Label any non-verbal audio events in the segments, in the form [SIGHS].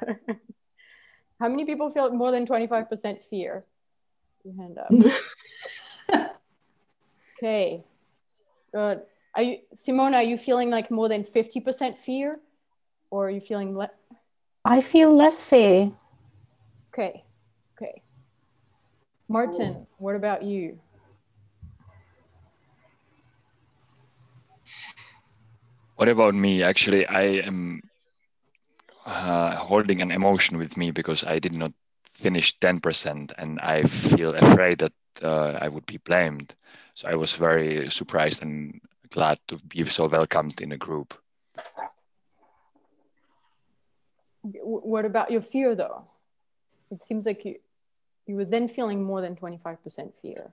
answer. How many people feel more than 25% fear? Your hand up. [LAUGHS] okay. Good. Are you, Simona, are you feeling like more than 50% fear? Or are you feeling less? I feel less fear. Okay. Okay. Martin, what about you? What about me? Actually, I am uh, holding an emotion with me because I did not finish 10% and I feel afraid that uh, I would be blamed. So I was very surprised and glad to be so welcomed in a group. What about your fear though? It seems like you, you were then feeling more than 25% fear.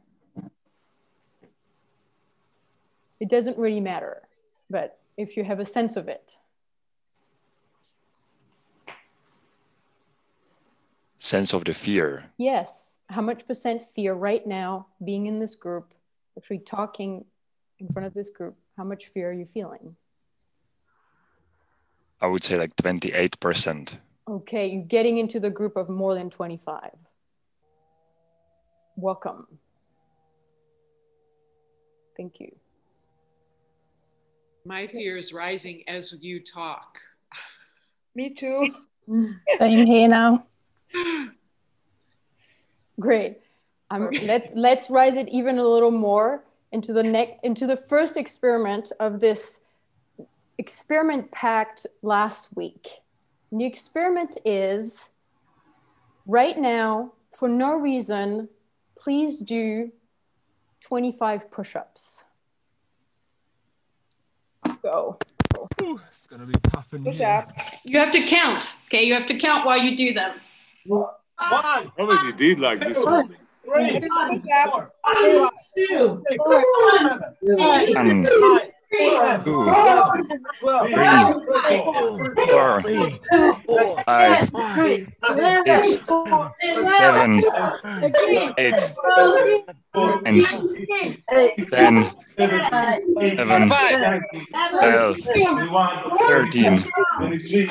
It doesn't really matter, but if you have a sense of it. Sense of the fear. Yes. How much percent fear right now being in this group, actually talking in front of this group? How much fear are you feeling? I would say like 28%. Okay, you're getting into the group of more than 25. Welcome. Thank you. My fear is rising as you talk. Me too. [LAUGHS] Same here now. [GASPS] Great. Um, let's let's rise it even a little more into the neck into the first experiment of this experiment packed last week. And the experiment is right now, for no reason, please do 25 push-ups go. It's gonna be tough in Push up. You have to count. Okay, you have to count while you do them. One, already did like this. One, two, three, four, five, six, seven, eight,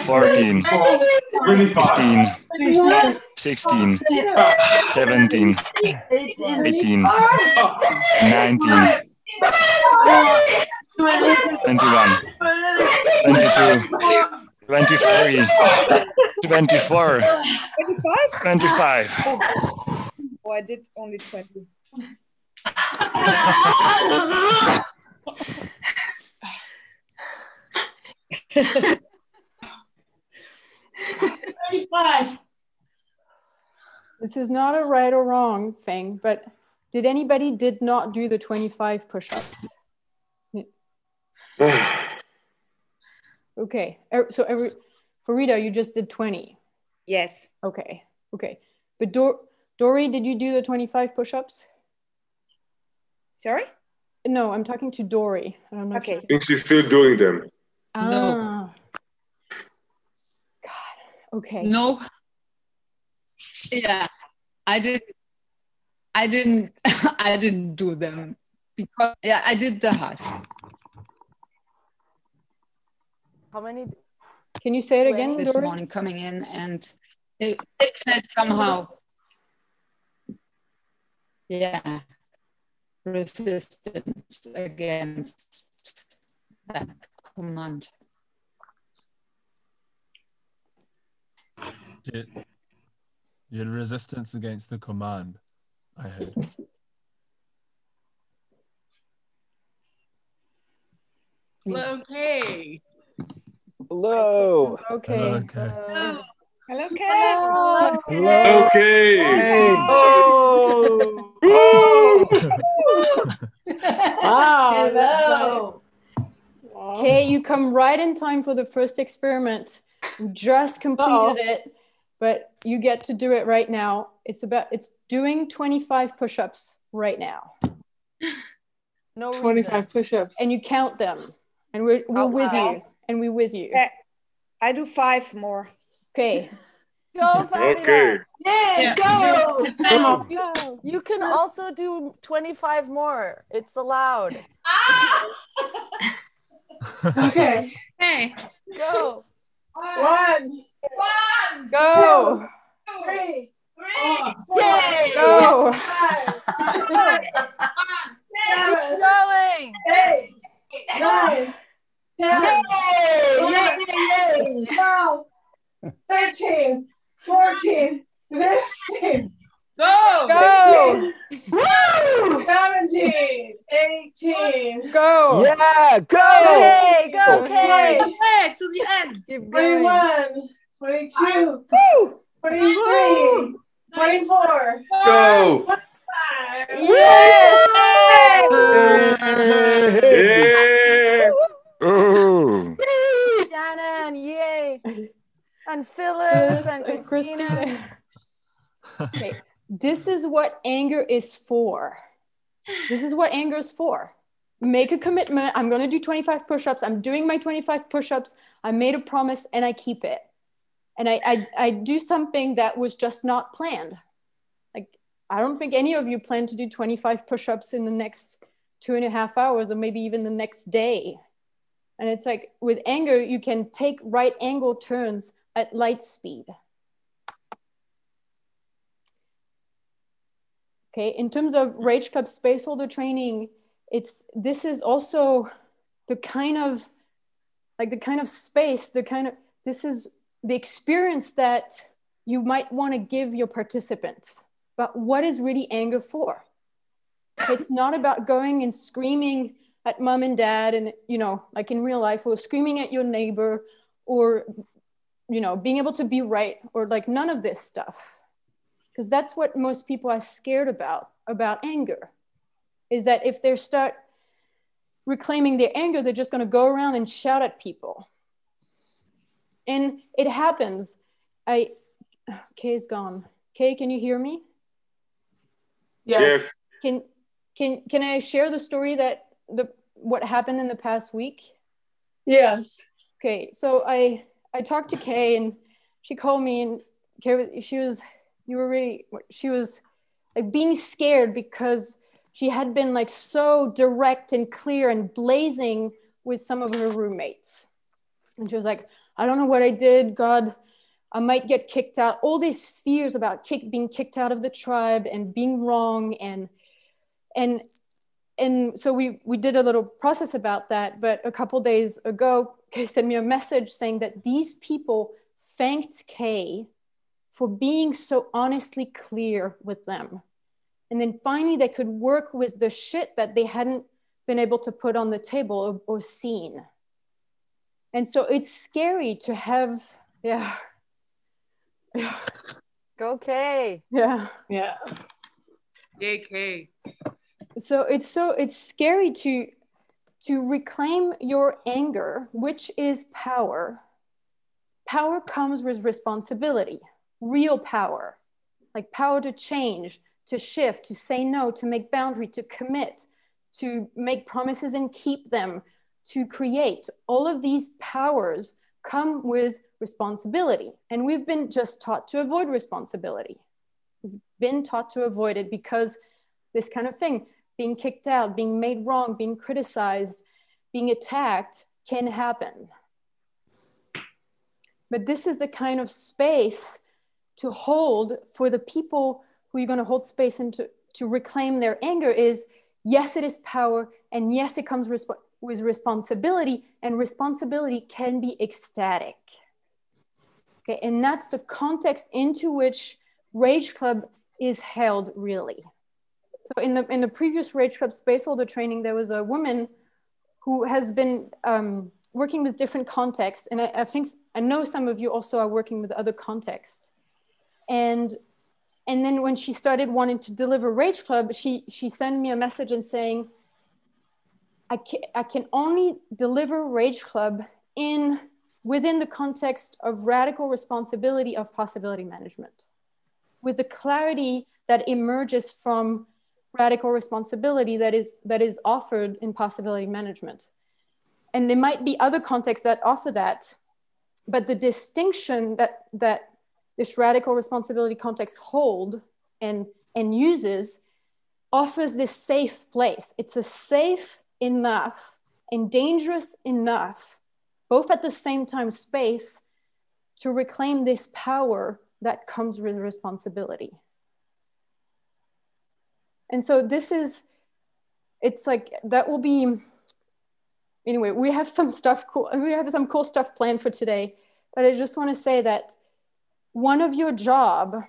fourteen, fifteen, sixteen, seventeen, eighteen, nineteen. 21, 22, 23, 24, 25? 25. Oh, I did only 20. [LAUGHS] [LAUGHS] This is not a right or wrong thing, but did anybody did not do the 25 push-ups? [SIGHS] Okay, er- so every, Farida, you just did 20. Yes. Okay, okay. But Dor- Dory, did you do the 25 push-ups? Sorry? No, I'm talking to Dory. I'm not Okay. I think she's still doing them. Ah. God. Okay. No. Yeah, I didn't. I didn't. [LAUGHS] I didn't do them because yeah, I did the hush. How many? Can you say it again, this morning coming in and it, it somehow yeah resistance against that command. You you had resistance against the command. I heard. Okay. Hello. Okay. Okay. uh, Hello, Ken. Hello. Okay. Oh. [LAUGHS] wow. Hello. Okay, you come right in time for the first experiment. You just completed Uh-oh. it, but you get to do it right now. It's about it's doing 25 push-ups right now. [LAUGHS] No 25 push-ups. And you count them. And we're, we'll Out whiz loud. you. And we whiz you. I do five more. Okay. [LAUGHS] Go, Farida. Okay. Yeah, go. go. [LAUGHS] You can also do 25 more. It's allowed. Ah! Okay. Hey, Go. One. One. One, go. Three. Yay! Go. Keep going. Eight. Nine. Ten. Eleven. Twelve. Thirteen. Fourteen. Fifteen. Go. Go. Seventeen. Eighteen. Go. Yeah, go! Okay, go, okay. Twenty. to the end. Keep going. 21, 22, 23, 24, Go! 25. Yes. Yeah! Oh, Shannon, yay. And Phyllis Yes, and and Christina. Christina. [LAUGHS] Okay, this is what anger is for. This is what anger is for. Make a commitment. I'm going to do 25 push ups. I'm doing my 25 push ups. I made a promise and I keep it. And I, I, I do something that was just not planned. Like, I don't think any of you plan to do 25 push ups in the next two and a half hours or maybe even the next day. And it's like with anger, you can take right angle turns at light speed. Okay, in terms of Rage Club space holder training, it's this is also the kind of like the kind of space, the kind of this is the experience that you might want to give your participants. But what is really anger for? It's not about going and screaming at mom and dad and you know, like in real life, or screaming at your neighbor or you know, being able to be right or like none of this stuff because that's what most people are scared about about anger is that if they start reclaiming their anger they're just going to go around and shout at people and it happens i kay is gone kay can you hear me Yes. can can can i share the story that the what happened in the past week Yes. Okay, so I I talked to Kay and she called me and Kay she was you were really she was like being scared because she had been like so direct and clear and blazing with some of her roommates. And she was like, I don't know what I did, God, I might get kicked out. All these fears about kick, being kicked out of the tribe and being wrong and and and so we we did a little process about that. But a couple days ago [LAUGHS] kay sent me a message saying that these people thanked kay for being so honestly clear with them. And then finally they could work with the shit that they hadn't been able to put on the table or, or seen and so it's scary to have yeah Go, Kay. yeah Yeah. Yay, Kay. so it's so it's scary to to reclaim your anger which is power power comes with responsibility real power like power to change to shift to say no to make boundary to commit to make promises and keep them to create all of these powers come with responsibility and we've been just taught to avoid responsibility we've been taught to avoid it because this kind of thing being kicked out, being made wrong, being criticized, being attacked can happen. But this is the kind of space to hold for the people who you're going to hold space into to reclaim their anger is yes, it is power, and yes, it comes resp- with responsibility, and responsibility can be ecstatic. Okay, and that's the context into which Rage Club is held, really. So in the in the previous Rage Club Space Holder training, there was a woman who has been um, working with different contexts, and I, I think I know some of you also are working with other contexts. And and then when she started wanting to deliver Rage Club, she she sent me a message and saying, I can I can only deliver Rage Club in within the context of radical responsibility of possibility management, with the clarity that emerges from radical responsibility that is that is offered in possibility management. And there might be other contexts that offer that but the distinction that that this radical responsibility context hold and and uses offers this safe place. It's a safe enough and dangerous enough both at the same time space to reclaim this power that comes with responsibility. And so this is, it's like that will be, anyway, we have some stuff cool, we have some cool stuff planned for today, but I just want to say that one of your job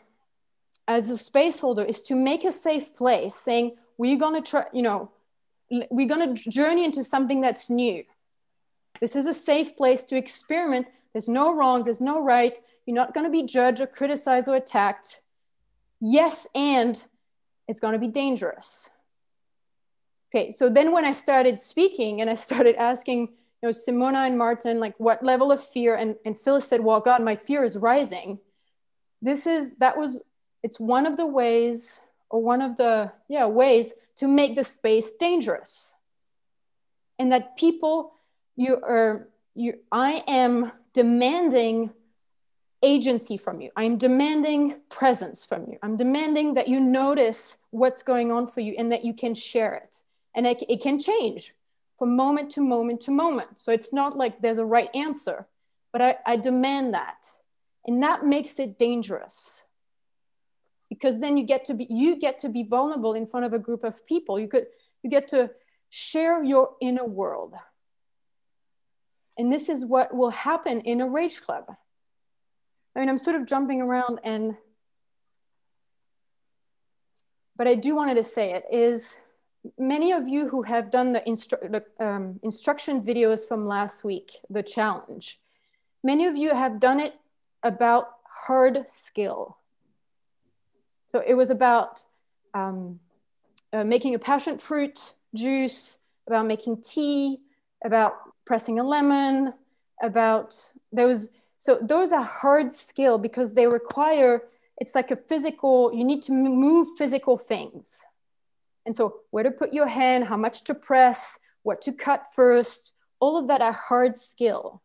as a space holder is to make a safe place saying, we're to try, you know, we're going to journey into something that's new. This is a safe place to experiment. There's no wrong, there's no right. You're not going to be judged or criticized or attacked. Yes, and it's going to be dangerous. Okay, so then when I started speaking and I started asking, you know, Simona and Martin, like what level of fear, and, and Phyllis said, well, God, my fear is rising. This is, that was, it's one of the ways, or one of the, yeah, ways to make the space dangerous. And that people, you are, you, I am demanding agency from you. I'm demanding presence from you. I'm demanding that you notice what's going on for you and that you can share it. And it, it can change from moment to moment to moment. So it's not like there's a right answer, but I, I demand that. And that makes it dangerous because then you get to be you get to be vulnerable in front of a group of people. You could you get to share your inner world. And this is what will happen in a rage club I mean, I'm sort of jumping around and, but I do wanted to say it is many of you who have done the, instru the um, instruction videos from last week, the challenge, many of you have done it about hard skill. So it was about um, uh, making a passion fruit juice, about making tea, about pressing a lemon, about those. so those are hard skill because they require, it's like a physical, you need to move physical things. And so where to put your hand, how much to press, what to cut first, all of that are hard skill.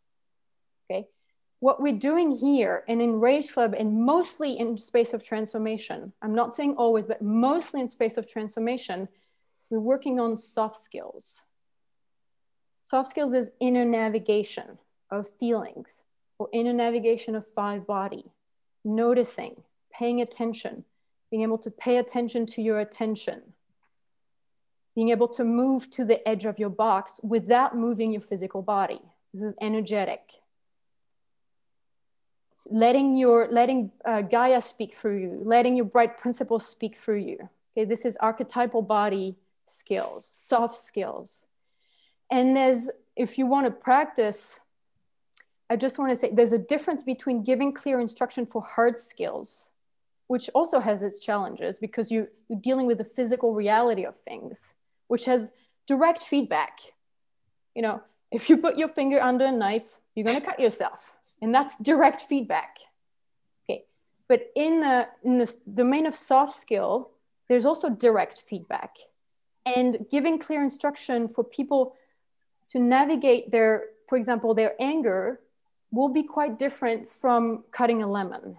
What we're doing here and in Rage Club and mostly in Space of Transformation, I'm not saying always, but mostly in Space of Transformation, we're working on soft skills. Soft skills is inner navigation of feelings or inner navigation of five body, noticing, paying attention, being able to pay attention to your attention, being able to move to the edge of your box without moving your physical body. This is energetic. Letting your letting uh, Gaia speak through you, letting your bright principles speak through you. Okay, this is archetypal body skills, soft skills. And there's if you want to practice I just want to say there's a difference between giving clear instruction for hard skills, which also has its challenges because you, you're dealing with the physical reality of things, which has direct feedback. You know, if you put your finger under a knife, you're going to cut yourself. And that's direct feedback. Okay. But in the, in the domain of soft skill, there's also direct feedback. And giving clear instruction for people to navigate their, for example, their anger will be quite different from cutting a lemon.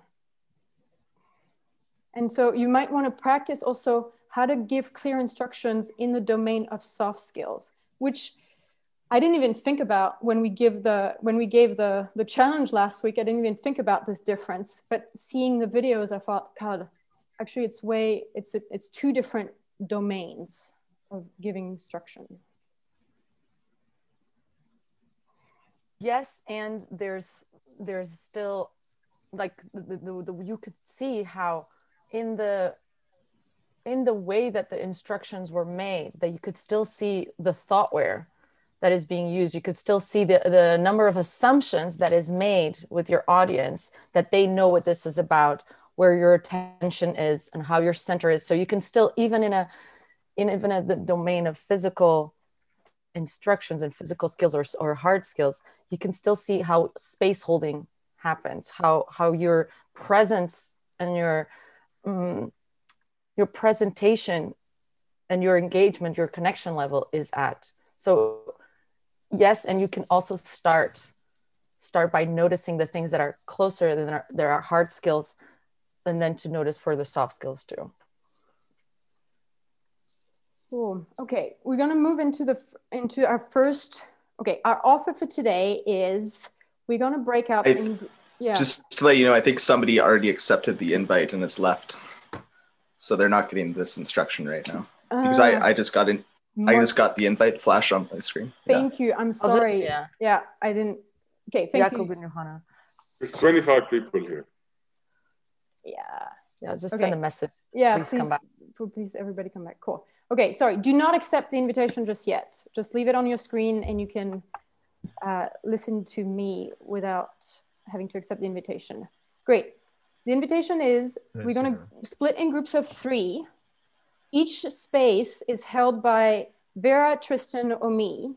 And so you might want to practice also how to give clear instructions in the domain of soft skills, which I didn't even think about when we give the when we gave the the challenge last week. I didn't even think about this difference, but seeing the videos, I thought, God, actually, it's way it's it's two different domains of giving instruction. yes and there's there's still like the, the, the, you could see how in the in the way that the instructions were made that you could still see the thoughtware that is being used you could still see the, the number of assumptions that is made with your audience that they know what this is about where your attention is and how your center is. So you can still even in a in even a the domain of physical instructions and physical skills or, or hard skills you can still see how space holding happens how how your presence and your um, your presentation and your engagement your connection level is at. So yes and you can also start start by noticing the things that are closer than there there are hard skills and then to notice for the soft skills too Cool. Okay, we're gonna move into the into our first. Okay, our offer for today is we're gonna break out. I, in, Yeah. Just to let you know, I think somebody already accepted the invite and has left. So they're not getting this instruction right now. Because Ah. I, I just got in I just got the invite flash on my screen. Yeah. Thank you. I'm just- sorry. yeah. yeah. I didn't. Okay, thank Jakob you. and Johanna. There's 25 people here. Yeah. Yeah, just Okay. send a message. Yeah, Please please, come back. please, everybody come back. Cool. Okay, sorry. Do not accept the invitation just yet. Just leave it on your screen, and you can uh, listen to me without having to accept the invitation. Great. The invitation is we're going to split in groups of three. Each space is held by Vera, Tristan, or me,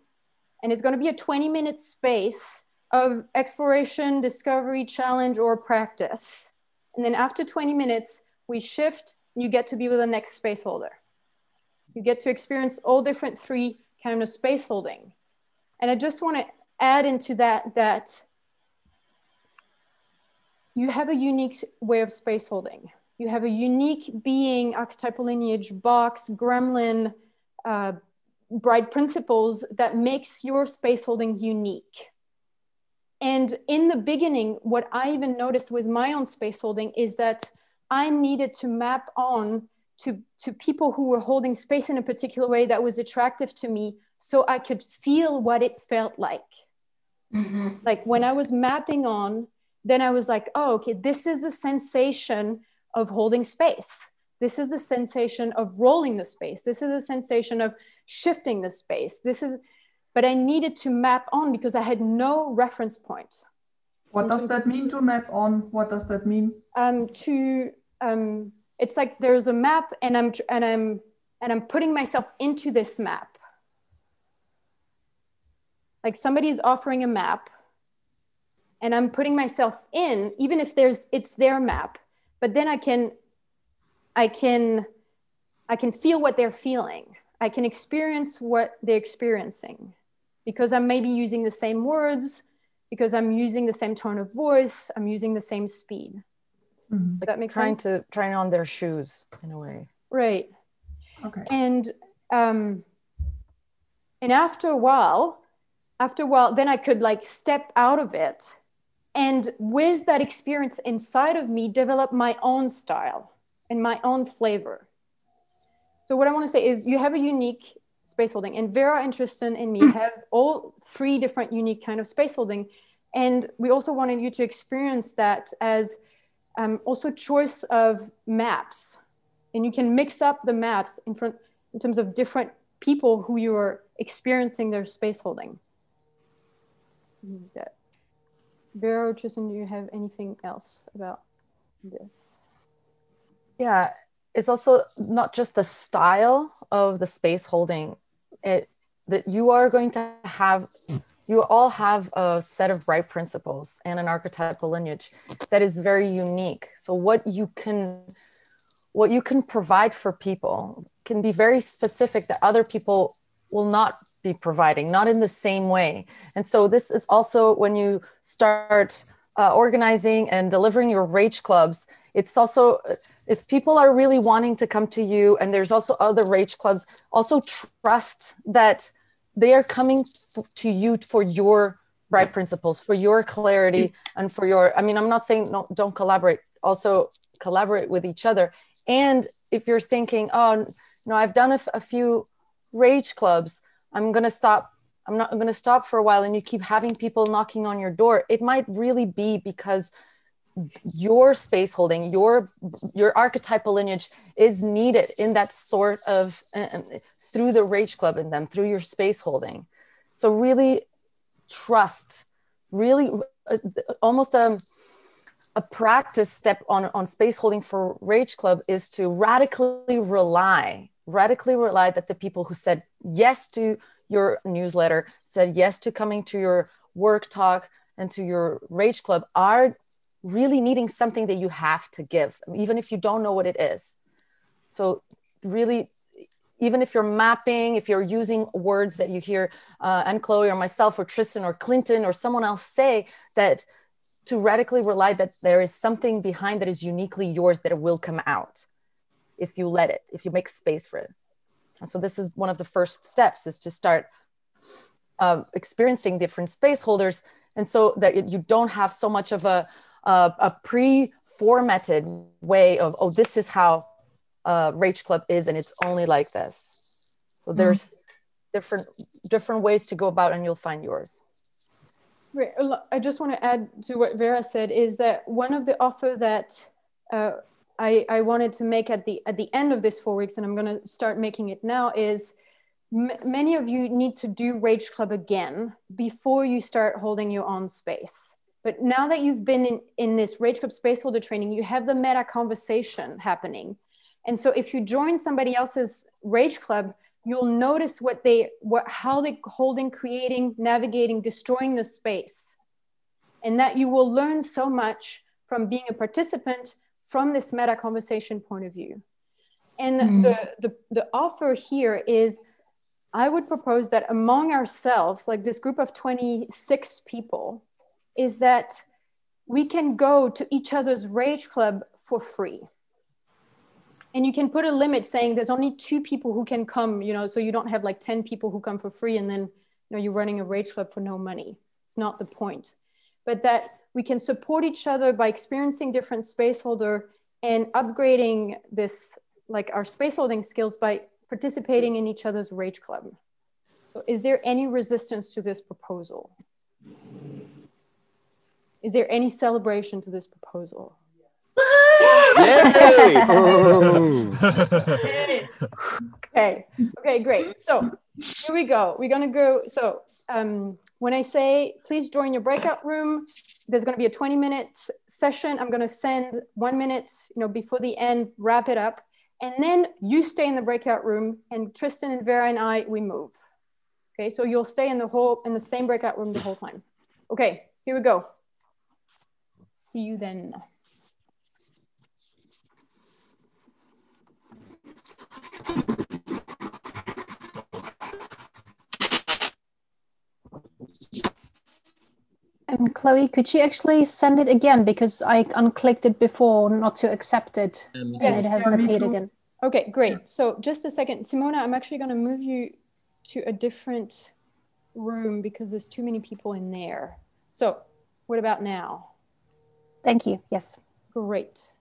and it's going to be a 20 minute space of exploration, discovery, challenge, or practice. And then after 20 minutes, we shift, you get to be with the next space holder. You get to experience all different three kind of space holding. And I just want to add into that that you have a unique way of space holding. You have a unique being, archetypal lineage, box, gremlin, uh, bright principles that makes your space holding unique. And in the beginning, what I even noticed with my own space holding is that I needed to map on to, to people who were holding space in a particular way that was attractive to me so I could feel what it felt like. Like when I was mapping on, then I was like, oh, okay, this is the sensation of holding space. This is the sensation of rolling the space. This is the sensation of shifting the space. This is, but I needed to map on because I had no reference point. What does that mean to map on? What does that mean? Um, to um, it's like there's a map, and I'm and I'm and I'm putting myself into this map. Like somebody is offering a map, and I'm putting myself in, even if there's it's their map, but then I can, I can, I can feel what they're feeling. I can experience what they're experiencing, because I'm maybe using the same words, because I'm using the same tone of voice, I'm using the same speed. Like that makes trying sense? to trying on their shoes in a way. Right. Okay. And um, and after a while, after a while, then I could like step out of it, and with that experience inside of me, develop my own style and my own flavor. So what I want to say is, you have a unique space holding, and Vera and Tristan and me have all three different unique kind of space holding, and we also wanted you to experience that as um, also choice of maps. And you can mix up the maps in front in terms of different people who you are experiencing their space holding. That Vera or Tristan, do you have anything else about this? Yeah, it's also not just the style of the space holding. It that you are going to have you all have a set of bright principles and an archetypal lineage that is very unique. So what you can what you can provide for people can be very specific that other people will not be providing, not in the same way. And so this is also when you start uh, organizing and delivering your rage clubs, it's also if people are really wanting to come to you and there's also other rage clubs, also trust that they are coming to you for your bright principles, for your clarity and for your, I mean, I'm not saying no, don't collaborate, also collaborate with each other. And if you're thinking, oh, no, I've done a, f- a few rage clubs, I'm going to stop. I'm not going to stop for a while. And you keep having people knocking on your door. It might really be because your space holding, your your archetypal lineage is needed in that sort of uh, through the rage club in them, through your space holding. So really trust, really uh, almost a a practice step on on space holding for rage club is to radically rely radically rely that the people who said yes to your newsletter said yes to coming to your work talk and to your rage club are really needing something that you have to give even if you don't know what it is. So really even if you're mapping if you're using words that you hear uh, and chloe or myself or tristan or clinton or someone else say that to radically rely that there is something behind that is uniquely yours that will come out if you let it if you make space for it and so this is one of the first steps is to start uh, experiencing different space holders and so that it, you don't have so much of a a, a pre-formatted way of oh this is how uh, Rage Club is and it's only like this. So there's different different ways to go about and you'll find yours. I just want to add to what Vera said is that one of the offer that uh, I, I wanted to make at the at the end of this four weeks, and I'm going to start making it now, is many of you need to do Rage Club again before you start holding your own space. But now that you've been in, in this Rage Club space holder training, you have the meta conversation happening. And so if you join somebody else's Rage Club, you'll notice what they what how they holding, creating, navigating, destroying the space. And that you will learn so much from being a participant from this meta conversation point of view. And Mm. the, the the offer here is I would propose that among ourselves, like this group of 26 people, is that we can go to each other's rage club for free. And you can put a limit saying there's only two people who can come, you know, so you don't have like 10 people who come for free and then, you know, you're running a rage club for no money. It's not the point. But that we can support each other by experiencing different space holder and upgrading this, like our space holding skills by participating in each other's rage club. So is there any resistance to this proposal? Is there any celebration to this proposal? [LAUGHS] okay okay great so here we go we're gonna go so um, when i say please join your breakout room there's going to be a 20 minute session. I'm going to send one minute you know before the end wrap it up and then you stay in the breakout room and tristan and vera and i we move. Okay so you'll stay in the whole in the same breakout room the whole time. Okay here we go. See you then And Chloe, could you actually send it again because I unclicked it before not to accept it, um, and Yes. it hasn't Yeah, appeared too. again. Okay, great. So just a second. Simona, I'm actually going to move you to a different room because there's too many people in there. So what about now? Thank you. Yes. Great.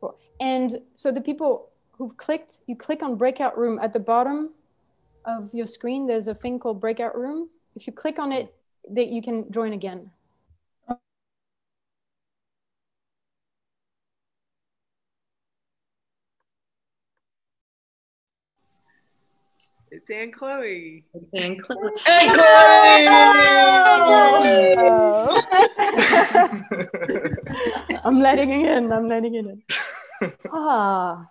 Cool. And so the people who've clicked, you click on breakout room at the bottom of your screen. There's a thing called breakout room. If you click on it, that you can join again. It's Aunt Chloe. And Chloe. Chloe! I'm letting it in. I'm letting it in. [LAUGHS] ah,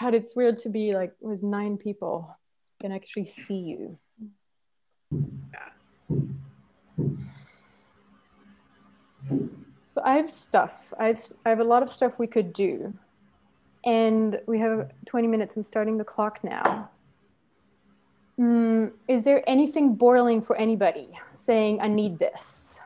God, it's weird to be like with nine people can actually see you. So I have stuff. I have I have a lot of stuff we could do, and we have 20 minutes. I'm starting the clock now. Mm, is there anything boiling for anybody saying I need this?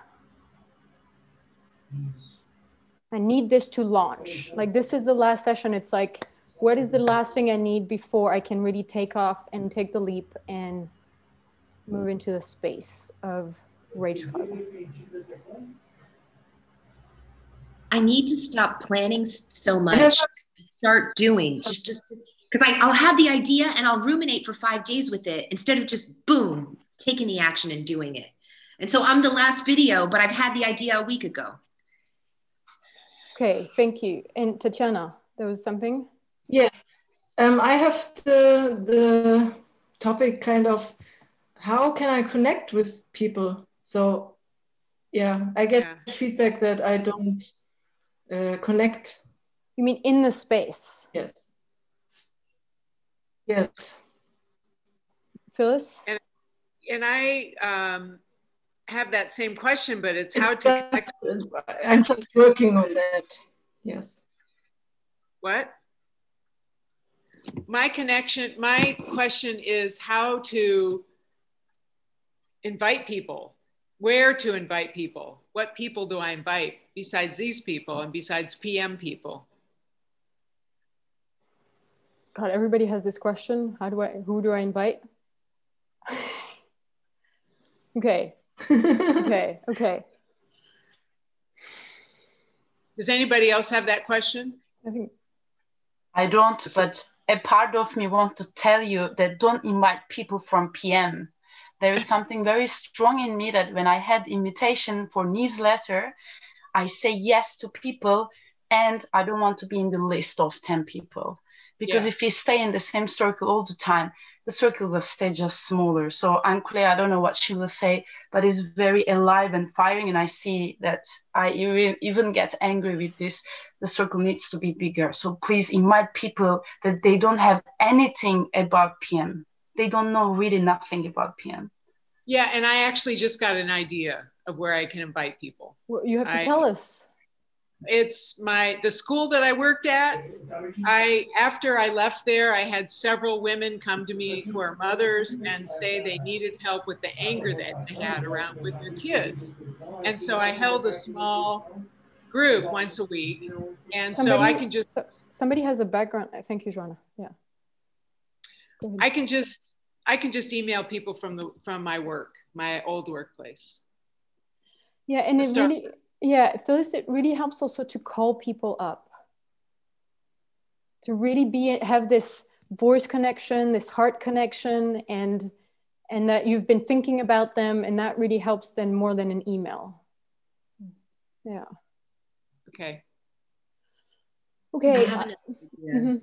I need this to launch. Like this is the last session. It's like, what is the last thing I need before I can really take off and take the leap and move into the space of Rage Club? I need to stop planning so [LAUGHS] much. Start doing just just because I'll have the idea and I'll ruminate for five days with it instead of just boom taking the action and doing it. And so I'm the last video, but I've had the idea a week ago. Okay, thank you. And Tatiana, there was something? Yes. Um, I have the the topic kind of how can I connect with people? So yeah, I get feedback that I don't uh, connect. You mean in the space? Yes. Yes. Phyllis? And, and I um, have that same question, but it's how to connect. I'm just working on that. Yes. What? My connection, my question is how to invite people, where to invite people, what people do I invite besides these people and besides PM people? God, everybody has this question. How do I, who do I invite? [LAUGHS] okay. okay. Okay. Does anybody else have that question? I think I don't, but a part of me want to tell you that don't invite people from PM. There is something very strong in me that when I had invitation for newsletter, I say yes to people and I don't want to be in the list of 10 people. Because Yeah. if we stay in the same circle all the time, the circle will stay just smaller. So I'm clear, I don't know what she will say, but it's very alive and firing. And I see that I even, even get angry with this. The circle needs to be bigger. So please invite people that they don't have anything about PM. They don't know really nothing about PM. Yeah, and I actually just got an idea of where I can invite people. Well, you have to I- tell us. It's my the school that I worked at. I after I left there, I had several women come to me who are mothers and say they needed help with the anger that they had around with their kids. And so I held a small group once a week. And so I can just so- somebody has a background. Thank you, Joanna. Yeah. I can just I can just email people from the from my work, my old workplace. Yeah, and it really, yeah, Phyllis, it really helps also to call people up, to really be have this voice connection, this heart connection, and and that you've been thinking about them, and that really helps then more than an email. Yeah. Okay. Okay. I have an idea. Mhm.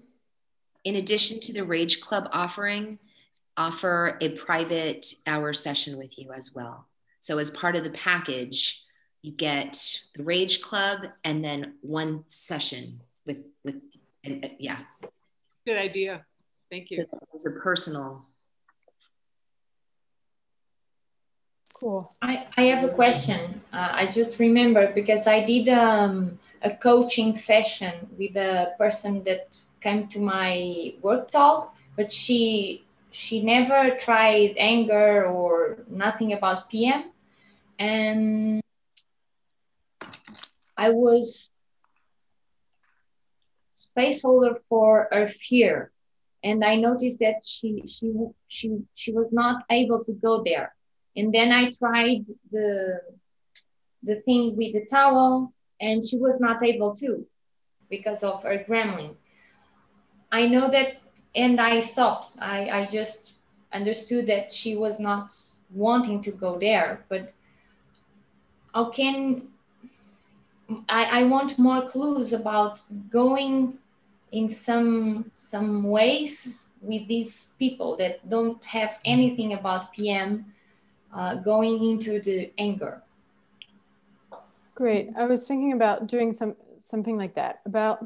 In addition to the Rage Club offering, offer a private hour session with you as well. So, as part of the package, you get the Rage Club and then one session with with and uh, yeah, Good idea. Thank you. it's a personal. Cool. I, I have a question. Uh, I just remembered because I did um, a coaching session with a person that came to my work talk, but she she never tried anger or nothing about PM, and I was space holder for her fear, and I noticed that she she she she was not able to go there and then I tried the the thing with the towel, and she was not able to because of her gremlin. I know that, and I stopped. I, I just understood that she was not wanting to go there, but how can I, I want more clues about going in some some ways with these people that don't have anything about PM uh, going into the anger. Great. I was thinking about doing some something like that. About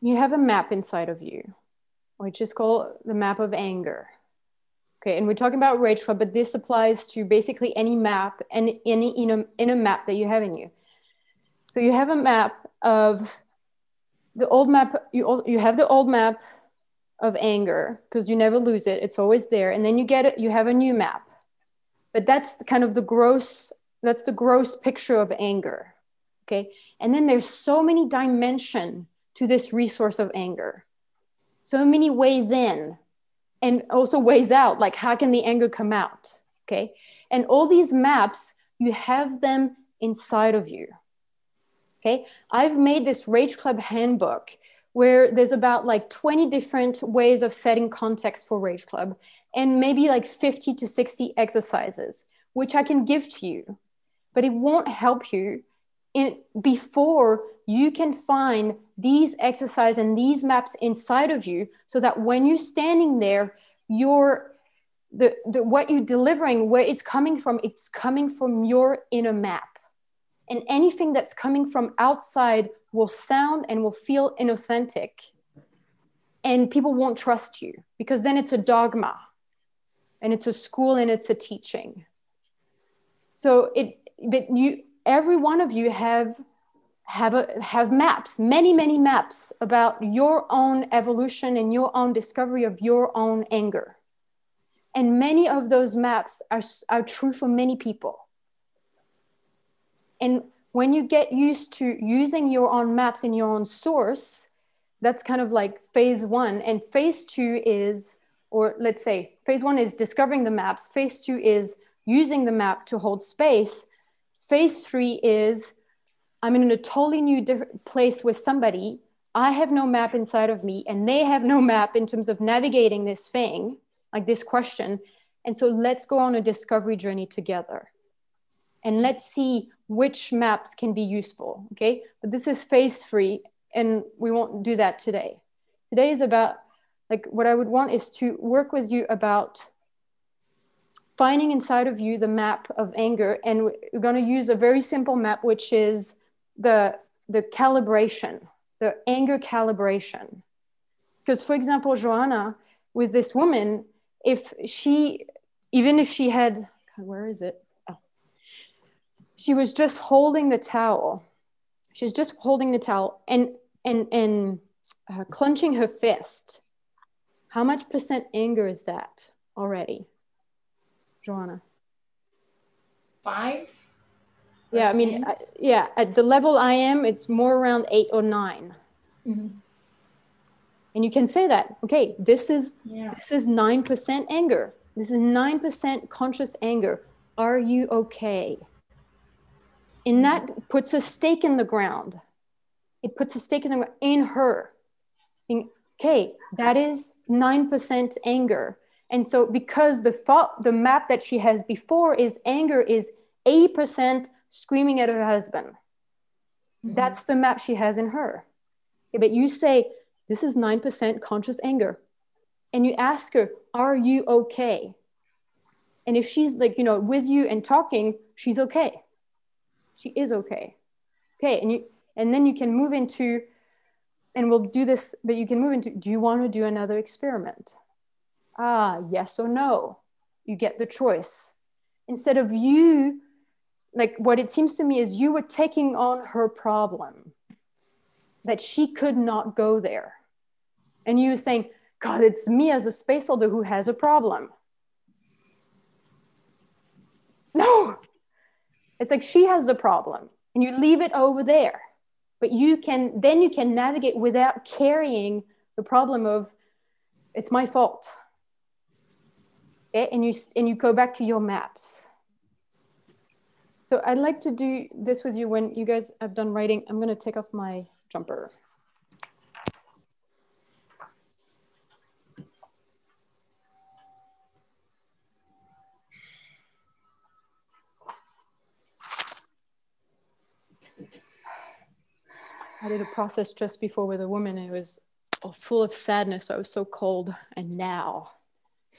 you have a map inside of you, which is called the map of anger. Okay, and we're talking about Club, but this applies to basically any map and any inner, inner map that you have in you. So you have a map of the old map. You you have the old map of anger because you never lose it; it's always there. And then you get it. You have a new map, but that's kind of the gross. That's the gross picture of anger. Okay, and then there's so many dimension to this resource of anger, so many ways in and also ways out like how can the anger come out okay? And all these maps you have them inside of you okay? I've made this rage club handbook where there's about like 20 different ways of setting context for rage club and maybe like 50 to 60 exercises which i can give to you but it won't help you in before you can find these exercise and these maps inside of you so that when you're standing there you're the, the what you're delivering where it's coming from it's coming from your inner map. And anything that's coming from outside will sound and will feel inauthentic. And people won't trust you because then it's a dogma and it's a school and it's a teaching. So it but you every one of you have have a, have maps many many maps about your own evolution and your own discovery of your own anger. And many of those maps are, are true for many people. And when you get used to using your own maps in your own source that's kind of like phase one. And phase two is or let's say phase one is discovering the maps. Phase two is using the map to hold space. Phase three is I'm in a totally new different place with somebody. I have no map inside of me, and they have no map in terms of navigating this thing, like this question. And so let's go on a discovery journey together. And let's see which maps can be useful. Okay. But this is phase three, and we won't do that today. Today is about like what I would want is to work with you about finding inside of you the map of anger. And we're going to use a very simple map, which is the, the calibration, the anger calibration. Because, for example, Joanna, with this woman, if she, even if she had, where is it? Oh. She was just holding the towel. She's just holding the towel and and and uh, clenching her fist. How much percent anger is that already, Joanna? Five. Yeah, I mean, uh, yeah, at the level I am, it's more around eight or 9 Mm-hmm. And you can say that, okay, this is Yeah. this is nine percent anger. This is nine percent conscious anger. Are you okay? And that puts a stake in the ground. It puts a stake in the ground in her. In, okay, that is nine percent anger. And so because the thought, the map that she has before is anger is eight percent screaming at her husband. That's the map she has in her. Okay, but you say, this is 9% conscious anger. And you ask her, are you okay? And if she's like, you know, with you and talking, she's okay. She is okay. Okay. And you, and then you can move into, and we'll do this, but you can move into, do you want to do another experiment? Ah, yes or no. You get the choice. Instead of you like what it seems to me is you were taking on her problem that she could not go there. And you saying god it's me as a space holder who has a problem. No! It's like she has the problem and you leave it over there. But you can then you can navigate without carrying the problem of it's my fault. Okay? and you and you go back to your maps so I'd like to do this with you when you guys have done writing. I'm going to take off my jumper. I did a process just before with a woman it was full of sadness. So I was so cold. And now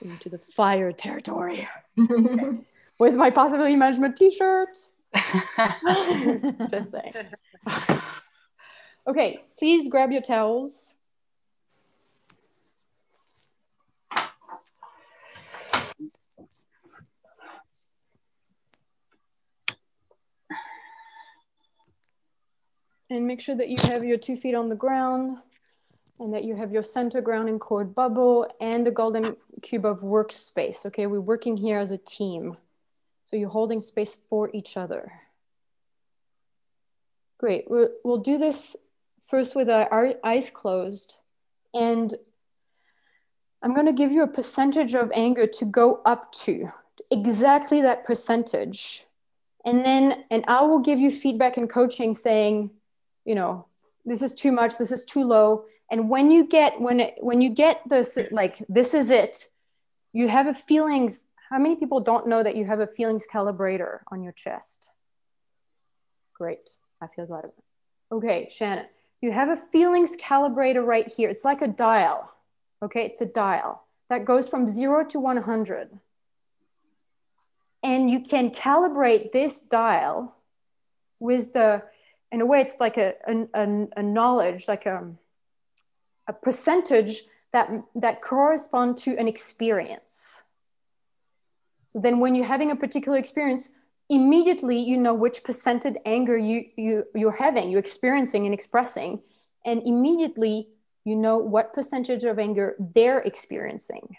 into the fire territory. [LAUGHS] Where's my possibility management t-shirt? [LAUGHS] Just saying. okay, please grab your towels. And make sure that you have your two feet on the ground and that you have your center ground and cord bubble and the golden cube of workspace. Okay, we're working here as a team. So you're holding space for each other. Great. We'll, we'll do this first with our eyes closed. And I'm going to give you a percentage of anger to go up to, exactly that percentage. And then, and I will give you feedback and coaching saying, you know, this is too much, this is too low. And when you get, when it, when you get this, like, this is it, you have a feelings how many people don't know that you have a feelings calibrator on your chest? Great. I feel glad of it. Okay, Shannon, you have a feelings calibrator right here. It's like a dial. Okay, it's a dial that goes from zero to 100. And you can calibrate this dial with the, in a way, it's like a, a, a knowledge, like a, a percentage that, that correspond to an experience. So then when you're having a particular experience, immediately you know which percentage anger you, you, you're having, you're experiencing and expressing. And immediately you know what percentage of anger they're experiencing.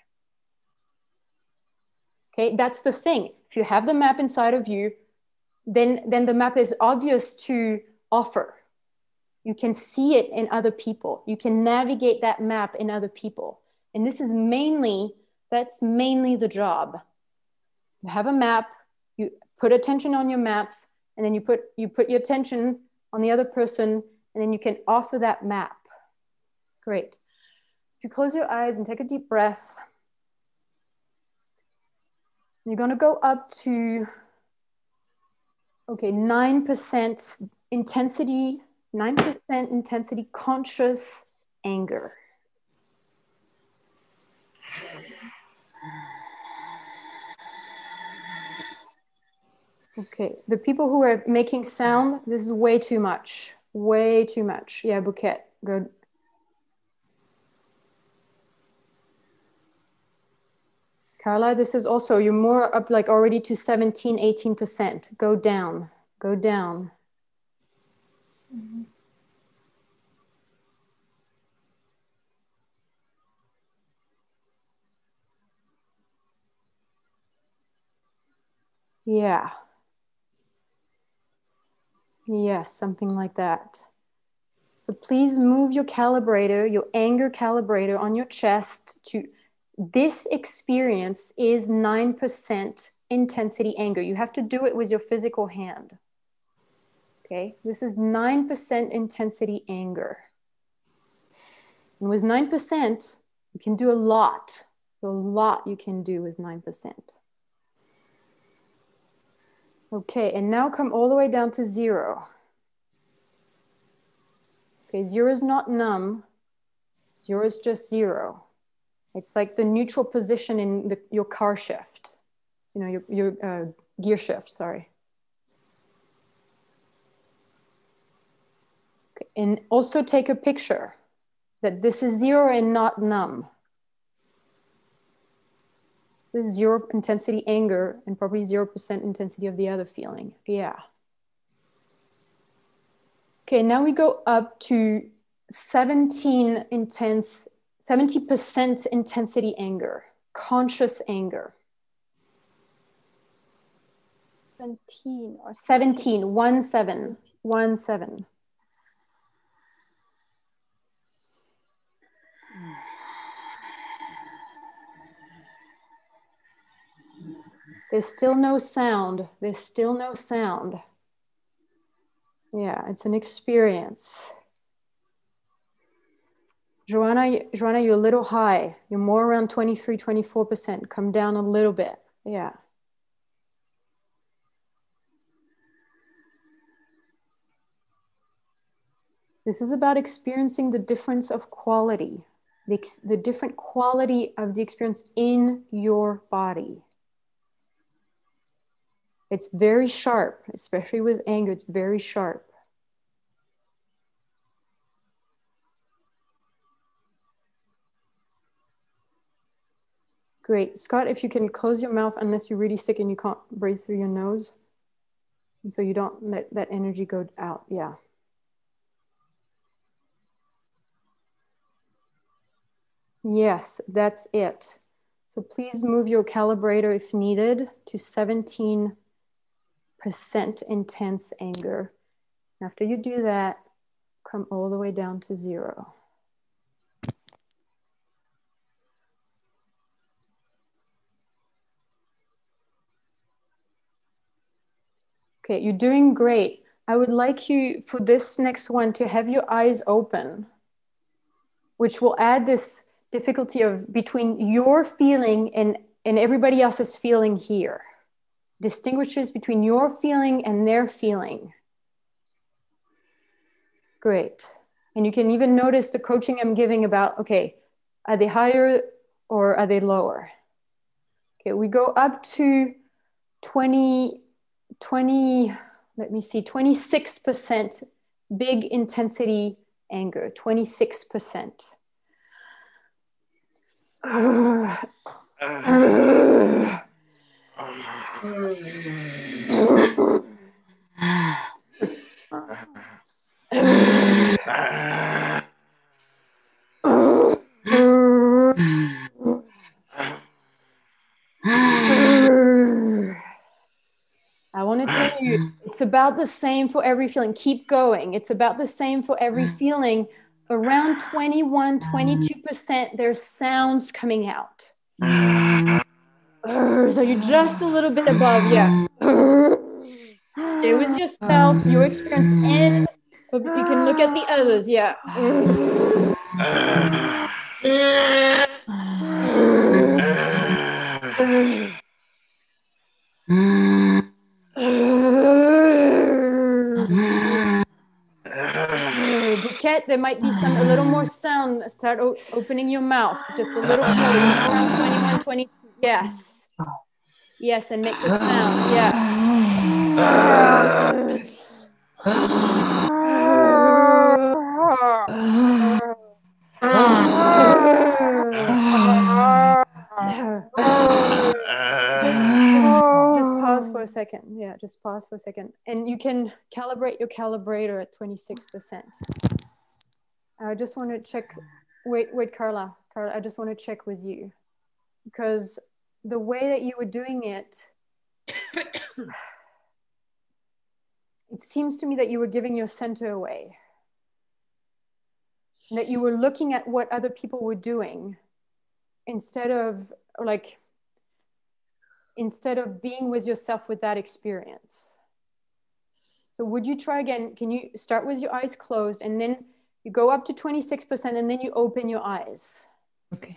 Okay, that's the thing. If you have the map inside of you, then, then the map is obvious to offer. You can see it in other people. You can navigate that map in other people. And this is mainly, that's mainly the job you have a map, you put attention on your maps, and then you put you put your attention on the other person, and then you can offer that map. Great. If you close your eyes and take a deep breath, you're going to go up to okay 9% intensity 9% intensity conscious anger Okay, the people who are making sound, this is way too much. Way too much. Yeah, Bouquet, good. Carla, this is also, you're more up like already to 17, 18%. Go down, go down. Mm -hmm. Yeah. Yes, something like that. So please move your calibrator, your anger calibrator on your chest to this experience is 9% intensity anger. You have to do it with your physical hand. Okay, this is 9% intensity anger. And with 9%, you can do a lot. A lot you can do is 9%. Okay, and now come all the way down to zero. Okay, zero is not numb. Zero is just zero. It's like the neutral position in the, your car shift, you know, your, your uh, gear shift, sorry. Okay, and also take a picture that this is zero and not numb the zero intensity anger and probably 0% intensity of the other feeling. Yeah. Okay, now we go up to 17 intense, 70% intensity anger, conscious anger. 17 or 17, 1 7, 1 7. There's still no sound. There's still no sound. Yeah, it's an experience. Joanna, Joanna, you're a little high. You're more around 23, 24%. Come down a little bit. Yeah. This is about experiencing the difference of quality, the, the different quality of the experience in your body. It's very sharp, especially with anger, it's very sharp. Great. Scott, if you can close your mouth unless you're really sick and you can't breathe through your nose. And so you don't let that energy go out. Yeah. Yes, that's it. So please move your calibrator if needed to 17 percent intense anger. After you do that, come all the way down to zero. Okay, you're doing great. I would like you for this next one to have your eyes open, which will add this difficulty of between your feeling and, and everybody else's feeling here distinguishes between your feeling and their feeling. Great. And you can even notice the coaching I'm giving about okay, are they higher or are they lower? Okay, we go up to 20, 20, let me see, 26% big intensity anger, 26%. Uh, uh, I want to tell you, it's about the same for every feeling. Keep going. It's about the same for every feeling. Around 21, 22%, there's sounds coming out. So you're just a little bit above, yeah. Stay with yourself, your experience, and you can look at the others. Yeah. Bouquet, there might be some a little more sound. Start o- opening your mouth just a little more. Around 21, 20. Yes. Yes, and make the sound. Yeah. Just pause for a second. Yeah, just pause for a second. And you can calibrate your calibrator at 26%. I just want to check. Wait, wait, Carla. Carla, I just want to check with you because the way that you were doing it, it seems to me that you were giving your center away. That you were looking at what other people were doing instead of like instead of being with yourself with that experience. So would you try again? Can you start with your eyes closed and then you go up to 26% and then you open your eyes? Okay.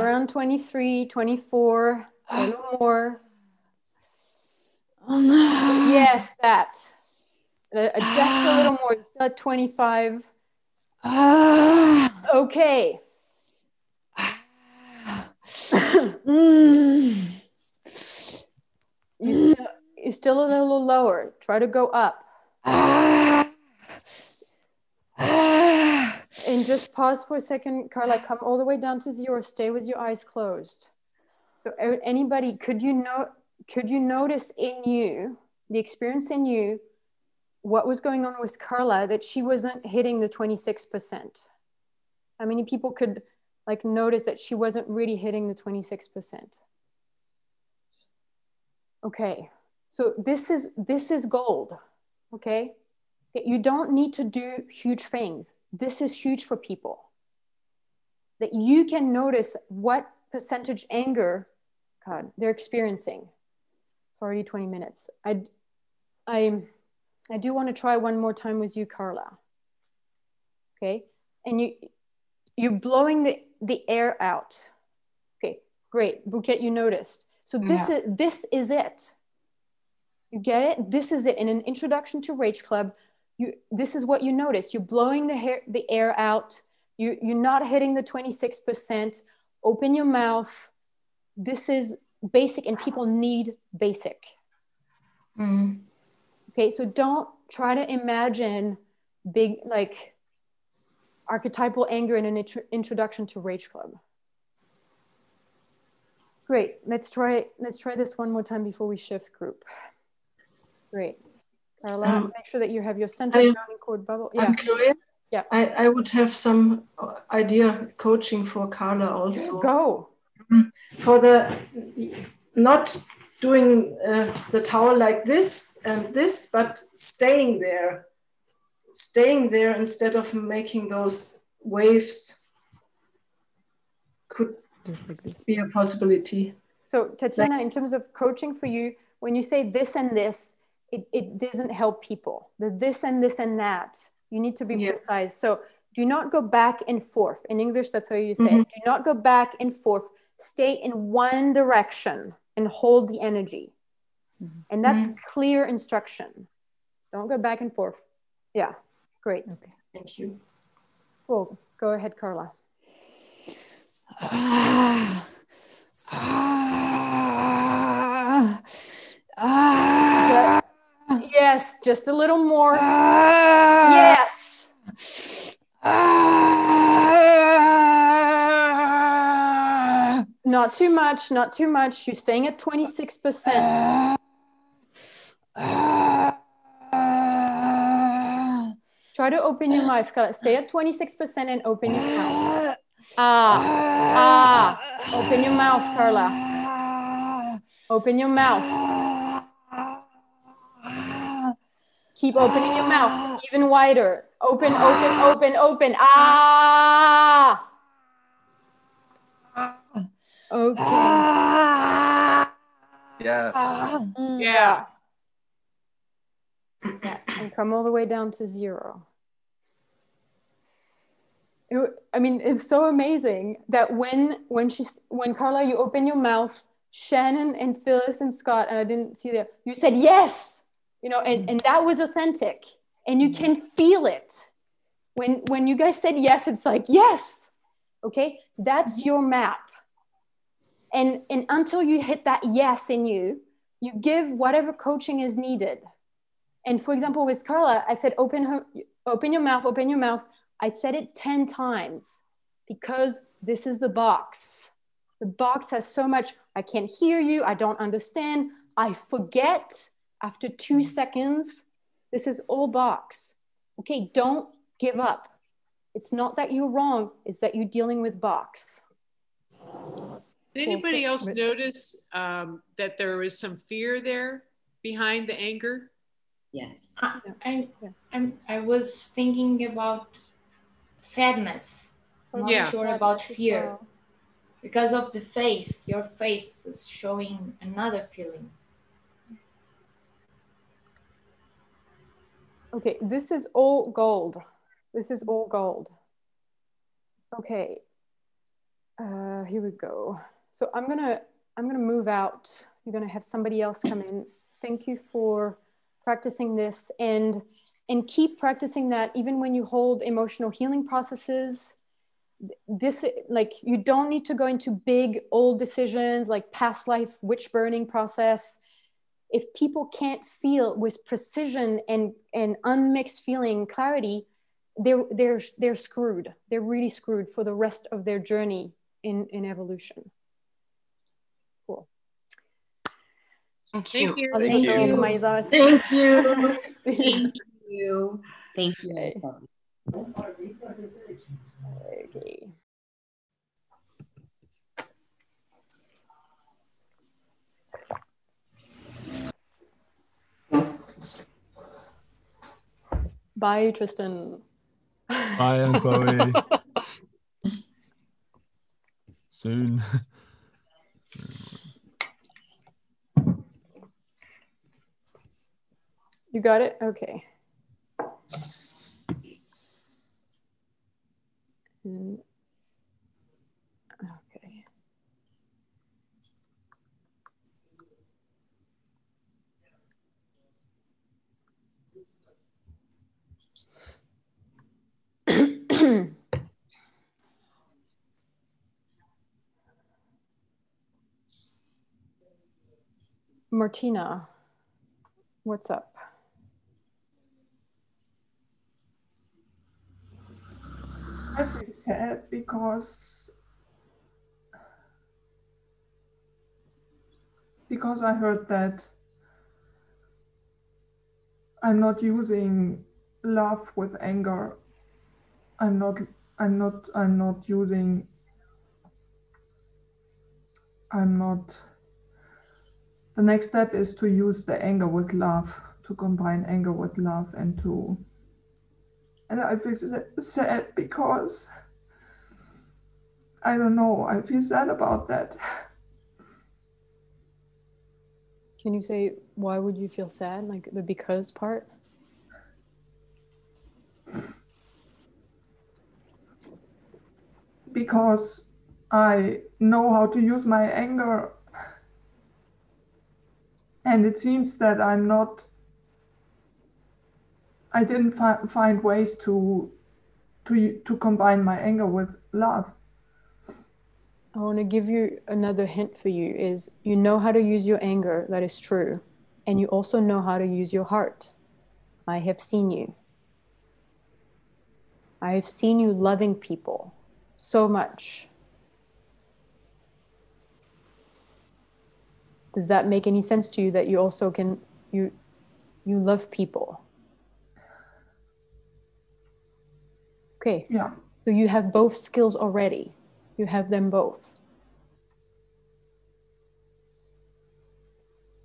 Around 23, 24, a little more. Yes, that. Uh, Adjust a little more. You're still at 25. Okay. you you're still a little lower. Try to go up. And just pause for a second, Carla. [SIGHS] Come all the way down to zero. Stay with your eyes closed. So, anybody, could you know? Could you notice in you the experience in you? What was going on with Carla that she wasn't hitting the twenty six percent? How many people could like notice that she wasn't really hitting the twenty six percent? Okay, so this is this is gold. Okay, Okay, you don't need to do huge things. This is huge for people. That you can notice what percentage anger, God, they're experiencing. It's already 20 minutes. I, I, I do want to try one more time with you, Carla. Okay, and you, you're blowing the, the air out. Okay, great. Bouquet, you noticed. So this Yeah. is this is it. You get it? This is it. In an introduction to Rage Club, you this is what you notice. You're blowing the hair the air out. You you're not hitting the 26%. Open your mouth. This is basic and people need basic. Mm. Okay, so don't try to imagine big like archetypal anger in an intro- introduction to Rage Club. Great. Let's try let's try this one more time before we shift group. Great. Carla, Um, make sure that you have your center I- grounding cord bubble. Yeah. Chloe, Yeah. I, I would have some idea coaching for Carla also. Go. For the not doing uh, the towel like this and this, but staying there, staying there instead of making those waves could be a possibility. So Tatiana, in terms of coaching for you, when you say this and this, it, it doesn't help people. The this and this and that, you need to be precise. So do not go back and forth. In English, that's how you say Mhm. Do not go back and forth. Stay in one direction and hold the energy. And that's Mhm. clear instruction. Don't go back and forth. Yeah, great. Okay. Thank you. Cool. Go ahead, Carla. [SIGHS] Ju- yes, just a little more. Yes. Not too much, not too much. You're staying at 26%. Try to open your mouth. Carla. Stay at 26% and open your mouth. Ah, ah. Open your mouth, Carla. Open your mouth. Keep opening your mouth [GASPS] even wider. Open, open, [GASPS] open, open. Ah. Okay. Yes. Mm, Yeah. yeah, and come all the way down to zero. It w- I mean, it's so amazing that when when she's when Carla, you open your mouth, Shannon and Phyllis and Scott, and I didn't see there. you said yes, you know, and mm. and that was authentic, and you mm. can feel it when when you guys said yes. It's like yes, okay, that's mm-hmm. your map, and and until you hit that yes in you, you give whatever coaching is needed. And for example, with Carla, I said, open her, open your mouth, open your mouth. I said it 10 times because this is the box. The box has so much, I can't hear you, I don't understand, I forget after two seconds. This is all box. Okay, don't give up. It's not that you're wrong, it's that you're dealing with box. Did anybody else notice um, that there was some fear there behind the anger? Yes. I, I, I'm, I was thinking about sadness. I'm not Yeah. sure about fear. Because of the face, your face was showing another feeling. Okay, this is all gold. This is all gold. Okay, uh, here we go. So I'm gonna I'm gonna move out. You're gonna have somebody else come in. Thank you for practicing this and and keep practicing that even when you hold emotional healing processes. This like you don't need to go into big old decisions like past life witch burning process if people can't feel with precision and and unmixed feeling clarity they're they're they're screwed they're really screwed for the rest of their journey in in evolution cool Thank Thank you. you. I'll Thank you. my thoughts. Thank you. [LAUGHS] See you. Thank you. Thank you. Okay. Bye, Tristan. Bye, Aunt Chloe. [LAUGHS] Soon. You got it? Okay. Mm. Okay. [CLEARS THROAT] Martina, what's up? I feel sad because because I heard that I'm not using love with anger. I'm not I'm not I'm not using I'm not the next step is to use the anger with love, to combine anger with love and to and I feel sad because I don't know, I feel sad about that. Can you say why would you feel sad? Like the because part? Because I know how to use my anger. And it seems that I'm not, I didn't fi- find ways to, to, to combine my anger with love. I want to give you another hint for you is you know how to use your anger, that is true. And you also know how to use your heart. I have seen you. I have seen you loving people so much. Does that make any sense to you that you also can you you love people? Okay. Yeah. So you have both skills already. You have them both.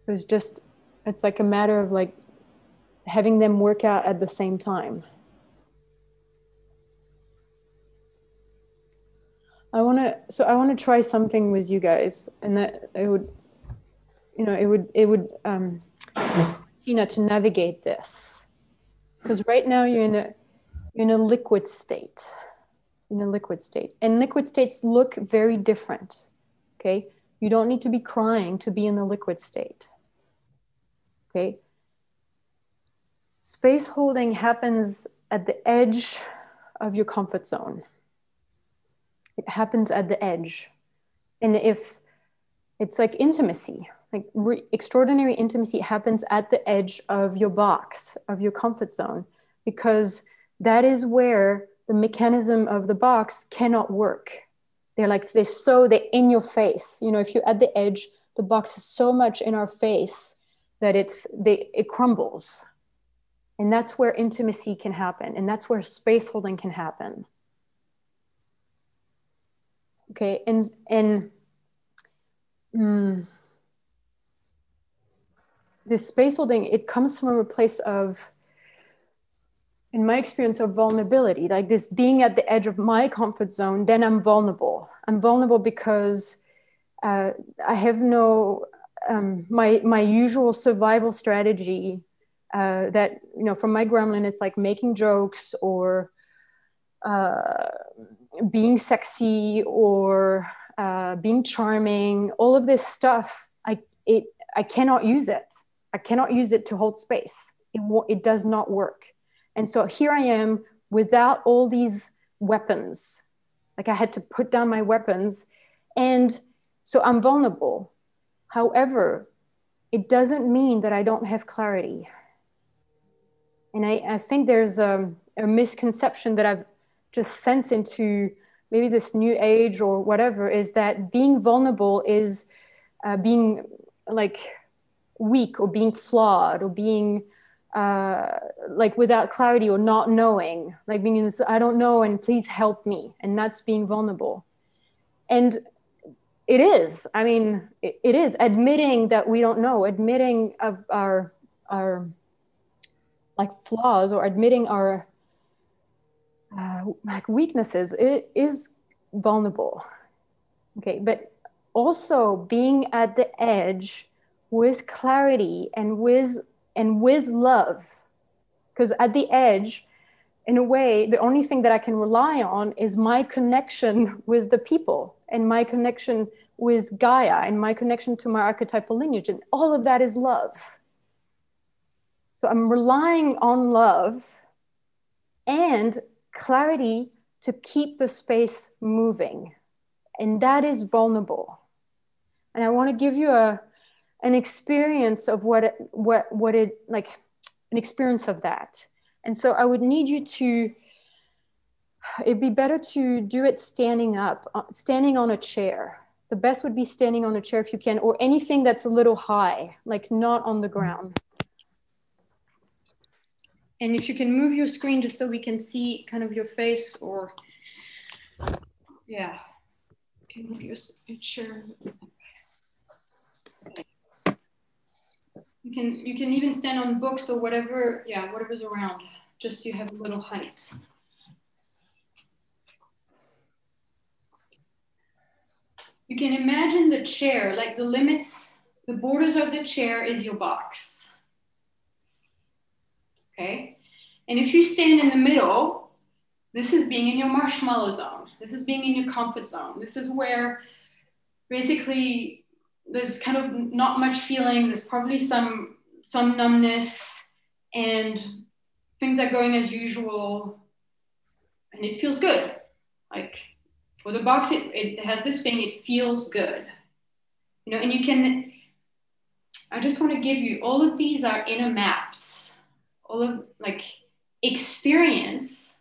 It's just it's like a matter of like having them work out at the same time. I want to so I want to try something with you guys, and that it would, you know, it would it would um, you know to navigate this, because right now you're in a you're in a liquid state, in a liquid state, and liquid states look very different. Okay, you don't need to be crying to be in the liquid state. Okay. Space holding happens at the edge of your comfort zone. It happens at the edge. And if it's like intimacy, like re- extraordinary intimacy happens at the edge of your box, of your comfort zone, because that is where the mechanism of the box cannot work. They're like, they're so, they're in your face. You know, if you're at the edge, the box is so much in our face that it's, they, it crumbles. And that's where intimacy can happen. And that's where space holding can happen. Okay. And, and, mm, this space holding, it comes from a place of, in my experience of vulnerability, like this being at the edge of my comfort zone, then I'm vulnerable. I'm vulnerable because uh, I have no, um, my, my usual survival strategy uh, that you know from my gremlin it's like making jokes or uh, being sexy or uh, being charming all of this stuff i it i cannot use it. I cannot use it to hold space. It, it does not work. And so here i am without all these weapons. Like i had to put down my weapons and so i'm vulnerable. However it doesn't mean that i don't have clarity. And I, I think there's a, a misconception that I've just sense into maybe this new age or whatever is that being vulnerable is uh, being like weak or being flawed or being uh, like without clarity or not knowing, like being in this, I don't know, and please help me. And that's being vulnerable. And it is, I mean, it, it is admitting that we don't know, admitting of our, our like flaws or admitting our uh, like weaknesses it is vulnerable. Okay but also being at the edge with clarity and with and with love. Because at the edge in a way the only thing that i can rely on is my connection [LAUGHS] with the people and my connection with gaia and my connection to my archetypal lineage and all of that is love. So I'm relying on love and clarity to keep the space moving. And that is vulnerable. And I want to give you a an experience of what it, what what it like an experience of that. And so I would need you to it'd be better to do it standing up, uh, standing on a chair. The best would be standing on a chair if you can, or anything that's a little high, like not on the ground. And if you can move your screen just so we can see kind of your face or, yeah, can move your. You can, you can even stand on books or whatever, yeah, whatever's around, just so you have a little height. You can imagine the chair, like the limits, the borders of the chair is your box okay? And if you stand in the middle, this is being in your marshmallow zone. This is being in your comfort zone. This is where basically there's kind of not much feeling. There's probably some some numbness and things are going as usual and it feels good. Like for the box, it, it has this thing, it feels good. You know, and you can, I just want to give you all of these are inner maps all of like experience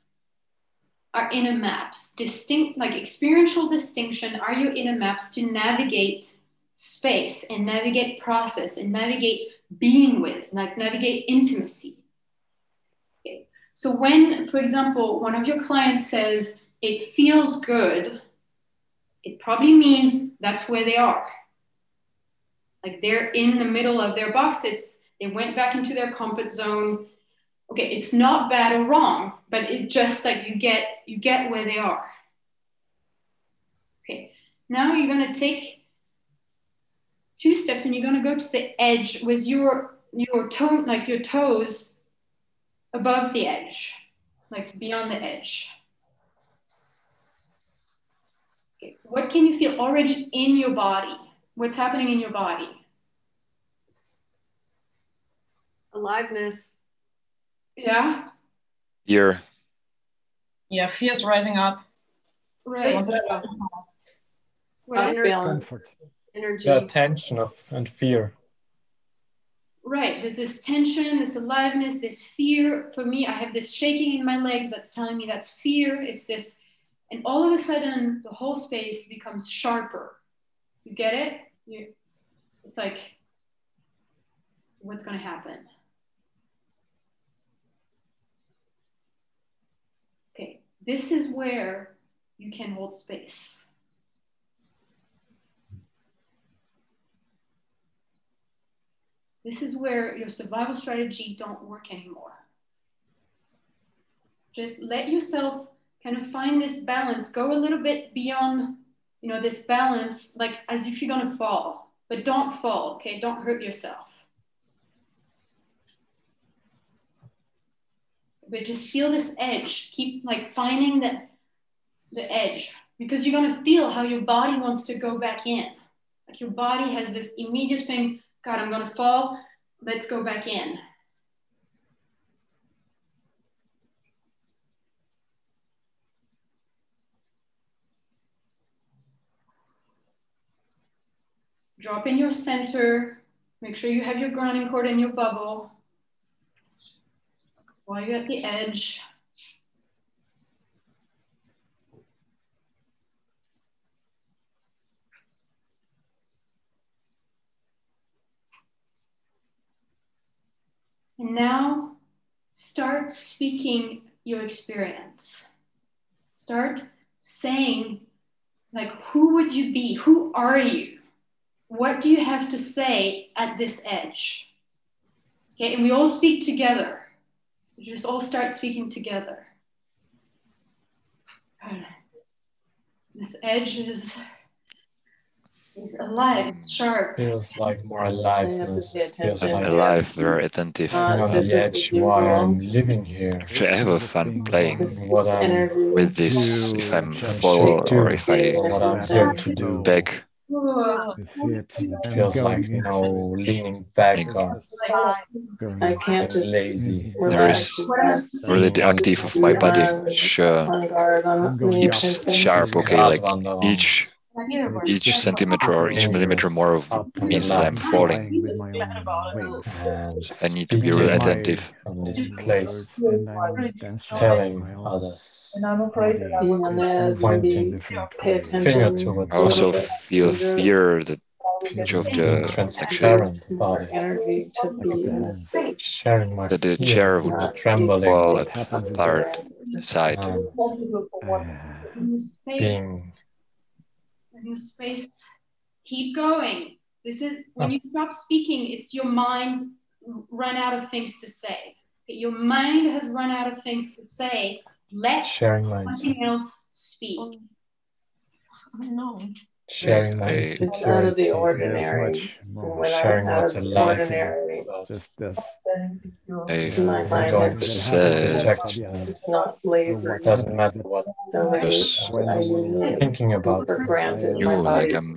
are inner maps. Distinct like experiential distinction are your inner maps to navigate space and navigate process and navigate being with like navigate intimacy. Okay. so when for example one of your clients says it feels good it probably means that's where they are. Like they're in the middle of their box. It's they went back into their comfort zone okay it's not bad or wrong but it just like you get you get where they are okay Now you're gonna take two steps and you're gonna go to the edge with your your toe, like your toes above the edge, like beyond the edge. Okay. What can you feel already in your body? What's happening in your body? Aliveness. Yeah. Here, Yeah, fear's rising up. Right. What energy? Comfort. Energy. Yeah, tension of and fear. Right. There's this tension, this aliveness, this fear. For me, I have this shaking in my leg that's telling me that's fear. It's this, and all of a sudden, the whole space becomes sharper. You get it? You, it's like, what's going to happen? Okay. This is where you can hold space. This is where your survival strategy don't work anymore. Just let yourself kind of find this balance. Go a little bit beyond, you know, this balance, like as if you're gonna fall, but don't fall, okay? Don't hurt yourself. But just feel this edge. Keep like finding the, the edge because you're gonna feel how your body wants to go back in. Like your body has this immediate thing, God, I'm gonna fall. Let's go back in. Drop in your center. Make sure you have your grounding cord and your bubble. While you're at the edge, And now start speaking your experience. Start saying, like, who would you be? Who are you? What do you have to say at this edge? Okay, and we all speak together. We just all start speaking together. This edge is, is alive, it's sharp. Feels like more aliveness. Feels I'm like alive, very attentive. I'm on the edge while I'm living here. Actually, I have a fun playing with this. If I'm Shake fall or if I what I'm here to do. back, Feels like you know leaning back or I can't just lazy. there is really the active of my body, which uh, on guard on keeps sharp. Okay, like each each centimeter or each millimeter more of means that I'm falling. I need to be really attentive. From this place, telling others, And I'm afraid I'm being on edge, pointing maybe pay attention. finger towards I also feel fear that each of the actually transparent body, energy to be in a space. sharing my that the chair my would trembling, fall apart side. and In this being in this space, keep going. This is when you stop speaking, it's your mind run out of things to say. Your mind has run out of things to say. Let sharing my something else speak. Oh, I know. Sharing my It's out of the ordinary. is When I'm sharing what's alive ordinary, Just this. I my mind going is to protection. not laser. Doesn't matter what usually thinking about for granted. you like I'm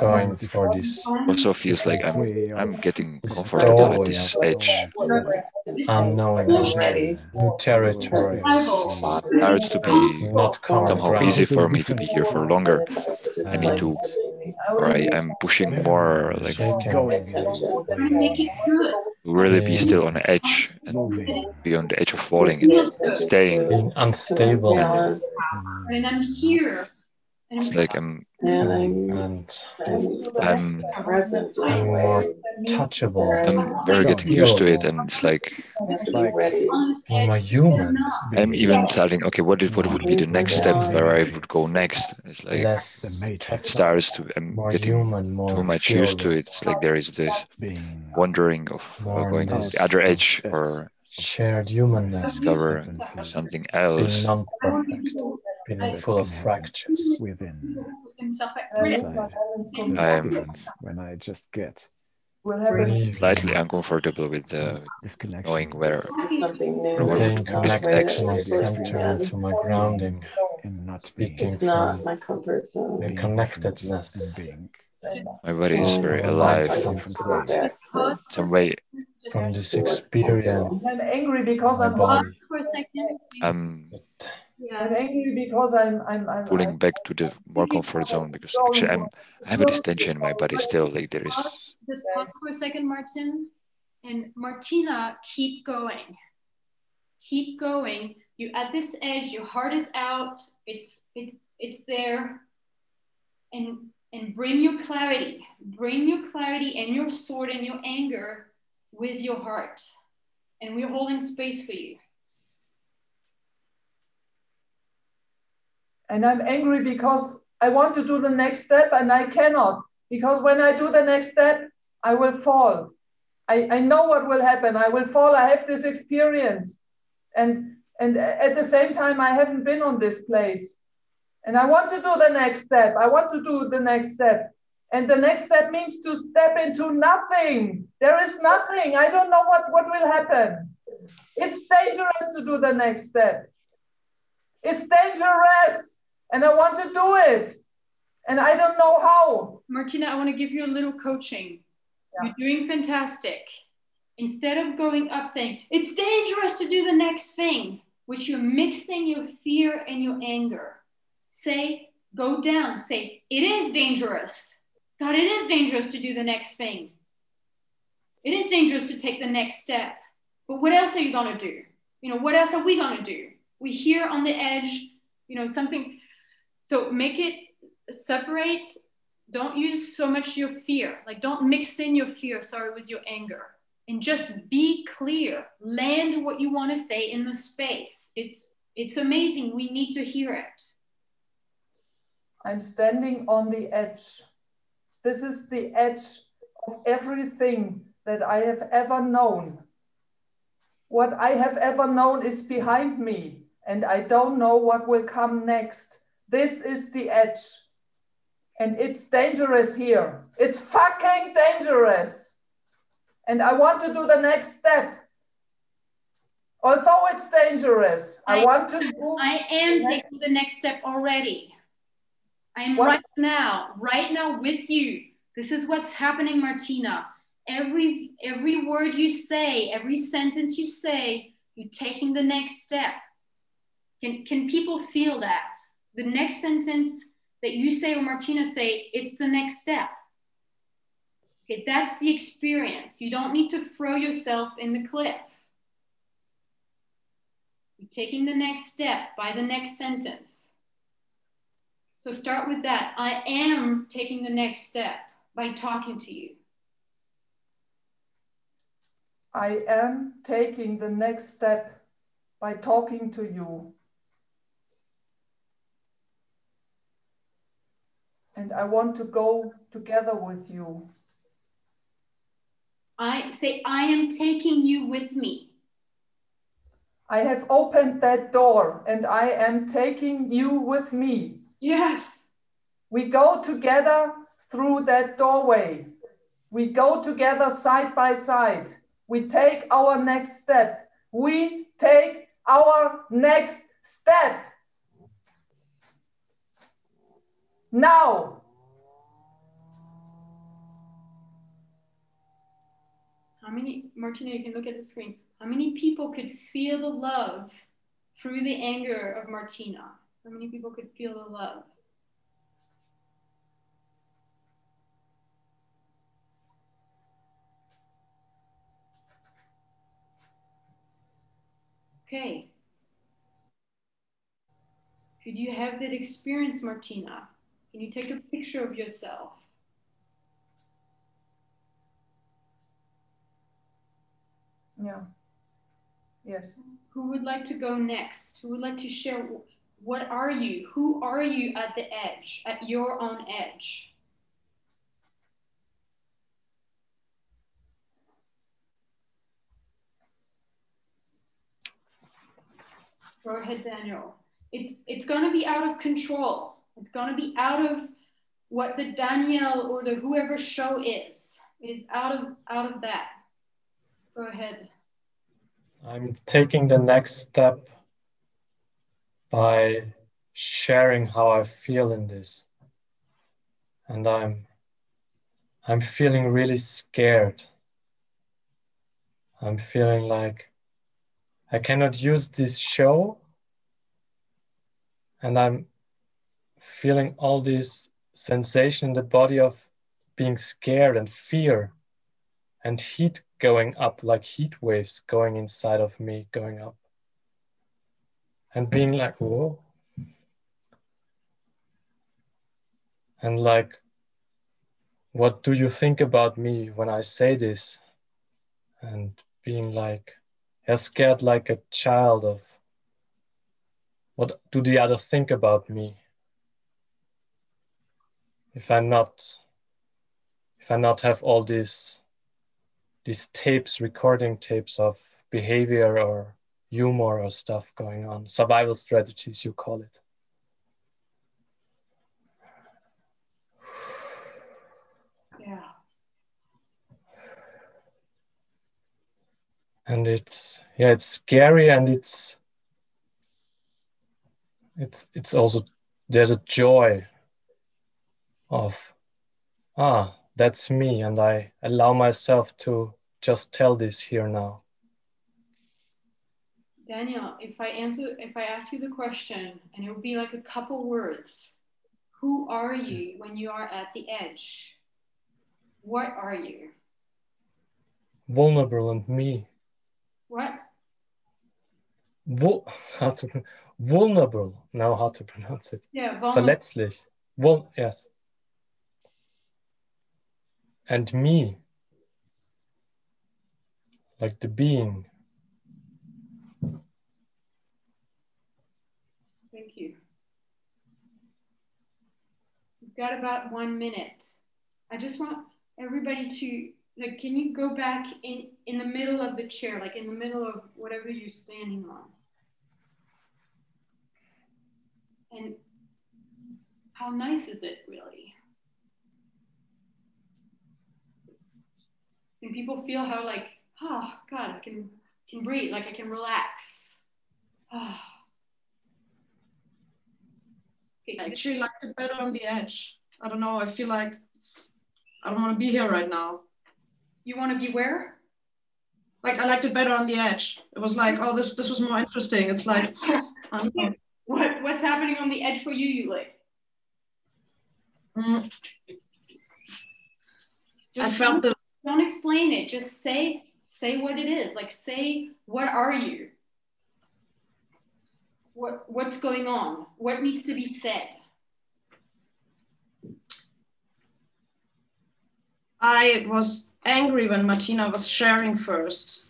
going for this also feels like I'm I'm getting comfortable at this edge. unknown ready. new territory. Starts to be Not somehow easy for me to be here for longer. I need to, or I am pushing more, like Shaking. Make it really be still on the edge and be on the edge of falling and staying. Being unstable And I'm here. It's like I'm And I'm, and I'm present in a I'm more touchable. I'm very getting used to it, and it's like I have to be ready. I'm a human. I'm even starting. Okay, what is what would be the next step where I would go next? It's like Less starts to. I'm getting human, more too much used to it. It's like there is this wondering of uh, going to the other edge or shared humanness. discover something else. non-perfect, being full of fractures. Within. himself I'm when I just get We'll have slightly uncomfortable with the knowing where something new. where we're Staying It's not the way connected that to my it's supposed to be center, done. to my grounding, and not speaking It's not my comfort zone. the connectedness. my body is very Oh, alive. comfortable. Some way From this experience, I'm angry because I'm body for a second. I'm I'm angry because I'm I'm I'm pulling back to the more comfort zone because actually I'm I have a distension in my body still. Like there is Just pause for a second, Martin. And Martina, keep going. Keep going. You at this edge, your heart is out. It's it's it's there. And and bring your clarity. Bring your clarity and your sword and your anger with your heart. And we're holding space for you. And I'm angry because I want to do the next step and I cannot. Because when I do the next step, I will fall. I, I know what will happen. I will fall. I have this experience. And and at the same time, I haven't been on this place. And I want to do the next step. I want to do the next step. And the next step means to step into nothing. There is nothing. I don't know what, what will happen. It's dangerous to do the next step. It's dangerous. And I want to do it. And I don't know how. Martina, I want to give you a little coaching. You're doing fantastic. Instead of going up saying, it's dangerous to do the next thing, which you're mixing your fear and your anger, say, go down, say, it is dangerous. God, it is dangerous to do the next thing. It is dangerous to take the next step. But what else are you going to do? You know, what else are we going to do? We here on the edge, you know, something. So make it separate. Don't use so much your fear. Like, don't mix in your fear, sorry, with your anger. And just be clear. Land what you want to say in the space. It's it's amazing. We need to hear it. I'm standing on the edge. This is the edge of everything that I have ever known. What I have ever known is behind me, and I don't know what will come next. This is the edge. And it's dangerous here. It's fucking dangerous. And I want to do the next step. Although it's dangerous, I, want to move. I am taking the next step already. I am What? right now, right now with you. This is what's happening, Martina. Every every word you say, every sentence you say, you're taking the next step. Can can people feel that? The next sentence that you say or Martina say, it's the next step. Okay, that's the experience. You don't need to throw yourself in the cliff. You're taking the next step by the next sentence. So start with that. I am taking the next step by talking to you. I am taking the next step by talking to you. And I want to go together with you. I say, I am taking you with me. I have opened that door and I am taking you with me. Yes. We go together through that doorway. We go together side by side. We take our next step. We take our next step. Now. How many, Martina, you can look at the screen. How many people could feel the love through the anger of Martina? How many people could feel the love? Okay. Could you have that experience, Martina? Can you take a picture of yourself? Yeah. Yes. Who would like to go next? Who would like to share? What are you? Who are you at the edge, at your own edge? Go ahead, Daniel. It's it's going to be out of control. It's going to be out of what the Danielle or the whoever show is. It is out of out of that. Go ahead. I'm taking the next step by sharing how I feel in this. And I'm I'm feeling really scared. I'm feeling like I cannot use this show and I'm feeling all this sensation in the body of being scared and fear and heat going up like heat waves going inside of me going up. And being like whoa. And like what do you think about me when i say this? And being like yeah, scared like a child of what do the other think about me if i'm not if i not have all these these tapes recording tapes of behavior or humor or stuff going on survival strategies you call it Yeah. and it's yeah it's scary and it's it's it's also there's a joy of ah that's me and i allow myself to just tell this here now Daniel, if I answer if I ask you the question and it would be like a couple words, who are you when you are at the edge? What are you? vulnerable and me What? Vul- [LAUGHS] how to vulnerable now how to pronounce it Yeah, vulnerable. verletzlich Vul- yes and me like the being Thank you. We've got about one minute. I just want everybody to like can you go back in in the middle of the chair, like in the middle of whatever you're standing on? And how nice is it really? Can people feel how like, oh God, I can can breathe, like I can relax. Ah. I actually liked it better on the edge. I don't know. I feel like it's, I don't want to be here right now. You want to be where? Like I liked it better on the edge. It was like, oh, this this was more interesting. It's like, [LAUGHS] I don't know. What what's happening on the edge for you, Yuli? Mm. I felt don't, don't explain it. Just say say what it is. Like say what are you? What what's going on? What needs to be said? I was angry when Martina was sharing first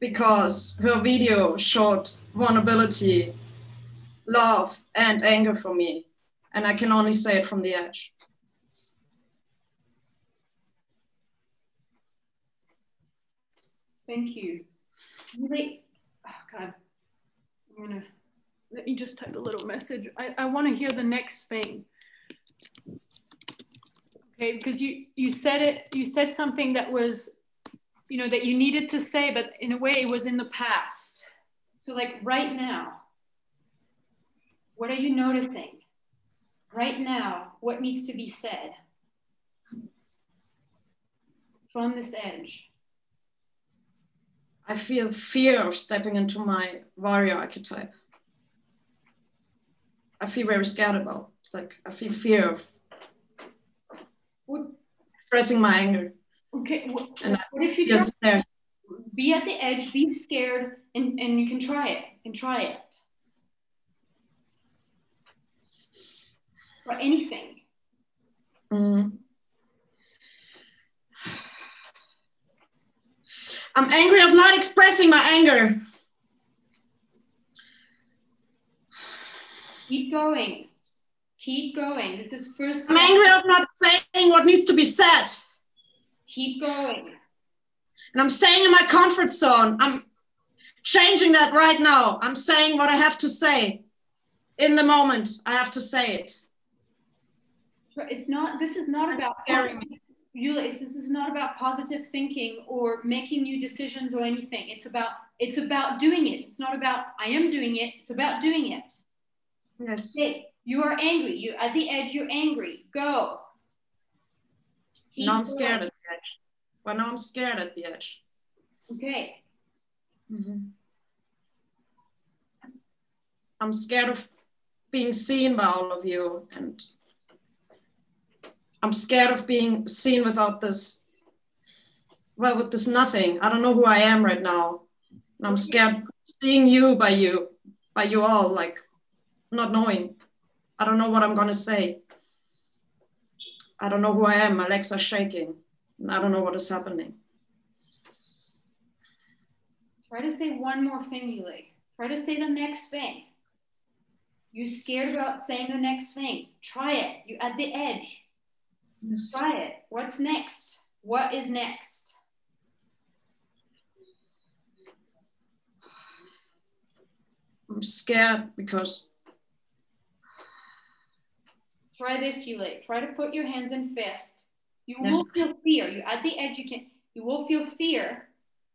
because her video showed vulnerability, love, and anger for me. And I can only say it from the edge. Thank you. Oh God, I'm gonna let me just type a little message. I, I want to hear the next thing. Okay, because you you said it, you said something that was, you know, that you needed to say, but in a way it was in the past. So like right now, what are you noticing? Right now, what needs to be said from this edge? I feel fear of stepping into my warrior archetype. I feel very scared about. Like I feel fear of What, expressing my anger. okay, what, And what if you just be at the edge, be scared, and, and you can try it and try it. Or anything. Mm. I'm angry of not expressing my anger. Keep going. Keep going. This is first. I'm angry of not saying what needs to be said. Keep going. And I'm staying in my comfort zone. I'm changing that right now. I'm saying what I have to say. In the moment, I have to say it. It's not. This is not about It's, this is not about positive thinking or making new decisions or anything. It's about it's about doing it. It's not about I am doing it. It's about doing it. Yes. You are angry. You at the edge. You're angry. Go. Keep now I'm going. scared at the edge. Well, now I'm scared at the edge. Okay. Mhm. I'm scared of being seen by all of you, and I'm scared of being seen without this. Well, with this nothing. I don't know who I am right now. And I'm scared seeing you by you, by you all, like not knowing. I don't know what I'm gonna say. I don't know who I am. My legs are shaking. And I don't know what is happening. Try to say one more thing, Yuli. Try to say the next thing. You're scared about saying the next thing. Try it. You're at the edge. Try it. What's next? What is next? I'm scared because Try this, Yuli. Try to put your hands in fist. You Yeah. will feel fear. You're at the edge. You can. You will feel fear,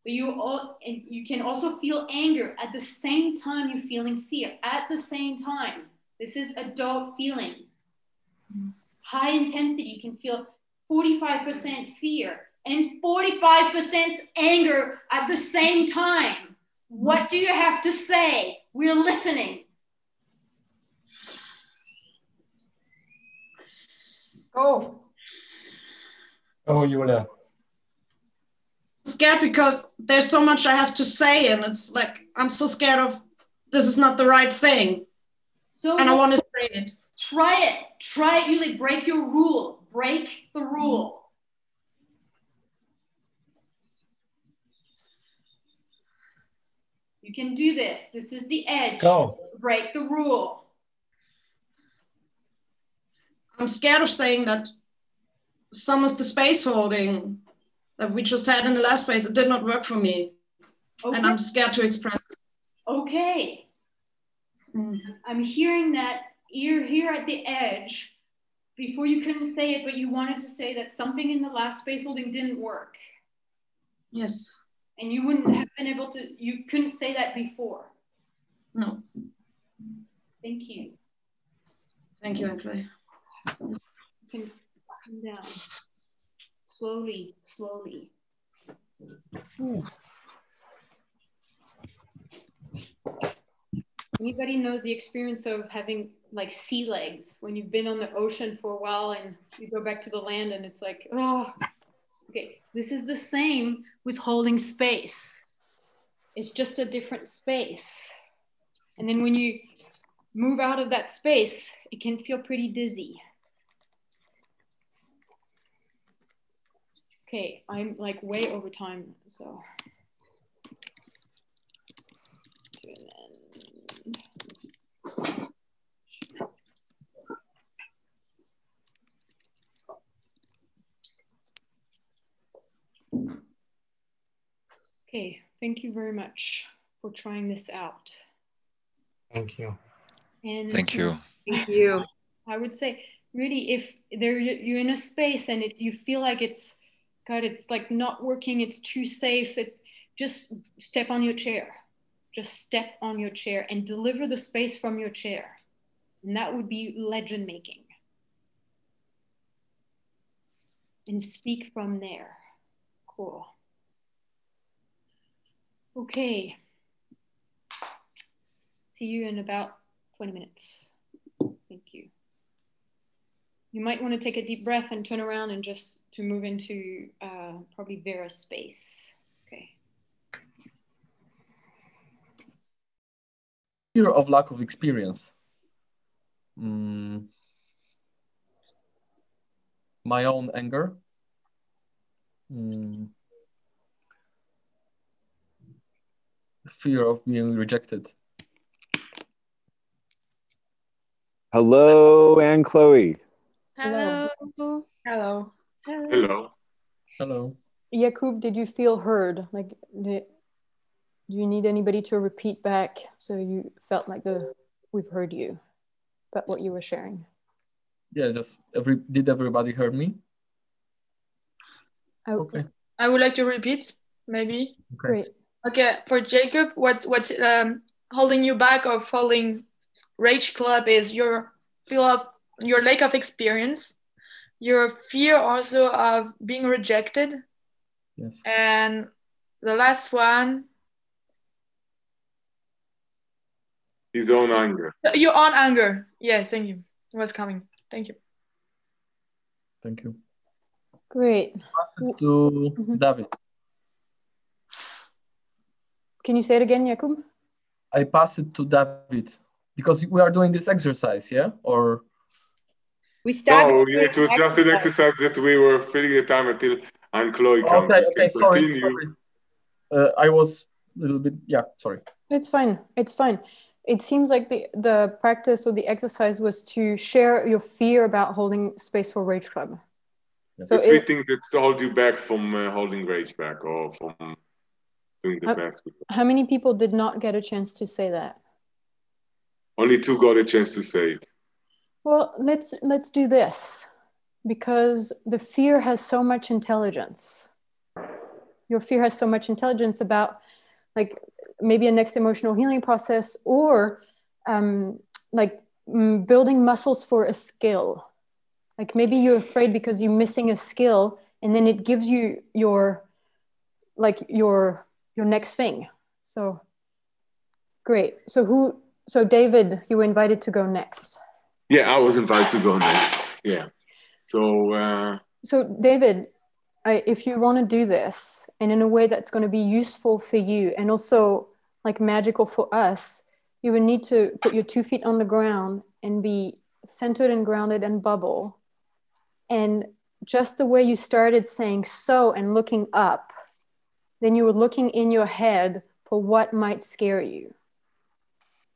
but you all and you can also feel anger at the same time. You're feeling fear at the same time. This is adult feeling. Mm. High intensity. You can feel 45% fear and 45% anger at the same time. What do you have to say? We're listening. Go. Oh, Julia. scared because there's so much I have to say, and it's like I'm so scared of this is not the right thing, So and I want to say it. Try it. Try it, Yuli Break your rule. Break the rule. You can do this. This is the edge. Go. Break the rule. I'm scared of saying that some of the space holding that we just had in the last space it did not work for me, and I'm scared to express. it. Okay. Mm. I'm hearing that you're here at the edge. Before you couldn't say it, but you wanted to say that something in the last space holding didn't work. Yes. And you wouldn't have been able to, you couldn't say that before. No. Thank you. Thank you, Ankley. You can come down. Slowly, slowly. Anybody know the experience of having like sea legs when you've been on the ocean for a while and you go back to the land and it's like, oh, okay. This is the same with holding space. It's just a different space. And then when you move out of that space, it can feel pretty dizzy. Okay, I'm like way over time, so. Okay, thank you very much for trying this out. Thank you. And Thank you. Uh, thank you. I would say, really, if there you're in a space and it, you feel like it's, God, it's like not working, it's too safe. It's just step on your chair. Just step on your chair and deliver the space from your chair, and that would be legend making. And speak from there. Cool. Okay. See you in about 20 minutes. Thank you. You might want to take a deep breath and turn around and just to move into uh, probably Vera space. Okay. fear of lack of experience. Mm. My own anger. Mm. Fear of being rejected. Hello, Anne-Claude. Hello. Hello. Hello. Hello. Yakub, did you feel heard? Like, did, do you need anybody to repeat back so you felt like the we've heard you, but what you were sharing? Yeah, just every did everybody hear me? Oh. Okay. I would like to repeat, maybe. Great. Okay, for Jacob, what's what's um, holding you back of following Rage Club is your feel of your lack of experience, your fear also of being rejected, Yes. and the last one, His own anger. your own anger. Yeah, thank you. It was coming. Thank you. Thank you. Great. Pass it to David. Can you say it again, Jakub? I pass it to David because we are doing this exercise, yeah? Or We No, it was just an exercise that we were filling the time until Anne-Claude comes. okay, okay, sorry, continue. sorry. Uh, I was a little bit, yeah, sorry. It's fine. It's fine. It seems like the the practice or the exercise was to share your fear about holding space for Rage Club. So the three it- things that hold you back from uh, holding rage back or from doing the Uh, best. How many people did not get a chance to say that? Only two got a chance to say it. Well, let's let's do this because the fear has so much intelligence. Your fear has so much intelligence about like maybe a next emotional healing process or um, like mm, building muscles for a skill. Like maybe you're afraid because you're missing a skill, and then it gives you your like your your next thing. So great. So who? So David, you were invited to go next. Yeah, I was invited to go next. Yeah. So uh, So, David, I, if you want to do this and in a way that's going to be useful for you and also like magical for us, you would need to put your two feet on the ground and be centered and grounded and bubble. And just the way you started saying so and looking up, then you were looking in your head for what might scare you.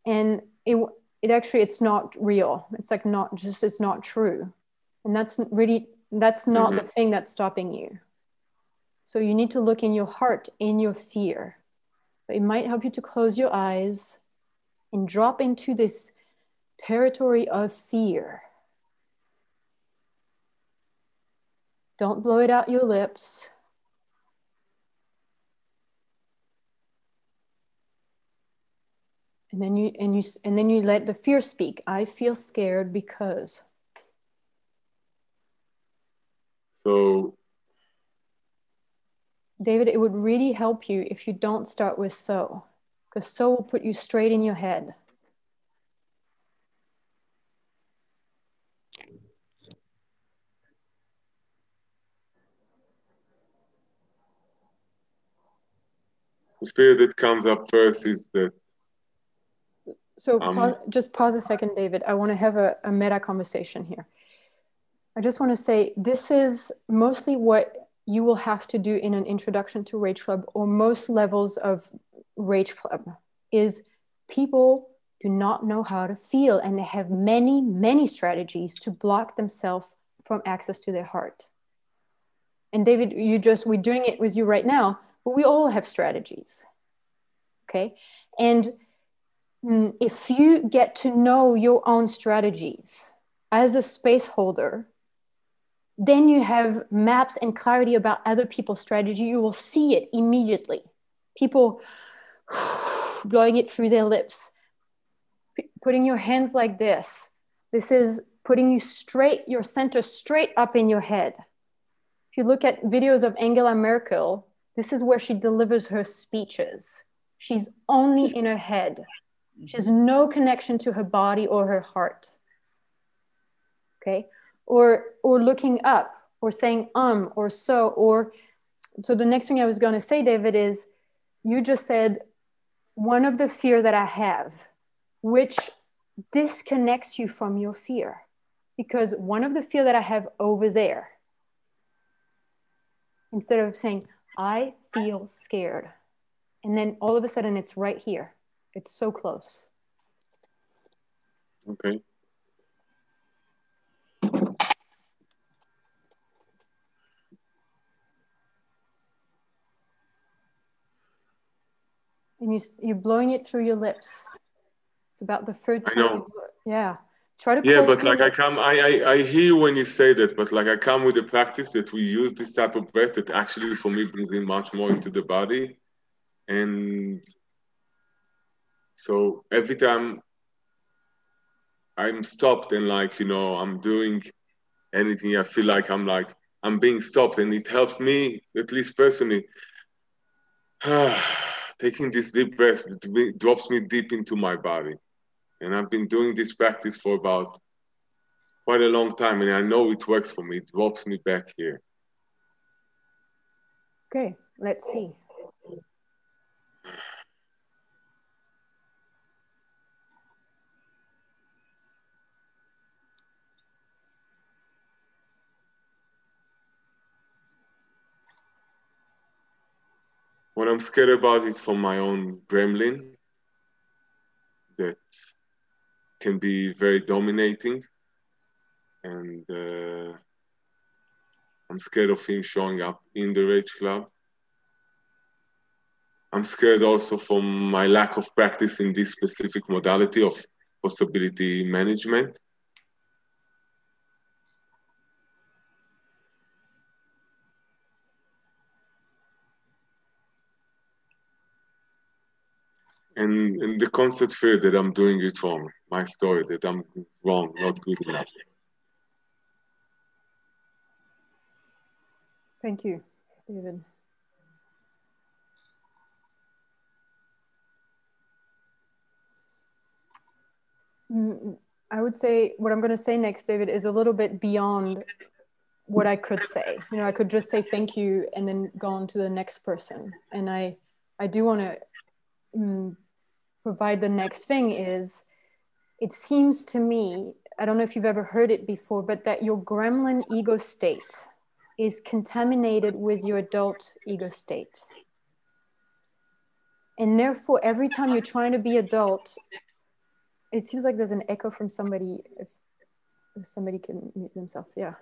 And it, it actually, it's not real. It's like not just, it's not true. And that's really that's not mm-hmm. the thing that's stopping you. So you need to look in your heart in your fear. But it might help you to close your eyes and drop into this territory of fear. Don't blow it out your lips and then you and you and then you let the fear speak. I feel scared because. So. David, it would really help you if you don't start with so, because so will put you straight in your head. the fear that comes up first is that So Um, pause, just pause a second, David. I want to have a, a meta conversation here. I just want to say this is mostly what you will have to do in an introduction to Rage Club or most levels of Rage Club is people do not know how to feel and they have many, many strategies to block themselves from access to their heart. And David, you just, we're doing it with you right now, but we all have strategies. Okay. And Mm, if you get to know your own strategies as a space holder, then you have maps and clarity about other people's strategy. You will see it immediately. People [SIGHS] blowing it through their lips, P- putting your hands like this. This is putting you straight, your center straight up in your head. If you look at videos of Angela Merkel, this is where she delivers her speeches. She's only in her head. She has no connection to her body or her heart. Okay? Or or looking up or saying um or so or so the next thing I was going to say David is you just said one of the fear that I have which disconnects you from your fear because one of the fear that I have over there instead of saying I feel scared and then all of a sudden it's right here it's so close okay. and you you're blowing it through your lips. It's about the third I time. know. you blow. Yeah, Try to Yeah, but like I come, I, I I hear when you say that, but like I come with the practice that we use this type of breath that actually for me brings in much more into the body, and so every time I'm stopped and like you know I'm doing anything, I feel like I'm like I'm being stopped, and it helps me at least personally. [SIGHS] Taking this deep breath drops me deep into my body, and I've been doing this practice for about quite a long time, and I know it works for me. It drops me back here. Okay, let's see. What I'm scared about is for my own gremlin that can be very dominating, and uh, I'm scared of him showing up in the Rage Club. I'm scared also from my lack of practice in this specific modality of possibility management. And the constant fear that I'm doing it wrong, my story that I'm wrong, not good enough. Thank you, David. Mm, I would say what I'm going to say next, David, is a little bit beyond what I could say. You know, I could just say thank you and then go on to the next person. And I, I do want to mm, provide the next thing is, it seems to me, I don't know if you've ever heard it before, but that your gremlin ego state is contaminated with your adult ego state. And therefore, every time you're trying to be adult, it seems like there's an echo from somebody. If, if somebody can mute themselves, yeah.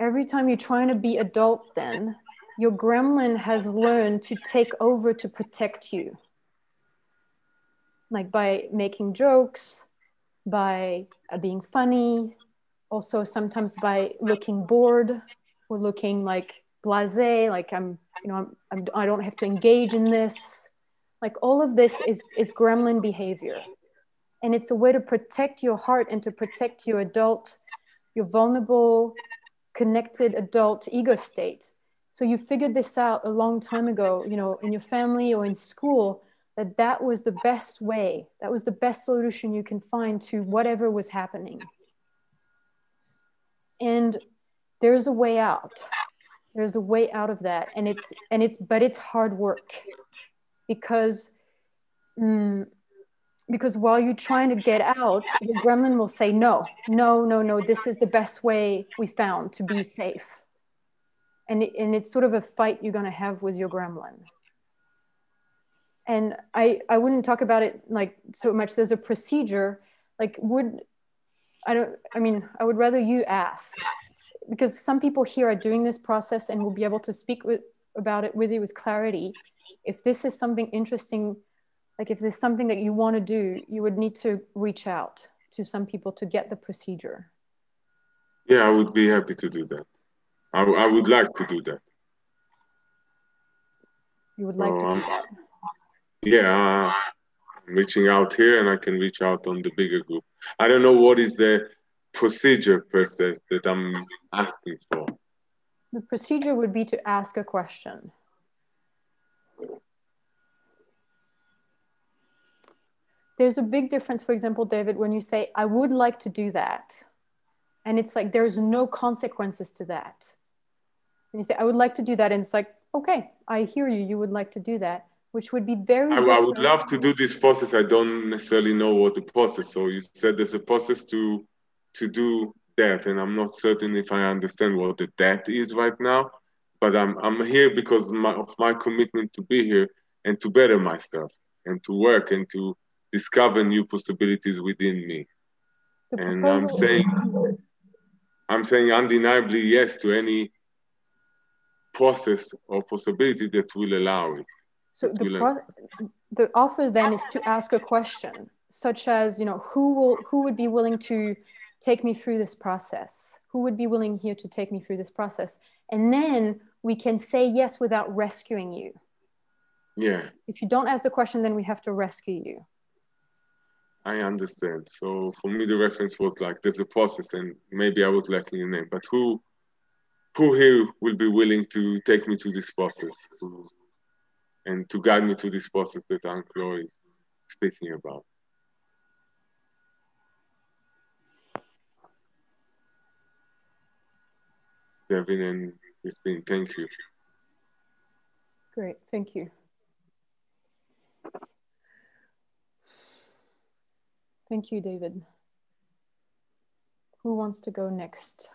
Every time you're trying to be adult, then your gremlin has learned to take over to protect you. Like by making jokes, by uh, being funny, also sometimes by looking bored or looking like blasé, like I'm, you know, I'm, I'm, I don't have to engage in this. Like all of this is, is gremlin behavior. And it's a way to protect your heart and to protect your adult, your vulnerable, connected adult ego state. So you figured this out a long time ago, you know, in your family or in school, that that was the best way, that was the best solution you can find to whatever was happening. And there's a way out. There's a way out of that. And it's, and it's, but it's hard work because, mm, because while you're trying to get out, your gremlin will say, no, no, no, no, this is the best way we found to be safe. And, and it's sort of a fight you're going to have with your gremlin. And I, I wouldn't talk about it like so much. There's a procedure, like would, I don't, I mean, I would rather you ask because some people here are doing this process and will be able to speak with, about it with you with clarity. If this is something interesting like if there's something that you want to do you would need to reach out to some people to get the procedure Yeah, I would be happy to do that. I, I would like to do that. you would like to So, do um, that Yeah, uh, I'm reaching out here and I can reach out on the bigger group. I don't know what is the procedure process that I'm asking for. the procedure would be to ask a question there's a big difference for example david when you say i would like to do that and it's like there's no consequences to that and you say i would like to do that and it's like okay i hear you you would like to do that which would be very I, I would love to do this process. I don't necessarily know what the process. So you said there's a process to to do that, and I'm not certain if I understand what the that is right now. But I'm I'm here because my, of my commitment to be here and to better myself and to work and to discover new possibilities within me. The and I'm saying I'm saying undeniably yes to any process or possibility that will allow it. So the, pro- the offer then is to ask a question. such as you know who will who would be willing to take me through this process who would be willing here to take me through this process and then we can say yes without rescuing you Yeah, if you don't ask the question then we have to rescue you I understand. So for me, the reference was like there's a process, and maybe I was lacking in name. But who, who here will be willing to take me through this process and to guide me through this process that Anne-Claude is speaking about? Devin and Christine, thank you. great thank you thank you david who wants to go next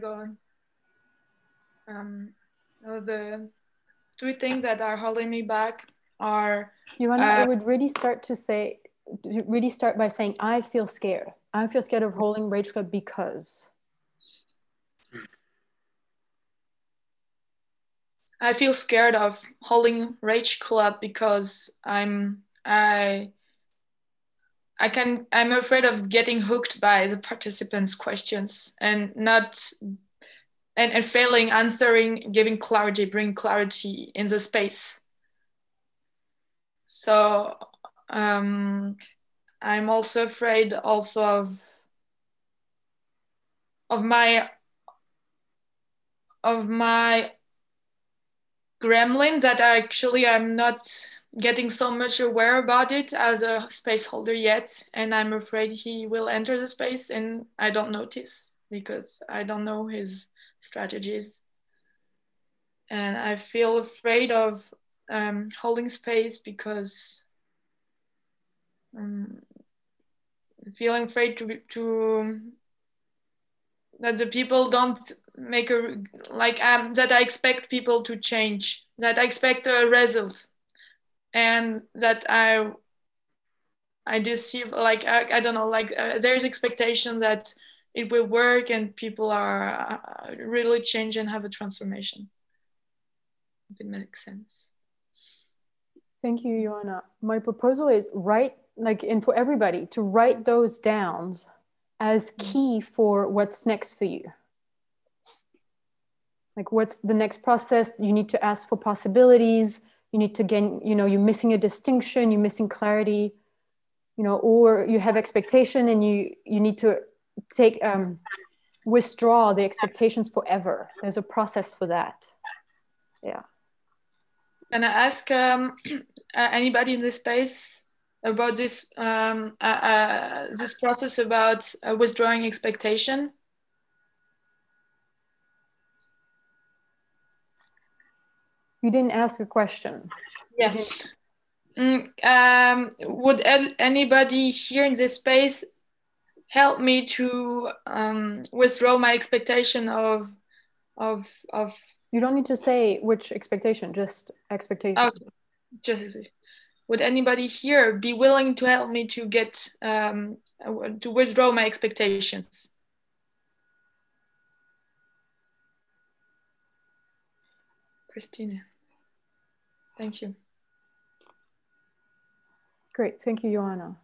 Go on. Um, the three things that are holding me back are you want uh, I would really start to say, really start by saying, I feel scared. I feel scared of holding Rage Club because. I feel scared of holding Rage Club because I'm I I can I'm afraid of getting hooked by the participants' questions and not and, and failing answering, giving clarity, bring clarity in the space. So um, I'm also afraid also of of my of my gremlin that I actually I'm not getting so much aware about it as a space holder yet and i'm afraid he will enter the space and i don't notice because i don't know his strategies. And i feel afraid of um, holding space because um, feeling afraid to to that the people don't make a like um that i expect people to change that i expect a result. And that I I deceive like I, I don't know like uh, there's expectation that it will work and people are uh, really change and have a transformation. If it makes sense. Thank you, Joanna. My proposal is write, like, and for everybody to write those downs as key for what's next for you. Like, what's the next process? You need to ask for possibilities you need to gain you know you're missing a distinction you're missing clarity you know or you have expectation and you you need to take um withdraw the expectations forever there's a process for that yeah Can I ask um, [CLEARS THROAT] uh, anybody in this space about this um, uh, uh, this process about uh, withdrawing expectation? you didn't ask a question Yeah. Mm, um, would anybody here in this space help me to um, withdraw my expectation of of of? you don't need to say which expectation just expectation Okay. Just would anybody here be willing to help me to get um, to withdraw my expectations? Christina. Thank you. great thank you joanna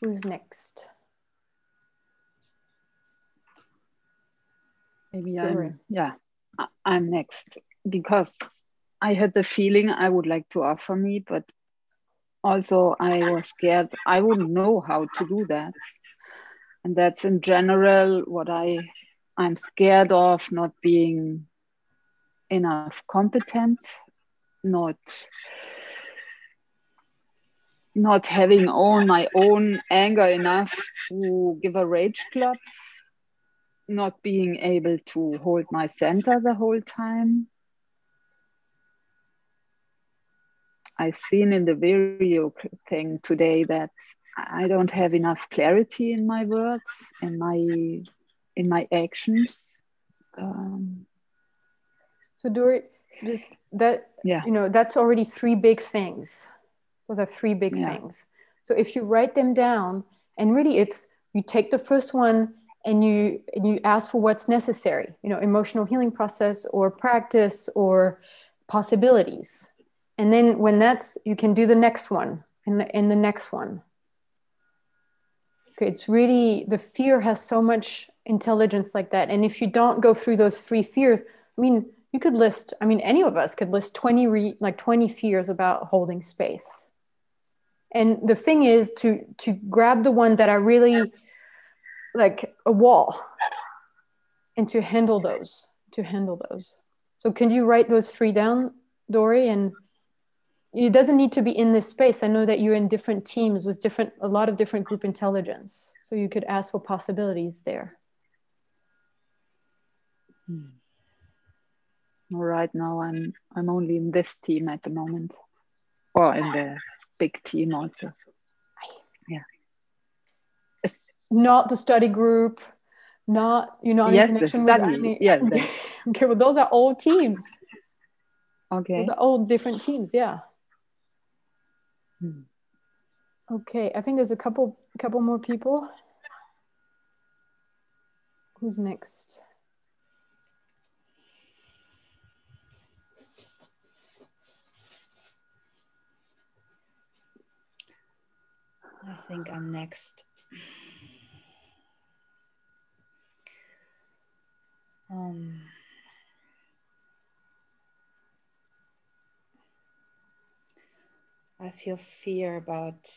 who's next Maybe I'm, yeah, I'm next. Because I had the feeling I would like to offer me, but also I was scared I wouldn't know how to do that. And that's in general what I I'm scared of not being enough competent, not not having all my own anger enough to give a rage club not being able to hold my center the whole time. I've seen in the video thing today that I don't have enough clarity in my words and my in my actions. Um, So Dory, just that Yeah. you know, that's already three big things. Those are three big Yeah. things. So if you write them down, and really it's you take the first one and you and you ask for what's necessary, you know, emotional healing process or practice or possibilities. And then when that's, you can do the next one and the, and the next one. Okay, it's really, the fear has so much intelligence like that. And if you don't go through those three fears, I mean, you could list, I mean, any of us could list 20, re, like 20 fears about holding space. And the thing is to, to grab the one that i really like a wall and to handle those, to handle those. So can you write those three down, Dory? And it doesn't need to be in this space. I know that you're in different teams with different, a lot of different group intelligence. So you could ask for possibilities there. Hmm. Right now, I'm I'm only in this team at the moment, or in the big team also. Yeah. It's not the study group, not you know Yes, in connection with any. yeah, [LAUGHS] the- okay, well, those are all teams. Okay. Those are all different teams. Yeah. Hmm. Okay, I think there's a couple couple more people. Who's next? I think I'm next. Um, I feel fear about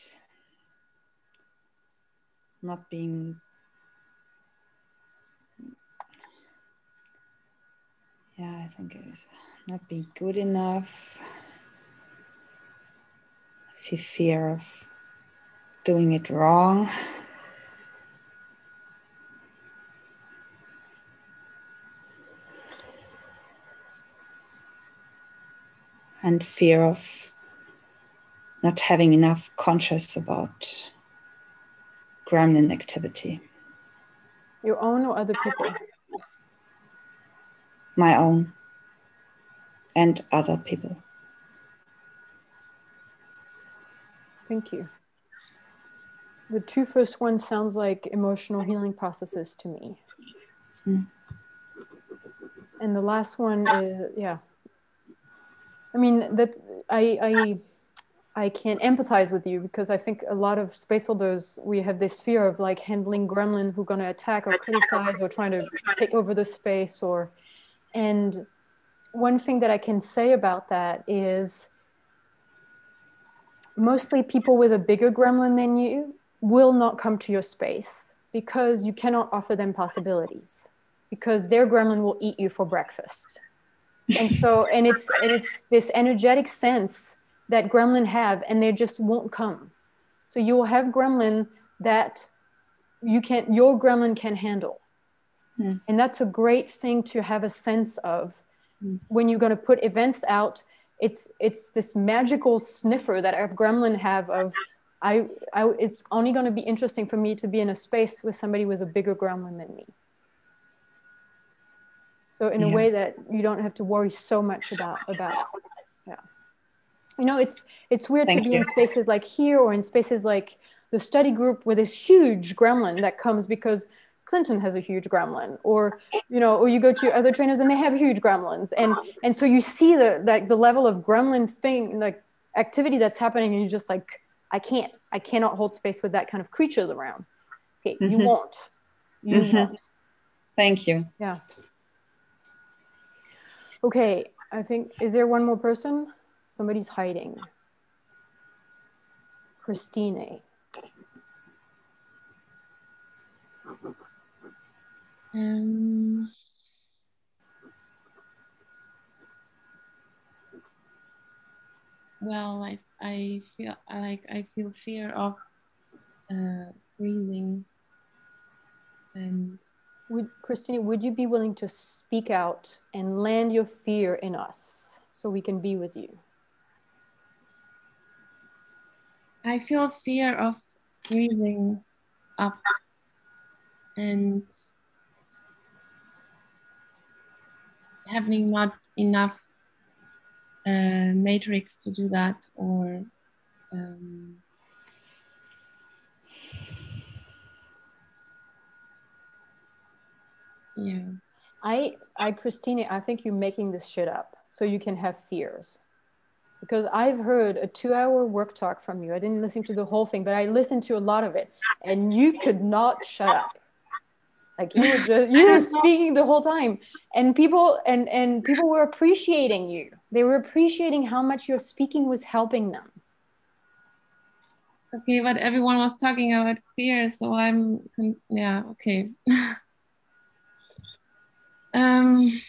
not being. Yeah, I think it's not being good enough. Fear of doing it wrong. And fear of not having enough conscious about gremlin activity, Your own or other people? my own and other people. Thank you. The two first ones sounds like emotional healing processes to me. Mm. And the last one is yeah. I mean that I I I can empathize with you because I think a lot of space holders we have this fear of like handling gremlin who gonna attack or criticize or trying to take over the space or and one thing that I can say about that is mostly people with a bigger gremlin than you will not come to your space because you cannot offer them possibilities because their gremlin will eat you for breakfast and so and it's and it's this energetic sense that gremlin have and they just won't come. So you will have gremlin that you can't, your gremlin can handle. Hmm. and that's a great thing to have a sense of. When you're going to put events out it's it's this magical sniffer that our gremlin have of I, I it's only going to be interesting for me to be in a space with somebody with a bigger gremlin than me so in a way that you don't have to worry so much about about yeah you know it's it's weird Thank to be you. in spaces like here or in spaces like the study group with this huge gremlin that comes because clinton has a huge gremlin or you know or you go to other trainers and they have huge gremlins and and so you see the like the level of gremlin thing like activity that's happening and you're just like i can't i cannot hold space with that kind of creatures around okay you Mhm. won't you Mhm. won't Thank you. yeah. Okay, I think, is there one more person? Somebody's hiding. Christine. Um, well, I I feel like I feel fear of uh, breathing, and Would Christine, would you be willing to speak out and land your fear in us so we can be with you? I feel fear of breathing up and having not enough uh, matrix to do that or um, yeah I, I, Christine, I think you're making this shit up so you can have fears. because I've heard a two hour work talk from you. I didn't listen to the whole thing, but I listened to a lot of it, and you could not shut up. Like you were just you were speaking the whole time, and people and and people were appreciating you. They were appreciating how much your speaking was helping them. Okay, but everyone was talking about fear, so I'm yeah okay. [LAUGHS] um,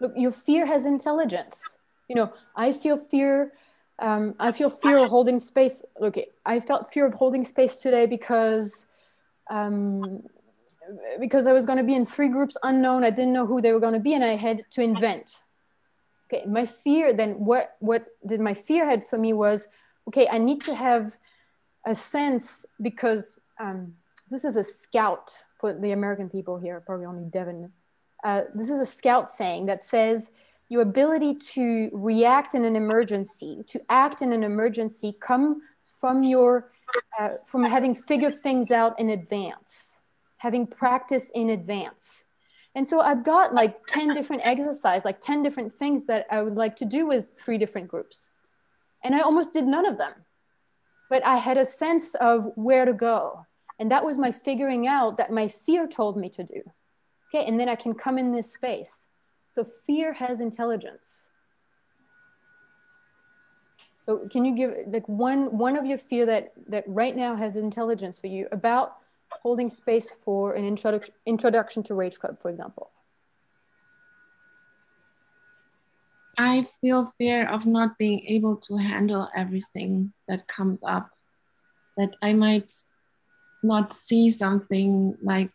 Look, your fear has intelligence. You know, I feel fear. Um, I feel fear of holding space. Okay, I felt fear of holding space today because um, because I was going to be in three groups unknown. I didn't know who they were going to be, and I had to invent. Okay, my fear. Then what? What did my fear had for me was okay. I need to have a sense because um, this is a scout for the American people here, probably only Devin uh, this is a scout saying that says your ability to react in an emergency, to act in an emergency, comes from your uh, from having figured things out in advance, having practice in advance. And so I've got like 10 different exercises, like 10 different things that I would like to do with three different groups. And I almost did none of them. But I had a sense of where to go. And that was my figuring out that my fear told me to do. Okay, and then I can come in this space. So fear has intelligence. So can you give like one one of your fear that that right now has intelligence for you about holding space for an introduction introduction to Rage Club, for example? I feel fear of not being able to handle everything that comes up. That I might not see something like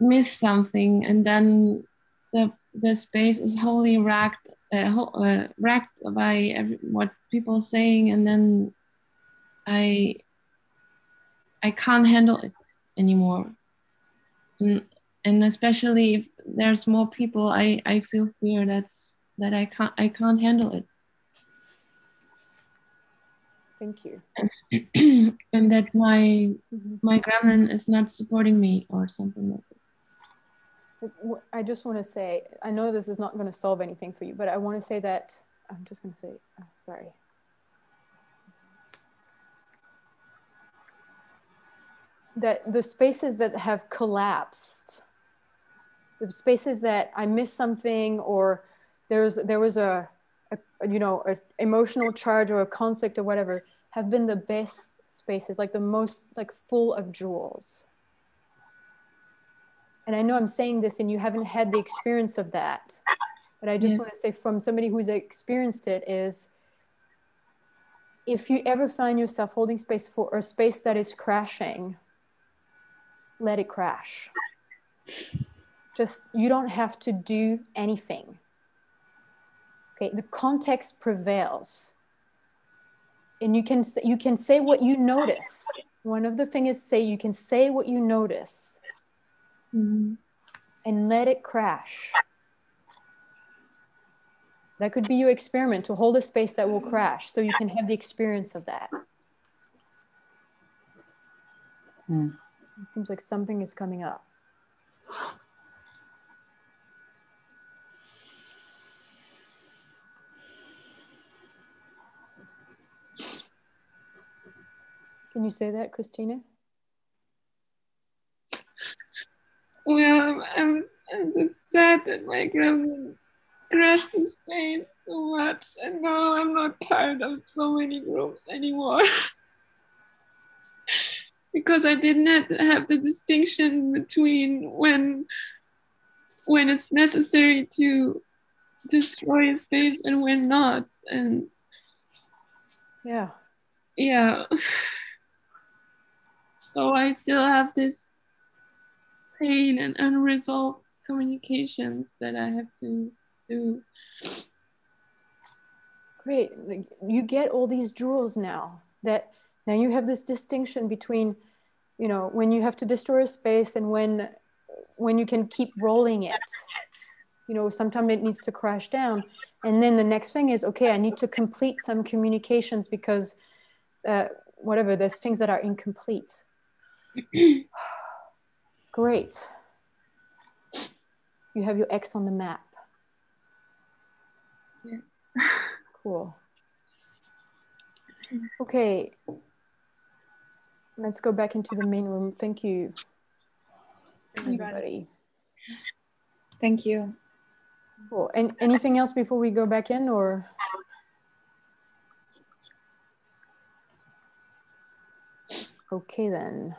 miss something and then the the space is wholly racked uh, uh, racked by every, what people are saying and then i i can't handle it anymore. And, and especially if there's more people i i feel fear that's that i can't i can't handle it thank you [CLEARS THROAT] and that my mm-hmm. my gremlin is not supporting me or something like this I just want to say, I know this is not going to solve anything for you, but I want to say that I'm just going to say, oh, sorry. That the spaces that have collapsed, the spaces that I missed something, or there's there was a, a you know, an emotional charge or a conflict or whatever, have been the best spaces, like the most like full of jewels and I know I'm saying this and you haven't had the experience of that, but I just yes. want to say from somebody who's experienced it is if you ever find yourself holding space for a space that is crashing, let it crash. Just you don't have to do anything. Okay, the context prevails. And you can you can say what you notice. One of the things is say you can say what you notice mm-hmm. and let it crash. That could be your experiment to hold a space that will crash so you can have the experience of that. Mm. It seems like something is coming up. Can you say that, Christina? Well, I'm, I'm just sad that my grandma crashed his face so much, and now I'm not part of so many groups anymore. [LAUGHS] because I did not have the distinction between when when it's necessary to destroy a space and when not. And yeah. Yeah. [LAUGHS] So I still have this pain and unresolved communications that I have to do. Great. You get all these jewels now that now you have this distinction between, you know, when you have to destroy a space and when when you can keep rolling it. You know, sometimes it needs to crash down. And then the next thing is, okay, I need to complete some communications because uh, whatever, there's things that are incomplete. [CLEARS THROAT] Great. You have your X on the map. Yeah. [LAUGHS] Cool. Okay. Let's go back into the main room. Thank you, everybody. Thank you. Cool. And anything else before we go back in or? Okay then.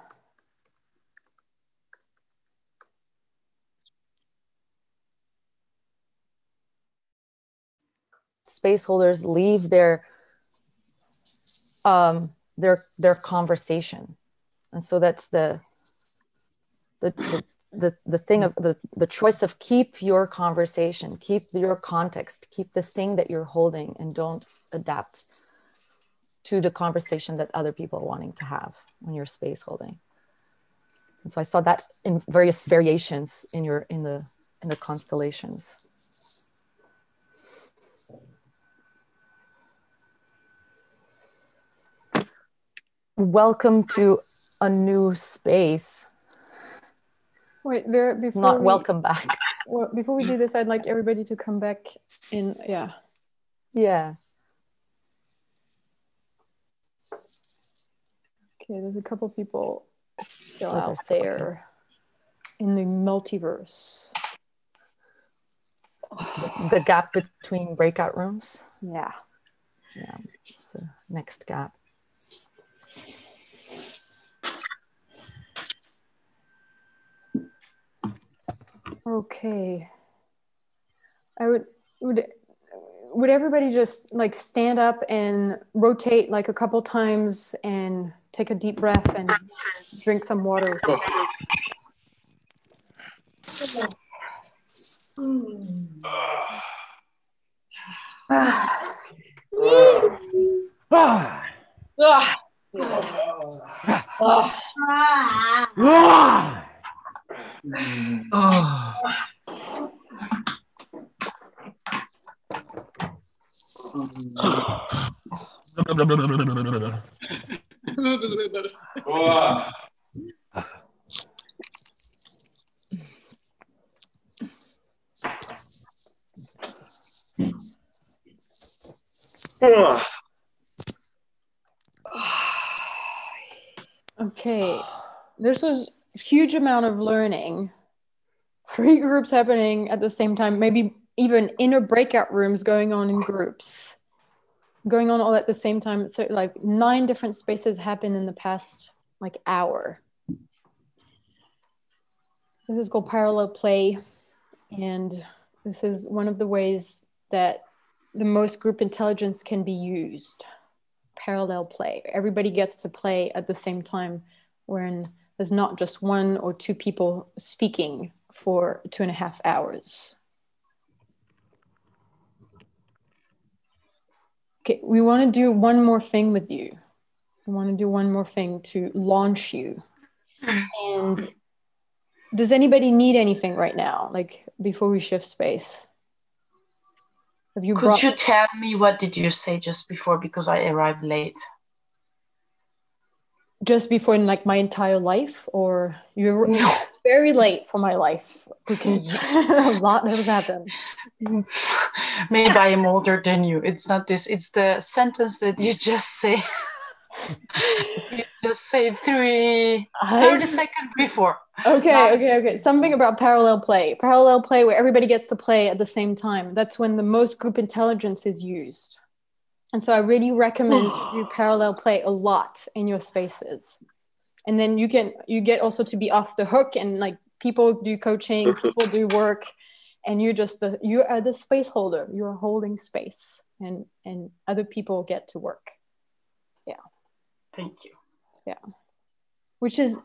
Space holders leave their um their their conversation. And so that's the the the, the, the thing of the, the choice of keep your conversation keep your context keep the thing that you're holding and don't adapt to the conversation that other people are wanting to have when you're space holding. And so i saw that in various variations in your in the in the constellations welcome to a new space. Wait, Vera, before Not we, welcome back. [LAUGHS] Well, before we do this, I'd like everybody to come back in. Yeah. Yeah. Okay, there's a couple people still Oh, out there in the multiverse. The gap between breakout rooms. [SIGHS] Yeah. Yeah, it's the next gap. Okay. I would would would everybody just like stand up and rotate like a couple times and take a deep breath and drink some water. Mm. something? [SIGHS] Okay. This was huge amount of learning. Three groups happening at the same time, maybe even inner breakout rooms going on in groups. Going on all at the same time. So like nine different spaces happened in the past like hour. This is called parallel play. And this is one of the ways that the most group intelligence can be used parallel play. Everybody gets to play at the same time, when there's not just one or two people speaking for two and a half hours. Okay, we want to do one more thing with you. We want to do one more thing to launch you. And does anybody need anything right now, like before we shift space? Have you Could you tell me what did you say just before because I arrived late? Just before in like my entire life or you're very late for my life because [LAUGHS] [LAUGHS] a lot has happened [LAUGHS] Maybe I am older than you. It's not this. It's the sentence that you just say. you just say three, 30 seconds before. okay okay okay something about parallel play parallel play where everybody gets to play at the same time that's when the most group intelligence is used and so i really recommend you do [SIGHS] parallel play a lot in your spaces. And then you can you get also to be off the hook and like people do coaching [LAUGHS] people do work and you're just the you are the space holder. You're holding space and and other people get to work. Yeah. Thank you. yeah. Which is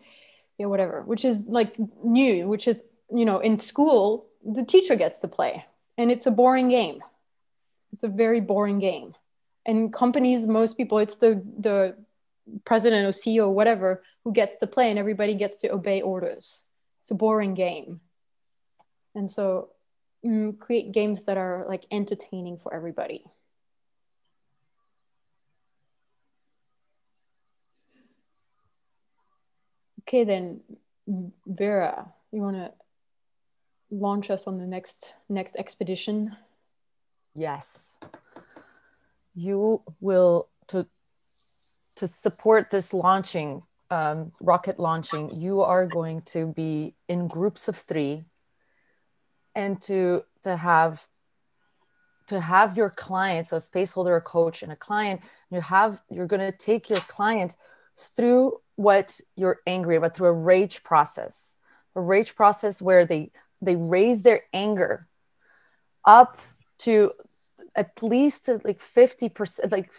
yeah whatever. Which is like new which is you know in school the teacher gets to play and it's a boring game. It's a very boring game and companies most people it's the the president or ceo or whatever who gets to play and everybody gets to obey orders. It's a boring game. And so mm, create games that are like entertaining for everybody. Okay then vera you want to launch us on the next next expedition? Yes. You will to to support this launching um, rocket launching. You are going to be in groups of three, and to to have to have your clients a space holder, a coach, and a client. You have you're going to take your client through what you're angry about through a rage process, a rage process where they they raise their anger up to at least like 50% like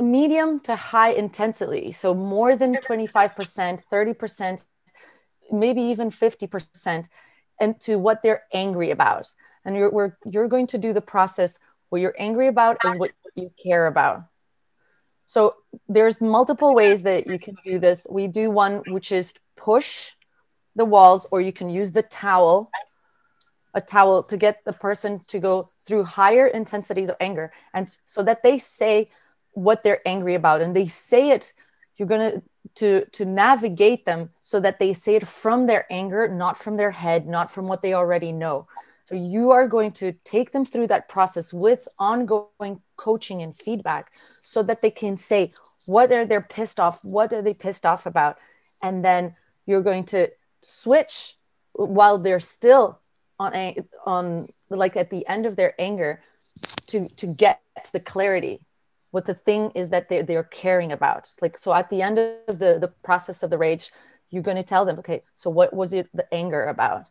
medium to high intensity. So more than 25% 30% maybe even 50% and to what they're angry about. And you're, you're going to do the process. What you're angry about is what you care about. So there's multiple ways that you can do this. We do one which is push the walls or you can use the towel a towel to get the person to go through higher intensities of anger. And so that they say what they're angry about. And they say it you're going to to to navigate them so that they say it from their anger not from their head not from what they already know. So you are going to take them through that process with ongoing coaching and feedback so that they can say what are they pissed off what are they pissed off about? And then you're going to switch while they're still on a on like at the end of their anger to to get the clarity what the thing is that they, they're caring about. Like so at the end of the the process of the rage you're going to tell them okay so what was it the anger about?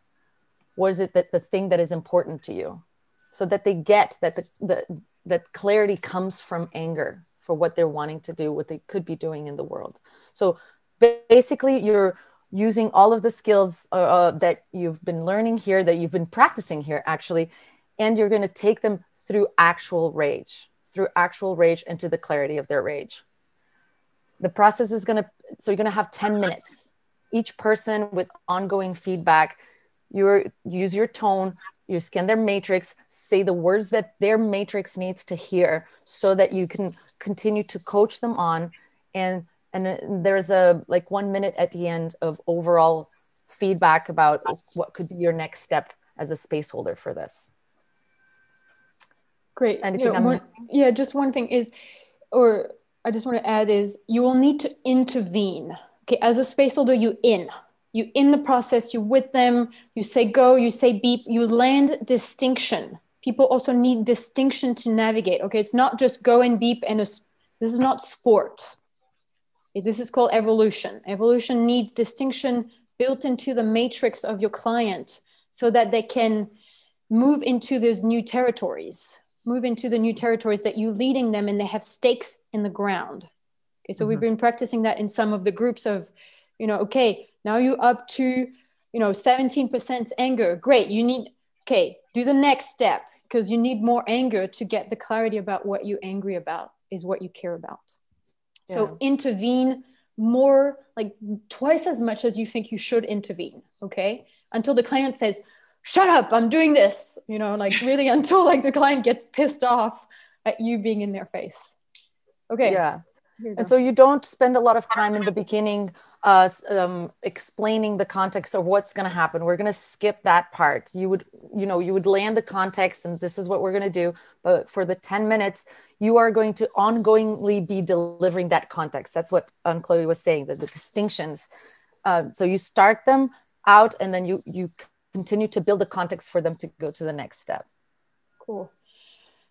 What is it that the thing that is important to you? So that they get that the, the that clarity comes from anger for what they're wanting to do what they could be doing in the world. So basically you're using all of the skills uh, uh, that you've been learning here, that you've been practicing here, actually, and you're going to take them through actual rage, through actual rage into the clarity of their rage. The process is going to, so you're going to have 10 minutes. Each person with ongoing feedback, you use your tone, you scan their matrix, say the words that their matrix needs to hear so that you can continue to coach them on and and there's a like one minute at the end of overall feedback about what could be your next step as a space holder for this. Great. Anything yeah, one, yeah just one thing is or i just want to add is you will need to intervene. Okay as a space holder you in. You in the process you with them you say go you say beep you land distinction. People also need distinction to navigate. Okay it's not just go and beep and a, this is not sport this is called evolution. Evolution needs distinction built into the matrix of your client so that they can move into those new territories, move into the new territories that you're leading them and they have stakes in the ground. Okay, so mm-hmm. we've been practicing that in some of the groups of, you know, okay, now you're up to, you know, 17% anger. Great. You need, okay, do the next step because you need more anger to get the clarity about what you're angry about is what you care about. So yeah. intervene more, like twice as much as you think you should intervene. Okay. Until the client says, shut up, I'm doing this, you know, like [LAUGHS] really until like the client gets pissed off at you being in their face. Okay. Yeah and so you don't spend a lot of time in the beginning uh, um, explaining the context of what's going to happen. We're going to skip that part. You would you know you would land the context and this is what we're going to do but for the 10 minutes you are going to ongoingly be delivering that context. That's what um, chloe was saying the, the distinctions. Uh, so you start them out and then you you continue to build the context for them to go to the next step. Cool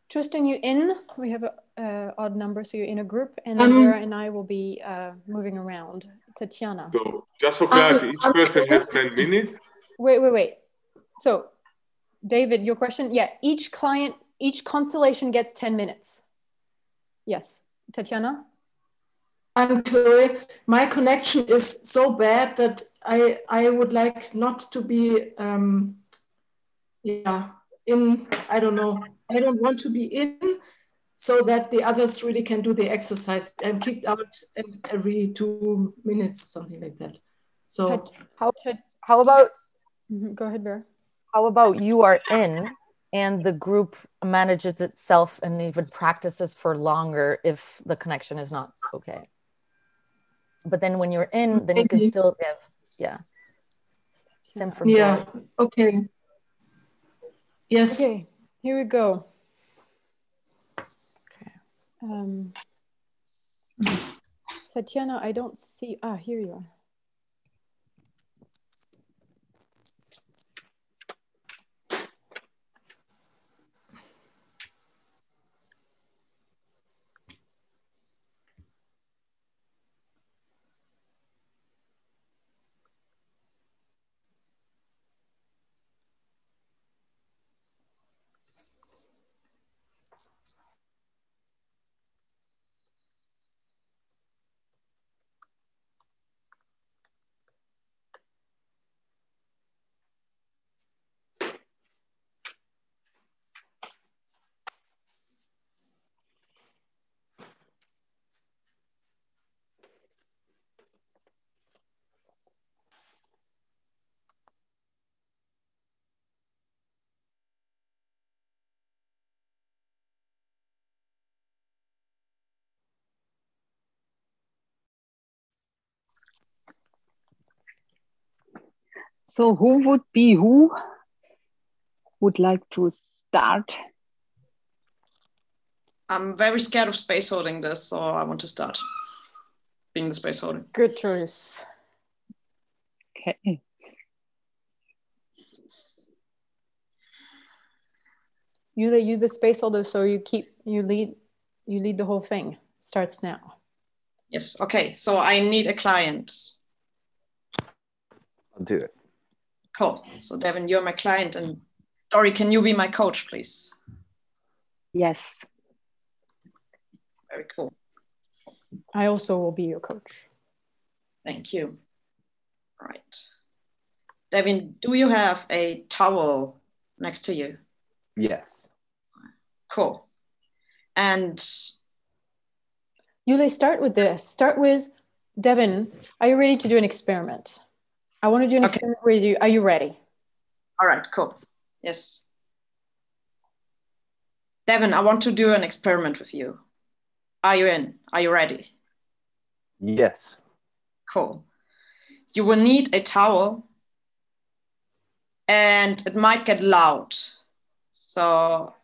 Tristan, you in? We have a uh, odd number, so you're in a group, and um, Vera and I will be uh, moving around. Tatiana. So, just for clarity, um, each person has 10 minutes. Wait, wait, wait. So, David, your question? Yeah, each client, each constellation gets 10 minutes. Yes. Tatiana? I'm Chloe. My connection is so bad that I I would like not to be um, yeah in I don't know I don't want to be in so that the others really can do the exercise. I'm kicked out every two minutes, something like that. So how, how about, mm-hmm. go ahead, Vera. How about you are in and the group manages itself and even practices for longer if the connection is not okay. But then when you're in, then you can still give, yeah. Same for yeah. Boys. Okay. Yes. Okay. Here we go. Okay. Um, Tatiana, I don't see. Ah, here you are. So who would be who? Would like to start? I'm very scared of space holding this, so I want to start being the space holder. Good choice. Okay. You the you the space holder, so you keep you lead you lead the whole thing. Starts now. Yes. Okay. So I need a client. I'll do it. Cool. So Devin, you're my client, and Dory, can you be my coach, please? Yes. Very cool. I also will be your coach. Thank you. All right. Devin, do you have a towel next to you? Yes. Cool. And Yuli, start with this. Start with Devin. Are you ready to do an experiment? I want to do an Okay. experiment with you. Are you ready? all right, cool. Yes. Devin, I want to do an experiment with you. Are you in? Are you ready? Yes. Cool. You will need a towel and it might get loud. So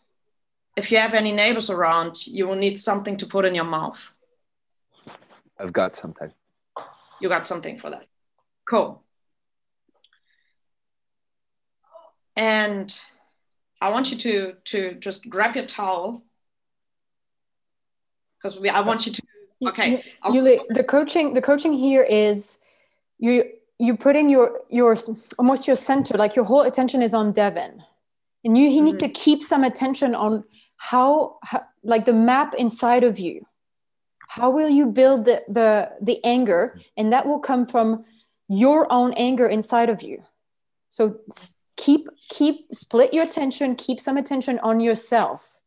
if you have any neighbors around, you will need something to put in your mouth. I've got something. You got something for that. Cool. And I want you to to just grab your towel because I want you to okay. I'll- Yuli, the coaching the coaching here is you you put in your your almost your center like your whole attention is on Devin, and you, you need to mm-hmm. keep some attention on how, how like the map inside of you. How will you build the, the the anger, and that will come from your own anger inside of you. So keep keep split your attention, keep some attention on yourself.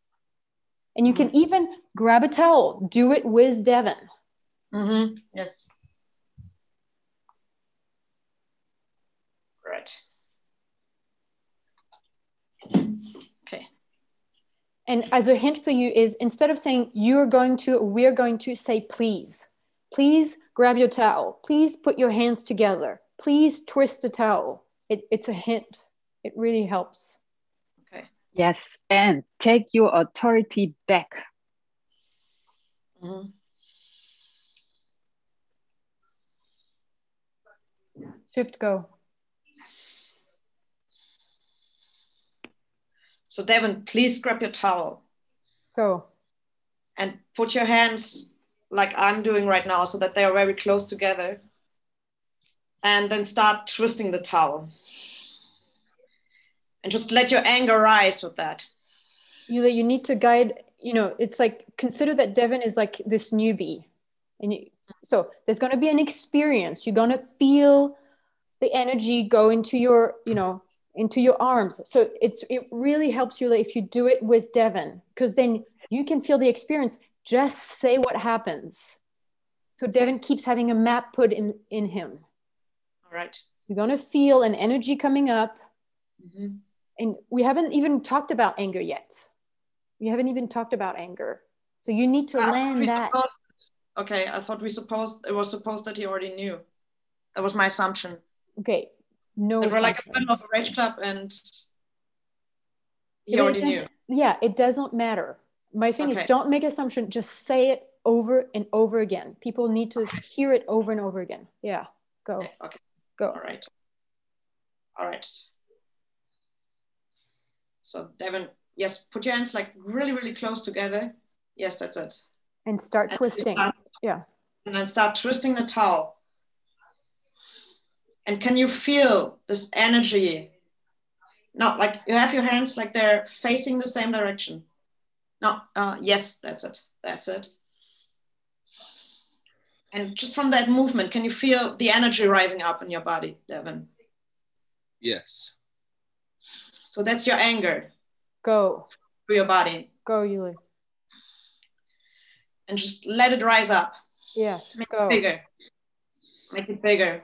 And you can even grab a towel, do it with Devin. Mm-hmm. Yes. Right. Okay. And as a hint for you is instead of saying you're going to, we're going to say please. Please grab your towel. Please put your hands together. Please twist the towel. It, it's a hint. It really helps. Okay. Yes. And take your authority back. Mhm. Shift go. So Devin, please grab your towel Go. and put your hands like I'm doing right now so that they are very close together. And then start twisting the towel. And just let your anger rise with that. You, you need to guide, you know, it's like consider that Devin is like this newbie. And you, so there's going to be an experience. You're going to feel the energy go into your, you know, into your arms. So it's it really helps you if you do it with Devin, because then you can feel the experience. Just say what happens. So Devin keeps having a map put in in him. All right. You're going to feel an energy coming up. Mhm. And we haven't even talked about anger yet. We haven't even talked about anger. So you need to I land that. supposed- okay, I thought we supposed it was supposed that he already knew. That was my assumption. Okay. No. They were like a middle of a rage club and he already knew. Yeah, it doesn't matter. my thing Okay. is don't make assumption just say it over and over again people need to hear it over and over again yeah go Okay. go All right. All right. So Devin, yes, put your hands like really, really close together. Yes, that's it. and start And twisting start- yeah And then start twisting the towel. And can you feel this energy? No, like you have your hands like they're facing the same direction. No, uh, yes, that's it. That's it. And just from that movement, can you feel the energy rising up in your body, Devin? Yes. So that's your anger go through your body. go Yuli. And just let it rise up. yes Make go it bigger. Make it bigger.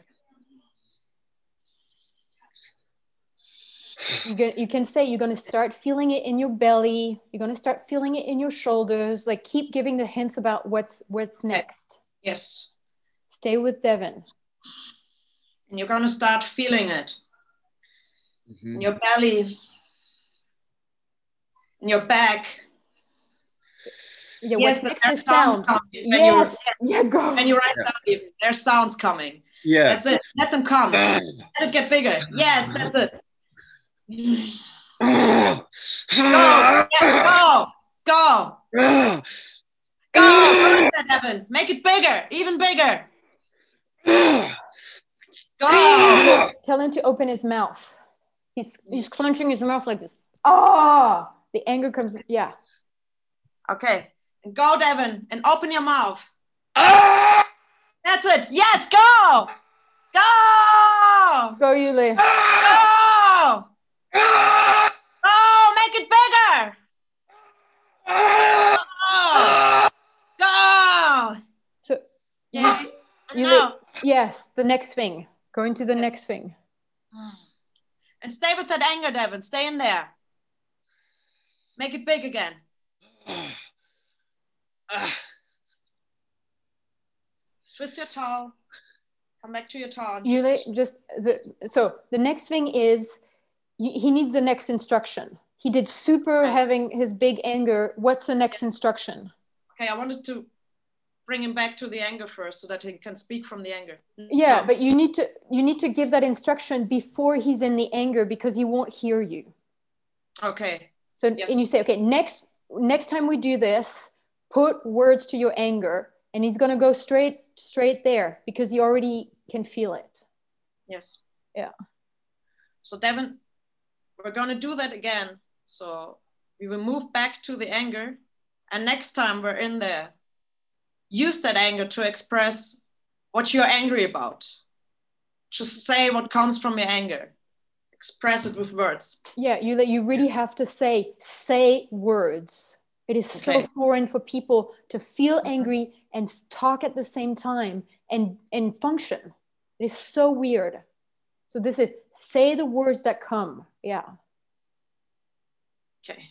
you can, you can say you're going to start feeling it in your belly you're going to start feeling it in your shoulders like keep giving the hints about what's what's next Yes. stay with devin And you're going to start feeling it Mm-hmm. in your belly, in your back. yeah Yes, what's but next there's is sound coming you- yes yeah go When you rise up, even, there's sounds coming. Yeah. That's it. Let them come. Ah. Let it get bigger. Yes, that's it. Ah. Go. Yes, go. Go. Go. Ah. Go, Devin. Make it bigger. Even bigger. Go. tell him to open his mouth he's he's clenching his mouth like this oh the anger comes yeah Okay. Go, Devin, and open your mouth. Ah! That's it. Yes, go. Go. go Yuli. Go. Go. Make it bigger. Go. Go. so Yes. Yuli, No. yes the next thing going to the next thing And stay with that anger, Devin. Stay in there. Make it big again. [SIGHS] Twist your towel. Come back to your towel. and You just- just the, so the next thing is he needs the next instruction. He did super having his big anger. What's the next instruction? Okay, I wanted to bring him back to the anger first so that he can speak from the anger. Yeah, No. but you need to you need to give that instruction before he's in the anger because he won't hear you. Okay. So Yes. and you say, okay, next next time we do this, put words to your anger, and he's gonna go straight straight there because he already can feel it. Yes. Yeah. So Devin, we're gonna do that again. So we will move back to the anger, and next time we're in there, use that anger to express what you're angry about. Just say what comes from your anger. Express it with words. Yeah, you you really have to say say words. It is so foreign for people to feel mm-hmm. angry and talk at the same time and and function. It is so weird. So this is say the words that come. Yeah. Okay.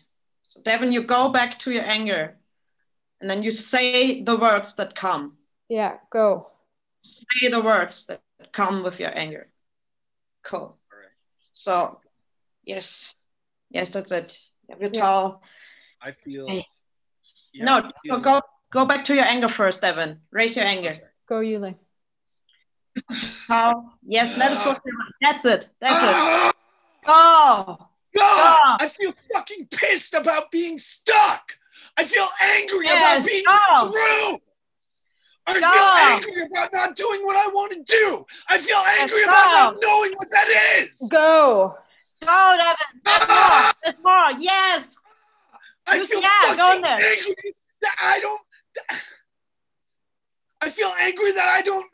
So Devin, you go back to your anger, and then you say the words that come. Yeah, go. say the words that come with your anger. Cool. So, yes, yes, that's it. You have your Yeah. towel. I feel. Hey. Yeah, no, I go, feel- go go back to your anger first, Evan. Raise your anger. Go, Yuli. Towel. Yes, let it ah. flow. through your mind. That's it. That's it. Ah! Go. God, I feel fucking pissed about being stuck. I feel angry Yes, about being go. in this room. I Go. feel angry about not doing what I want to do. I feel angry about not knowing what that is. Go. Go, Devin. There's more. There's more. Yes. I You- feel yeah, go fucking in there. angry that I don't. I feel angry that I don't.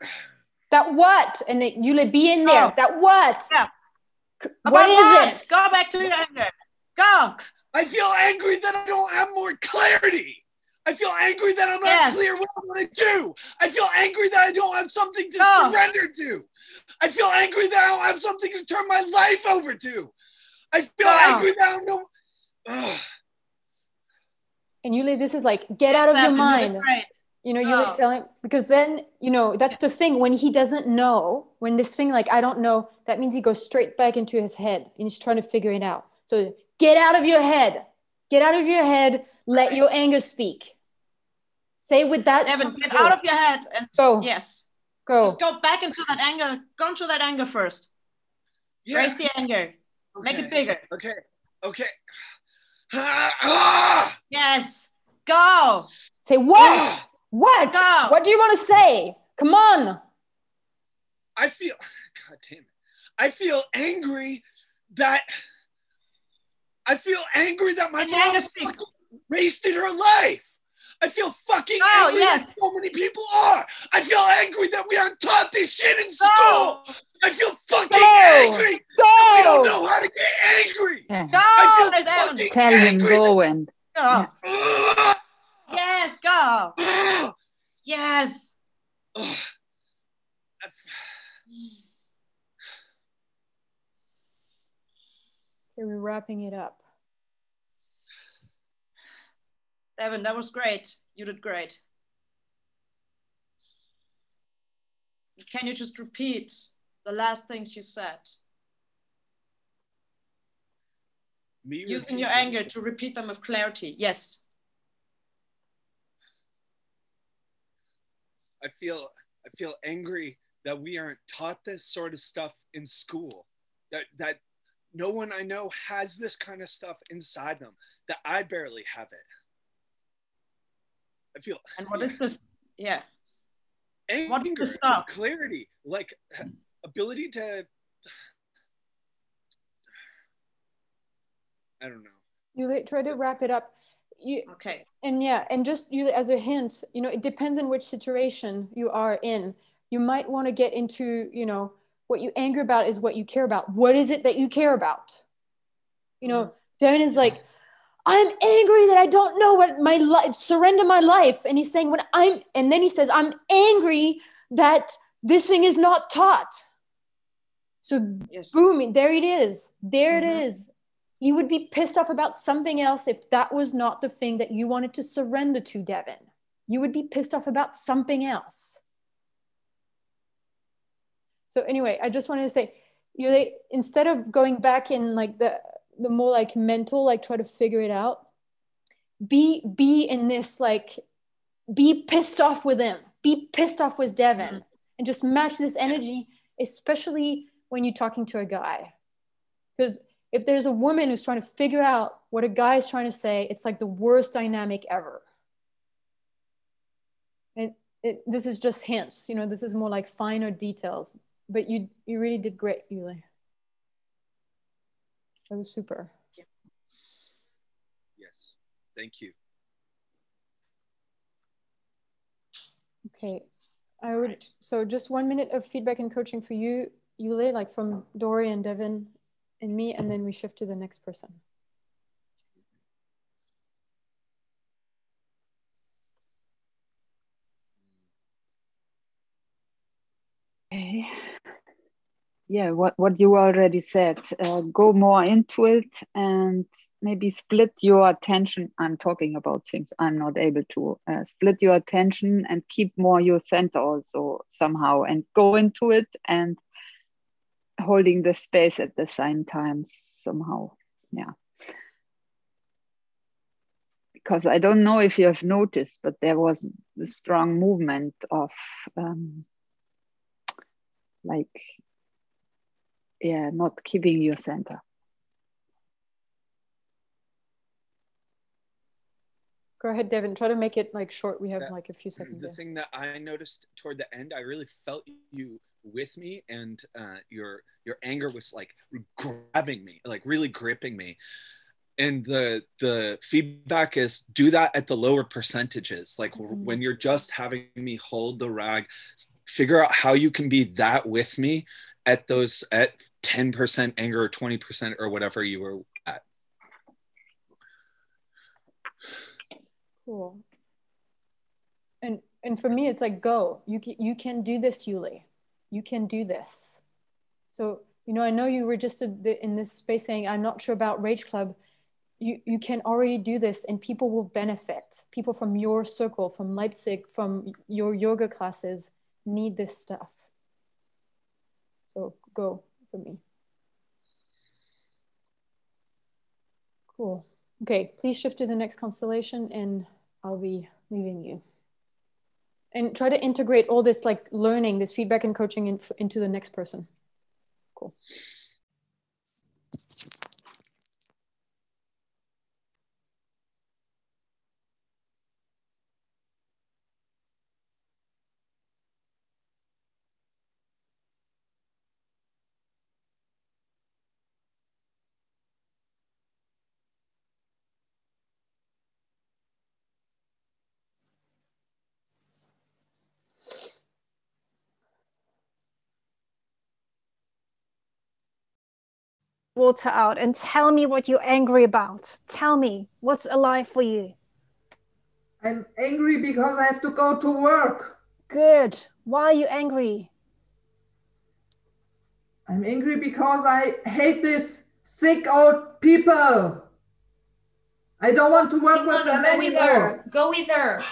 That what? And then Yuli be in there. Go. That what? Yeah. What About is it? Go back to your anger. Go. I feel angry that I don't have more clarity. I feel angry that I'm not Yes. clear what I want to do. I feel angry that I don't have something to Go. surrender to. I feel angry that I don't have something to turn my life over to. I feel Go. angry that I don't know. Ugh. And Yuli, this is like get out of your Devin, you did mind. great. You know, you Go. like tell him because then you know that's the thing when he doesn't know when this thing like I don't know that means he goes straight back into his head and he's trying to figure it out. So get out of your head, get out of your head. let your anger speak. Say with that. Devin, tone get of out of your head and Go. Yes. Go. Just go back into that anger. Go into that anger first. Yeah. Raise the anger. Make it bigger. Okay. Okay. Ah! Yes. Go. Say what? what? Go. What do you want to say? Come on. I feel, God damn it. I feel angry that, I feel angry that my mom fucking wasted her life. I feel fucking Oh, angry yes. that so many people are. I feel angry that we aren't taught this shit in school. I feel fucking Go. angry. Go. We don't know how to get angry. Yeah. Go. I feel Devin. fucking Tell him angry. go and Go. yeah. Ah! Yes. Go. Ah! Yes. Okay, we're wrapping it up. Evan, that was great. You did great. Can you just repeat the last things you said? Me Using your anger to repeat them with clarity. Yes. I feel I feel angry that we aren't taught this sort of stuff in school. That that no one I know has this kind of stuff inside them. That I barely have it. I feel And what is this? Yeah. anger, What is the stuff? clarity, like ability to. I don't know. You try to wrap it up. You Okay. and yeah, and just you as a hint, you know, it depends on which situation you are in. You might want to get into, you know, what you anger about is what you care about. What is it that you care about? You know, Devin is like, I'm angry that I don't know what my life surrender my life. And he's saying when I'm and then he says, I'm angry that this thing is not taught. So Yes. boom, there it is. There Mhm. it is. You would be pissed off about something else if that was not the thing that you wanted to surrender to, Devin. You would be pissed off about something else. So anyway, I just wanted to say, you know, instead of going back in like the the more like mental, like try to figure it out, be be in this like be pissed off with him, be pissed off with Devin, mm-hmm. and just match this energy, especially when you're talking to a guy. Because if there's a woman who's trying to figure out what a guy is trying to say, it's like the worst dynamic ever. And it, this is just hints, you know, this is more like finer details. But you you really did great, Yuli. That was super. Yes. Thank you. Okay. I would so just one minute of feedback and coaching for you, Yule, like from Dory and Devin and me, and then we shift to the next person. Yeah, what, what you already said. Uh, go more into it and maybe split your attention. I'm talking about things I'm not able to. Uh, split your attention and keep more your center also somehow and go into it and holding the space at the same time somehow. Yeah. Because I don't know if you have noticed, but there was a strong movement of um, like yeah not keeping your center Go ahead, Devin. Try to make it like short. We have That- like a few seconds. the left. thing that I noticed toward the end, I really felt you with me, and uh, your your anger was like grabbing me, like really gripping me. And the the feedback is do that at the lower percentages, like Mhm. when you're just having me hold the rag, figure out how you can be that with me at those at ten percent anger or twenty percent or whatever you were at. Cool. And and for me, it's like go. You can, you can do this, Yuli. You can do this. So you know, I know you were just in this space saying, "I'm not sure about Rage Club." You you can already do this, and people will benefit. People from your circle, from Leipzig, from your yoga classes, need this stuff. So go for me. Cool. Okay, please shift to the next constellation and I'll be leaving you. And try to integrate all this like learning, this feedback and coaching in, into the next person. Cool. Water out and tell me what you're angry about. Tell me what's alive for you. I'm angry because I have to go to work. Good. Why are you angry? I'm angry because I hate these sick old people. I don't want to work with them go with anymore. her. Go with her.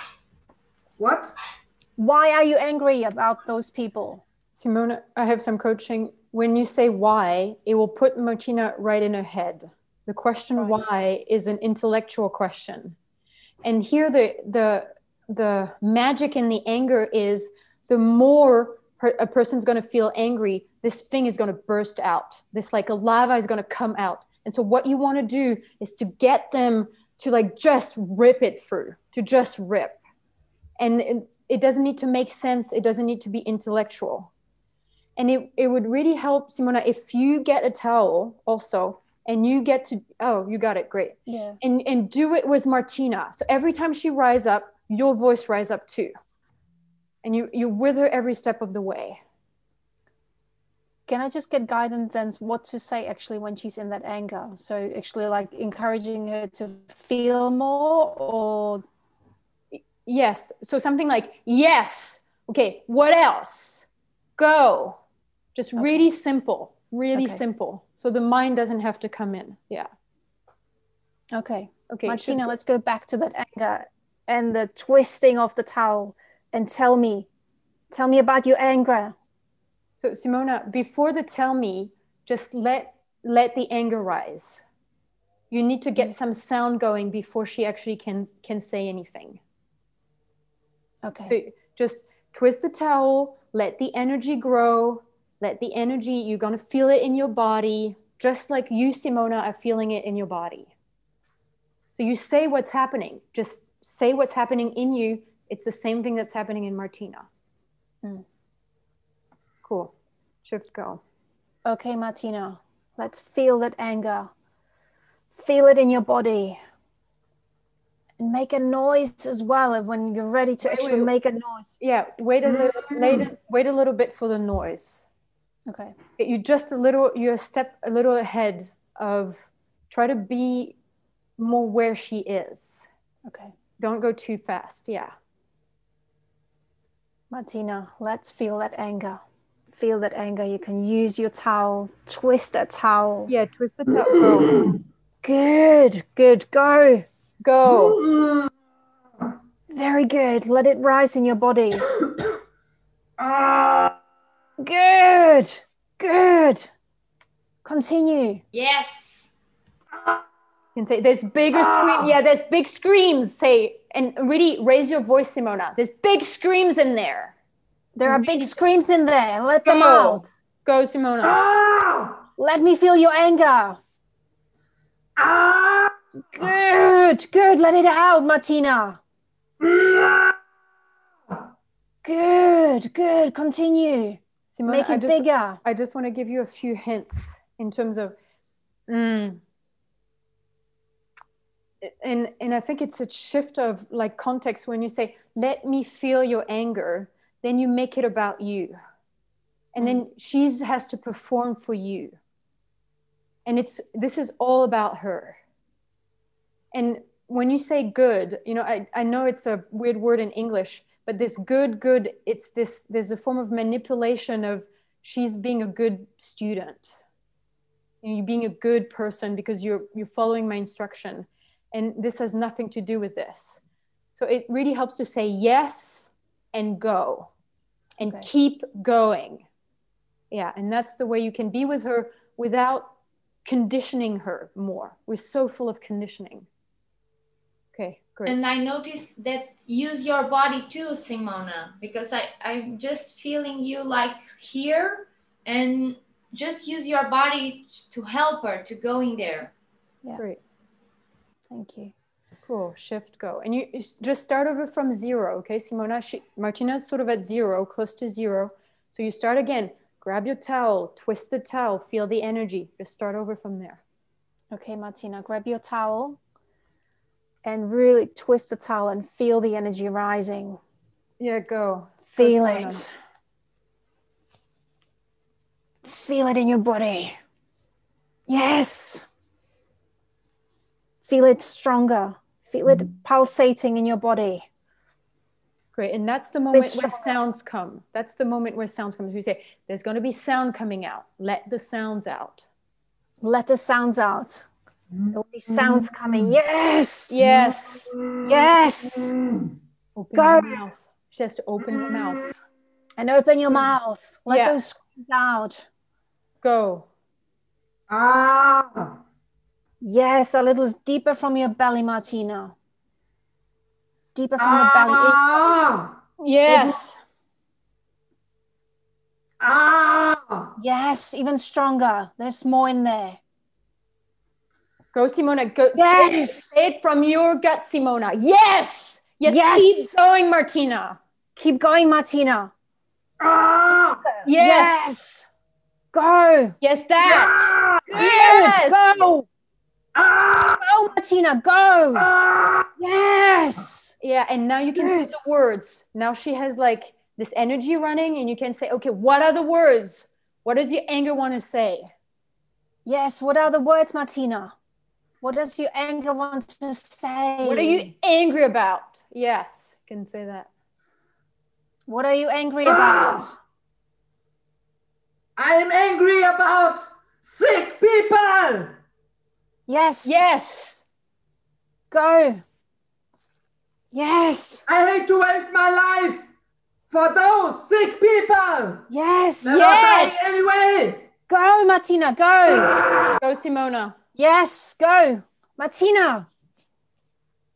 What? Why are you angry about those people? Simona, I have some coaching. When you say why, it will put Martina right in her head. The question why is an intellectual question. And here the the the magic in the anger is the more per- a person's going to feel angry, this thing is going to burst out. This like a lava is going to come out. And so what you want to do is to get them to like just rip it through, to just rip. And it, it doesn't need to make sense. It doesn't need to be intellectual. And it, it would really help, Simona, if you get a towel also and you get to, oh, you got it, great. Yeah. And, and do it with Martina. So every time she rise up, your voice rise up too. And you, you're with her every step of the way. Can I just get guidance and what to say actually when she's in that anger? So actually like encouraging her to feel more or Yes. So something like, yes. Okay. What else? Go. Just really simple, really Okay. simple. So the mind doesn't have to come in. Yeah. Okay. Okay. Martina, should- let's go back to that anger and the twisting of the towel and tell me, tell me about your anger. So Simona, before the tell me, just let let the anger rise. You need to get mm. some sound going before she actually can can say anything. Okay. So just twist the towel, let the energy grow, let the energy, you're gonna feel it in your body, just like you, Simona, are feeling it in your body. So you say what's happening. Just say what's happening in you. It's the same thing that's happening in Martina. Mm. Cool. Shift go. Okay, Martina, let's feel that anger. Feel it in your body. And make a noise as well when you're ready to Wait, actually wait. make a noise. Yeah, wait a little, wait, wait a little bit for the noise. Okay. You just a little, you're a step a little ahead of try to be more where she is. Okay. Don't go too fast. Yeah. Martina, let's feel that anger. Feel that anger. You can use your towel, twist that towel. Yeah, twist the towel. Go. Good, good. Go. Go. Very good. Let it rise in your body. [COUGHS] Ah. Good, good. Continue. Yes. You can say there's bigger scream. Yeah, there's big screams. Say and really raise your voice, Simona. There's big screams in there. There are big screams in there. Let them out. Go, Simona. Let me feel your anger. Ah! Good, good. Let it out, Martina. Ah! Good, good. Continue. Simona, Make I it just, bigger. I just want to give you a few hints in terms of, mm. and and I think it's a shift of like context when you say, "Let me feel your anger," then you make it about you, and then she has to perform for you, and it's this is all about her. And when you say good, you know, I, I know it's a weird word in English, but this good, good, it's this, there's a form of manipulation of she's being a good student. You being a good person because you're you're following my instruction. And this has nothing to do with this. So it really helps to say yes and go and keep going. Yeah, and that's the way you can be with her without conditioning her more. We're so full of conditioning. Okay, great. And I noticed that use your body too, Simona, because I, I'm just feeling you like here and just use your body to help her to going there. Yeah. Great. Thank you. Cool. Shift go. And you, you just start over from zero. Okay, Simona. She, Martina's sort of at zero, close to zero. So you start again. Grab your towel, twist the towel, feel the energy. Just start over from there. Okay, Martina, grab your towel and really twist the towel and feel the energy rising. Yeah, go. Feel Go, it. Feel it in your body. Yes. Feel it stronger. Feel it mm-hmm. pulsating in your body. Great. And that's the moment where sounds come. That's the moment where sounds come. We say, there's going to be sound coming out. Let the sounds out. Let the sounds out. There will be sounds coming. Yes. Yes. Yes. Open Go. your mouth. She has to open her mouth. And open your mouth. Let Yeah. those screams out. Go. Ah. Yes, a little deeper from your belly, Martina. Deeper from the belly. Ah. Yes. Ah. Yes, even stronger. There's more in there. Go, Simona. Go. Yes. say it from your gut, Simona. Yes. Yes. Yes. Keep going, Martina. Keep going, Martina. Ah. Yes. Go. Yes, that. Yes. Yes. Go. Ah. Go, Martina. Go. Ah. Yes. Yeah, and now you can put the words. Now she has like this energy running, and you can say, okay, what are the words? What does your anger want to say? Yes. What are the words, Martina? What does your anger want to say? What are you angry about? Yes, you can say that. What are you angry about? Ah! I am angry about sick people. Yes. Yes. Go. Yes. I hate to waste my life for those sick people. Yes. They're Yes. not anyway. Go, Martina. Go. Ah! Go, Simona. Yes. Go. Martina.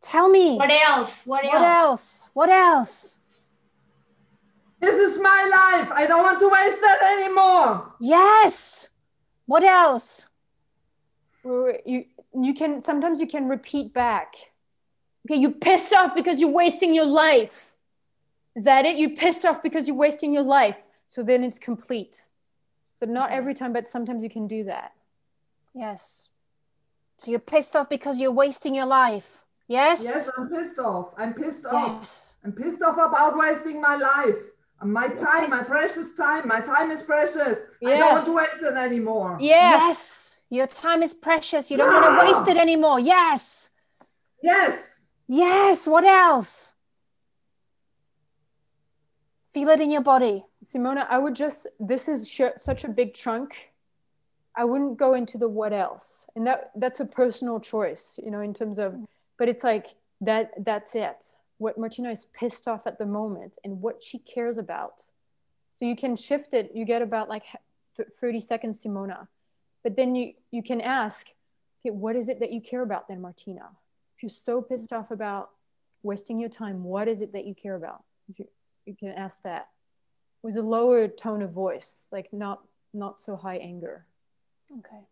Tell me. What else? What, What else? What else? This is my life. I don't want to waste that anymore. Yes. What else? Wait, wait, You you can sometimes you can repeat back. Okay, you pissed off because you're wasting your life. Is that it? You pissed off because you're wasting your life. So then it's complete. So not every time, but sometimes you can do that. Yes. So you're pissed off because you're wasting your life. Yes? Yes, I'm pissed off. I'm pissed off. Yes. I'm pissed off about wasting my life. And My time, my precious time. My time is precious. I don't want to waste it anymore. Yes. Your time is precious. You don't want to waste it anymore. Yes. Yes. Yes. What else? Feel it in your body. Simona, I would just, this is sh- such a big chunk. I wouldn't go into the what else. And that that's a personal choice, you know, in terms of, but it's like that, that's it. What Martina is pissed off at the moment and what she cares about. So you can shift it. You get about like 30 seconds, Simona. But then you, you can ask, okay, what is it that you care about then, Martina? If you're so pissed off about wasting your time, what is it that you care about? You, you can ask that with a lower tone of voice, like not not so high anger. Okay.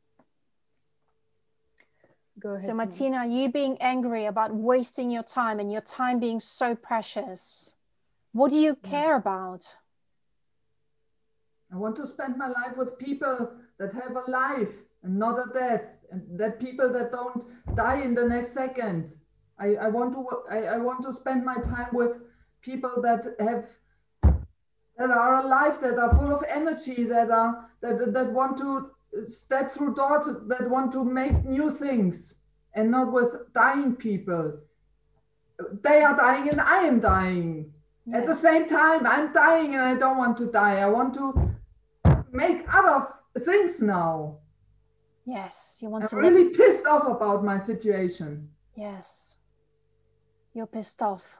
Go ahead. So, Simona. Martina, you being angry about wasting your time and your time being so precious, what do you mm. care about? I want to spend my life with people that have a life and not a death, and that people that don't die in the next second. I, I want to I, I want to spend my time with people that have that are alive, that are full of energy, that are that that want to step through doors, that want to make new things, and not with dying people. They are dying and I am dying. At the same time, I'm dying and I don't want to die. I want to make other things now. Yes, you want I'm to really live. pissed off about my situation. Yes. You're pissed off.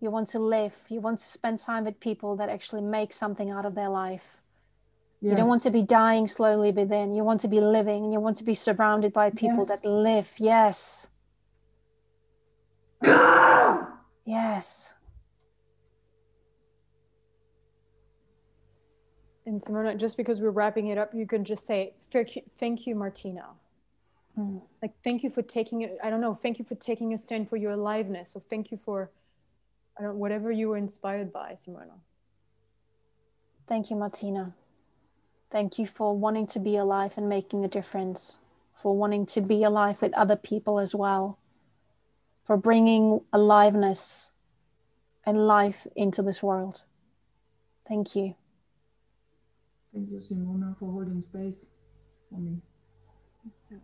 You want to live. You want to spend time with people that actually make something out of their life. You don't want to be dying slowly within. You want to be living and you want to be surrounded by people Yes. that live. Yes. yes. And Simona, just because we're wrapping it up, you can just say, "Thank you, thank you Martina. Mm. Like, thank you for taking it. I don't know. Thank you for taking a stand for your aliveness. Or thank you for, I don't whatever you were inspired by, Simona. Thank you, Martina. Thank you for wanting to be alive and making a difference, for wanting to be alive with other people as well, for bringing aliveness and life into this world. Thank you. Thank you, Simona, for holding space for me.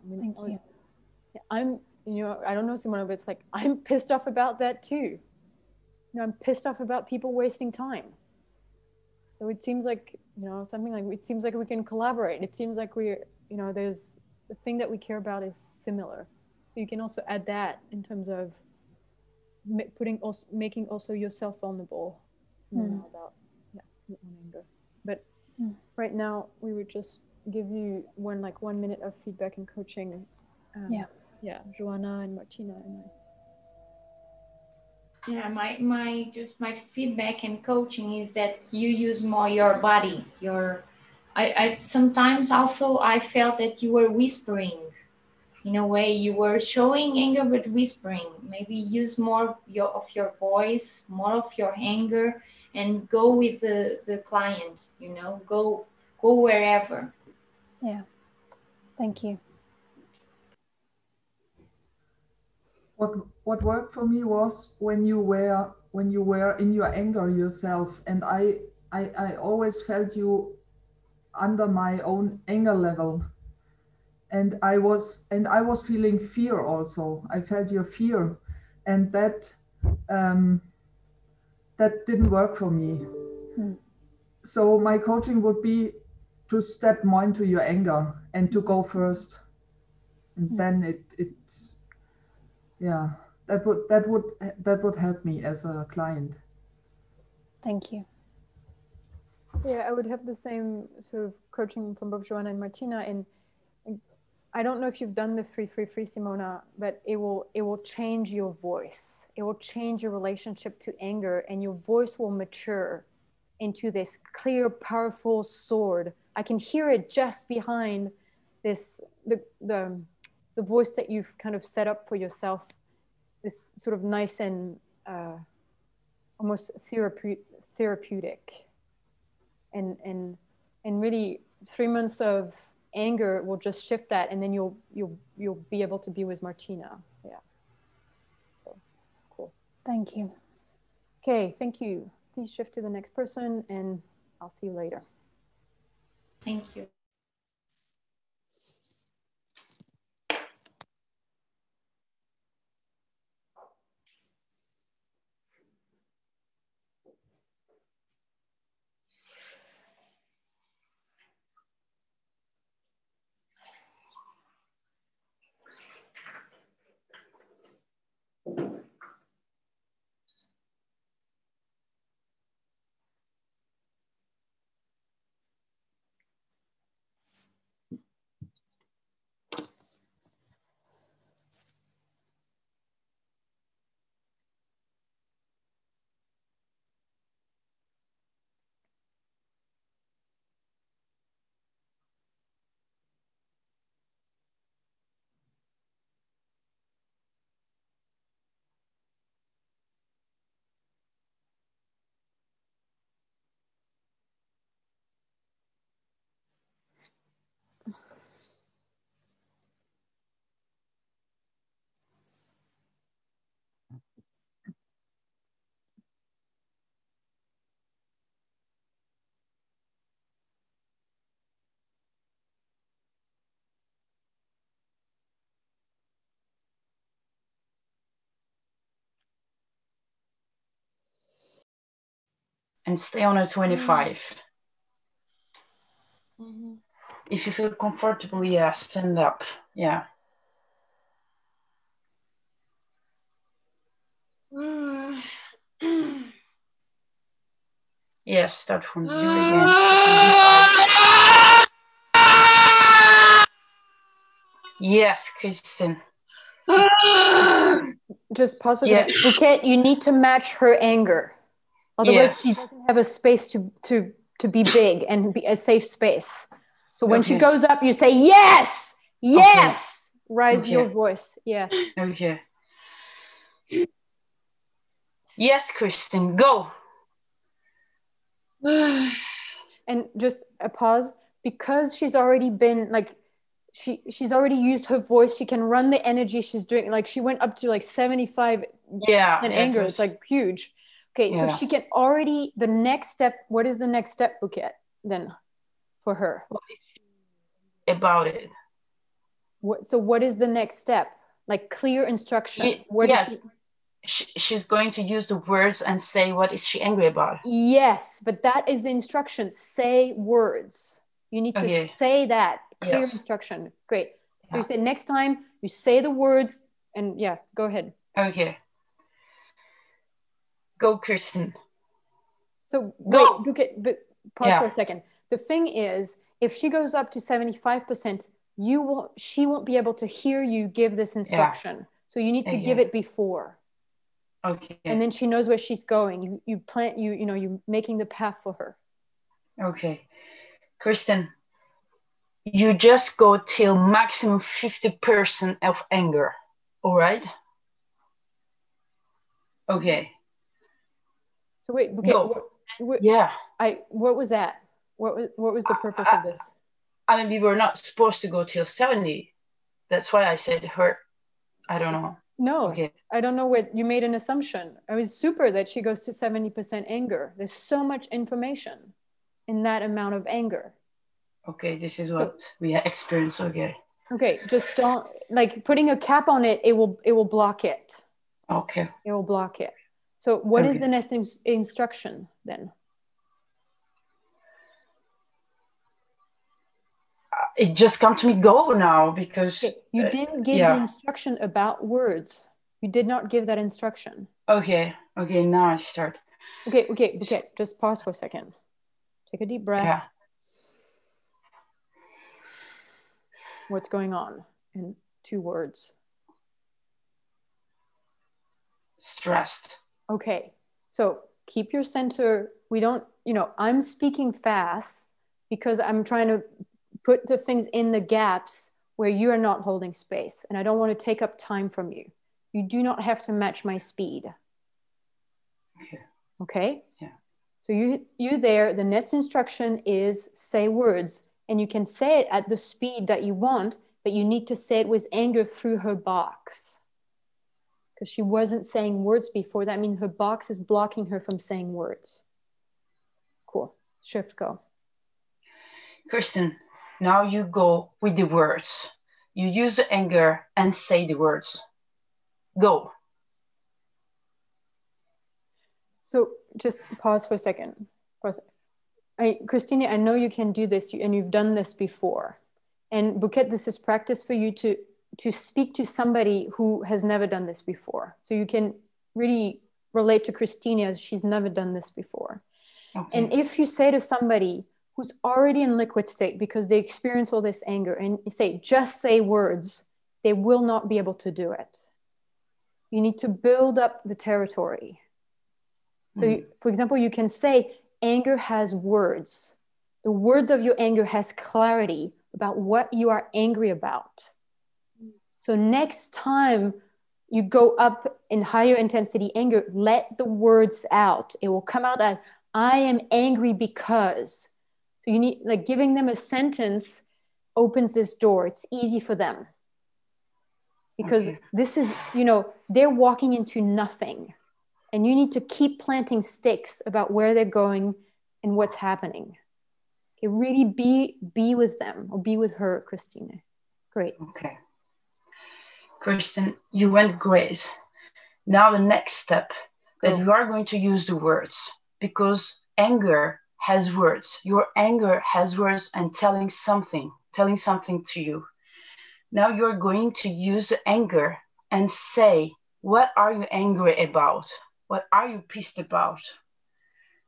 Thank you. I'm, you know, I don't know, Simona, but it's like I'm pissed off about that too. You know, I'm pissed off about people wasting time. So it seems like, you know, something like it seems like we can collaborate. It seems like we're, you know, there's the thing that we care about is similar. So you can also add that in terms of putting also making also yourself vulnerable. Mm. about yeah, anger. But Mm. right now we would just give you one like one minute of feedback and coaching. Um, Yeah. Yeah, Joanna and Martina and I. Yeah, my my just my feedback and coaching is that you use more your body. Your I, I sometimes also I felt that you were whispering in a way you were showing anger but whispering. Maybe use more your of your voice, more of your anger and go with the, the client, you know, go go wherever. Yeah. Thank you. What what worked for me was when you were when you were in your anger yourself, and I I, I always felt you under my own anger level, and I was and I was feeling fear also. I felt your fear, and that um, that didn't work for me. Hmm. So my coaching would be to step more into your anger and to go first, and then it it yeah that would that would that would help me as a client Thank you. Yeah, I would have the same sort of coaching from both Joanna and Martina. And and I don't know if you've done the free, free, free, Simona, but it will it will change your voice. It will change your relationship to anger, and your voice will mature into this clear, powerful sword. I can hear it just behind this the the the voice that you've kind of set up for yourself. This sort of nice and uh, almost therape- therapeutic and and and really three months of anger will just shift that and then you'll you'll you'll be able to be with martina. Yeah. So cool. Thank you. okay. Thank you. Please shift to the next person and i'll see you later. Thank you. And stay on a 25. Mm-hmm. Mm-hmm. If you feel comfortable, yeah, stand up. Yeah. Mm. Yes, start from [SIGHS] zero again. Yes, Kristen. [SIGHS] just pause for a Yeah. second. Bouquet, you need to match her anger. Otherwise, she doesn't have a space to to to be [COUGHS] big and be a safe space. So when she goes up, you say yes, yes. Rise your Okay. voice. Yeah. Okay. Yes, Kristen, go. [SIGHS] and just a pause because she's already been like she she's already used her voice she can run the energy she's doing like she went up to like 75 Yeah, and anger it's like huge okay Yeah. so she can already the next step what is the next step bouquet then for her About it. what so what is the next step like clear instruction what yeah. is she She, she's going to use the words and say what is she angry about. yes but that is the instruction say words you need to say that clear Yes. instruction great so Yeah. you say next time you say the words and yeah go ahead Okay. Go, Kristen. so Go. wait Bouquet, but pause Yeah. for a second the thing is if she goes up to 75% you won't she won't be able to hear you give this instruction so you need to give Okay. it before Okay. and then she knows where she's going you you plant you you know you making the path for her Okay. Kristen, you just go till maximum 50% of anger. All right? Okay. So wait Bouquet, Go. what, what, Yeah. I what was that? What was what was the purpose of this? I mean, we were not supposed to go till 70. That's why I said her. I don't know. No, Okay. I don't know what you made an assumption. I was super that she goes to 70% anger. There's so much information in that amount of anger. Okay, this is So- what we experience. Okay. Okay, just don't like putting a cap on it, it will it will block it. Okay. It will block it. So what is Okay. the next ins- instruction then? It just come to me go now because You uh, didn't give yeah. the instruction about words. You did not give that instruction. Okay. Okay. Now I start. Okay, okay, okay. Just pause for a second. Take a deep breath. Yeah. What's going on in two words? Stressed. Okay, so keep your center. We don't, you know, I'm speaking fast because I'm trying to put the things in the gaps where you are not holding space. And I don't want to take up time from you. You do not have to match my speed. Okay. Okay? Yeah. So you you there, the next instruction is say words. And you can say it at the speed that you want, but you need to say it with anger through her box. Because she wasn't saying words before. That means her box is blocking her from saying words. Cool. Shift go. Kristen, now you go with the words. You use the anger and say the words. Go. So just pause for a second. Pause. I, Christina, I know you can do this and you've done this before. And Bouquet, this is practice for you to, to speak to somebody who has never done this before. So you can really relate to Christina as she's never done this before. Okay. And if you say to somebody who's already in liquid state because they experience all this anger and you say, just say words, they will not be able to do it. You need to build up the territory. So, hmm. you, for example, you can say, anger has words. The words of your anger has clarity about what you are angry about. So, next time you go up in higher intensity anger, let the words out. It will come out as, I am angry because. So, you need, like, giving them a sentence opens this door. It's easy for them because Okay. this is, you know, they're walking into nothing and you need to keep planting stakes about where they're going and what's happening okay really be be with them or be with her christina great Okay. Kristen, you went great. Now the next step that mm. you are going to use the words because anger has words. Your anger has words and telling something, telling something to you. Now you're going to use the anger and say, what are you angry about? What are you pissed about?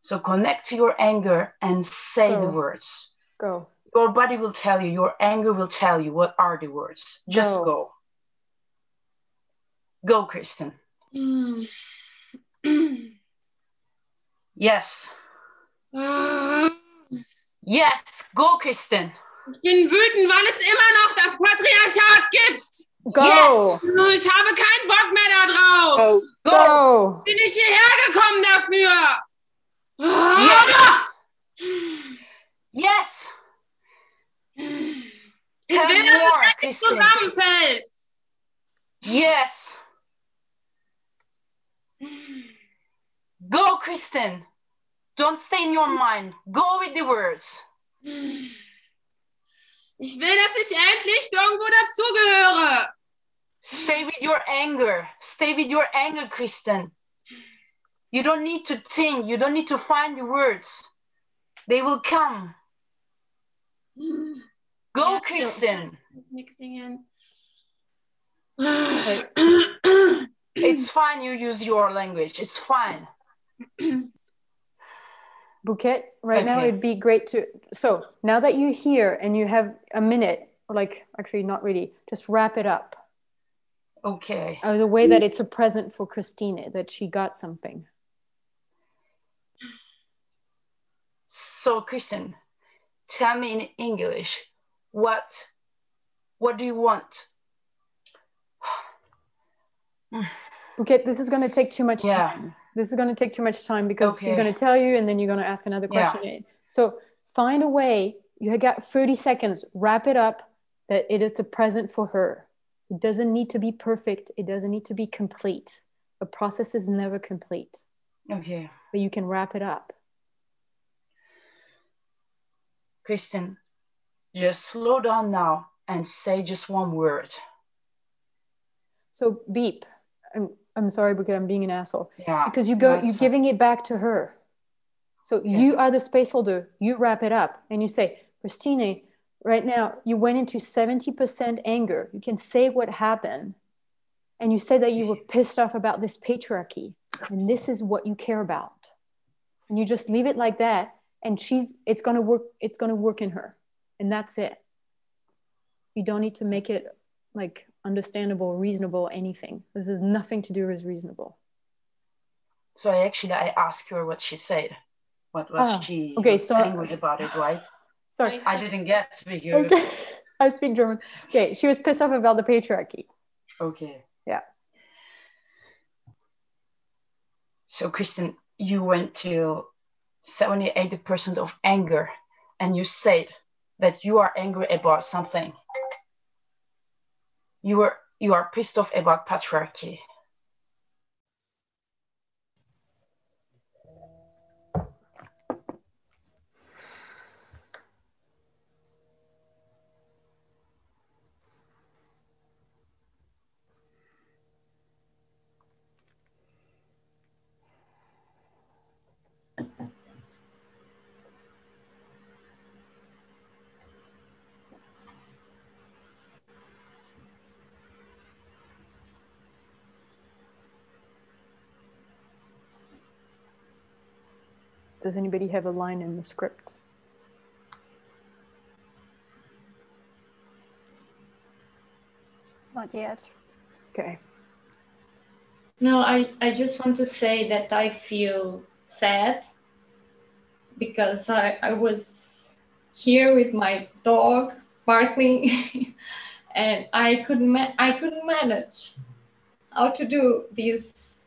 So connect to your anger and say the words. go Your body will tell you, your anger will tell you what are the words. Just Go. go. Go, Kristen. [CLEARS THROAT] Yes. Yes, go, Kristen. Ich bin wütend, weil es immer noch das Patriarchat gibt. Go. Ich habe keinen Bock mehr da drauf. Go. Bin ich hierher gekommen dafür? Yes. Ich Tell will, me dass es endlich zusammenfällt. Yes. Go, Kristen. Don't stay in your mind. Go with the words. Ich will, dass ich endlich irgendwo dazugehöre. Stay with your anger. Stay with your anger, Kristen. You don't need to think. You don't need to find the words. They will come. Go, Kristen. It's mixing in. It's fine. You use your language. It's fine. [CLEARS THROAT] Bouquet, right now it'd be great to. So now that you're here and you have a minute, or like actually not really, just wrap it up. Okay. Uh, the way that it's a present for Christine, that she got something. So, Kristen, tell me in English what what do you want? Bouquet, this is going to take too much Yeah. time. This is going to take too much time because she's Okay. going to tell you and then you're going to ask another Yeah. question. So find a way. You have got 30 seconds. Wrap it up that it is a present for her. It doesn't need to be perfect. It doesn't need to be complete. A process is never complete, Okay. but you can wrap it up. Kristen, just slow down now and say just one word. So beep. I'm, I'm sorry, Bouquet, I'm being an asshole. Yeah. Because you go, you're giving it back to her. So you are the space holder. You wrap it up and you say, Christine, right now you went into 70% anger. You can say what happened. And you said that you were pissed off about this patriarchy. And this is what you care about. And you just leave it like that. And she's it's gonna work, it's gonna work in her. And that's it. You don't need to make it like understandable, reasonable, anything. This has nothing to do with reasonable. So I actually I asked her what she said. What was Ah, she okay, was so- angry about it, right? Sorry. I didn't get because Okay. [LAUGHS] I speak German. Okay, she was pissed off about the patriarchy. okay. Yeah. So Kristen, you went to 78% of anger and you said that you are angry about something. You are you are pissed off about patriarchy. Does anybody have a line in the script? Not yet. Okay. No, I, I just want to say that I feel sad because I, I was here with my dog barking [LAUGHS] and I couldn't ma- I couldn't manage how to do this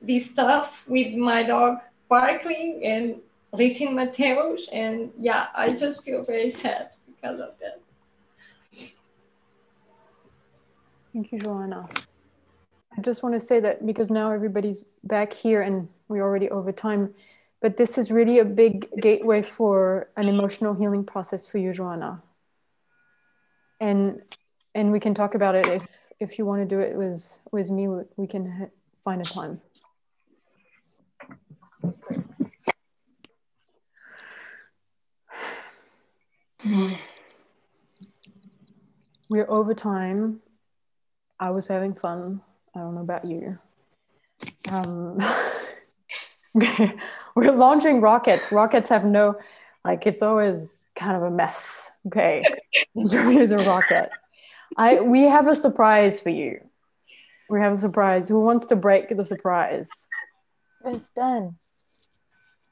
this stuff with my dog barking and Lizzie Mateos and yeah I just feel very sad because of that. Thank you, Joanna. I just want to say that because now everybody's back here and we're already over time, but this is really a big gateway for an emotional healing process for you, Joanna. And and we can talk about it if if you want to do it with with me. We can find a time. [SIGHS] We're over time. I was having fun. I don't know about you. Um, [LAUGHS] we're launching rockets. Rockets have no, like, it's always kind of a mess. Okay. Is a rocket. I, we have a surprise for you. We have a surprise. Who wants to break the surprise? It's done.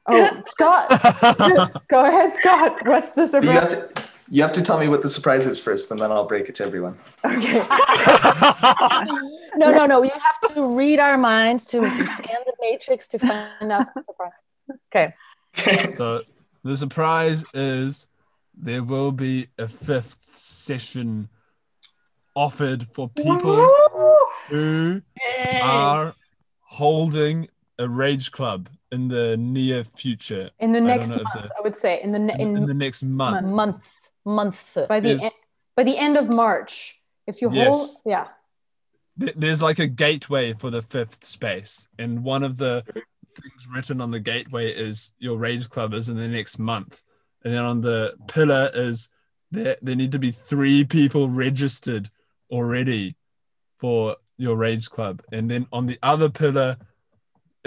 Oh, Scott. [LAUGHS] Go ahead, Scott. What's the But you have surprise? to you have to tell me what the surprise is first, and then I'll break it to everyone. Okay. [LAUGHS] No, no, no. You have to read our minds to scan the matrix to find out the surprise. Okay. the, the surprise is there will be a fifth session offered for people who are holding a rage club in the near future. In the next month, the- I would say. In the ne- in, in the next month. Month. Month. by the en- by the end of March. If you hold, Yes. yeah. Th- There's like a gateway for the fifth space, and one of the things written on the gateway is your rage club is in the next month, and then on the pillar is there. There need to be three people registered already for your rage club, and then on the other pillar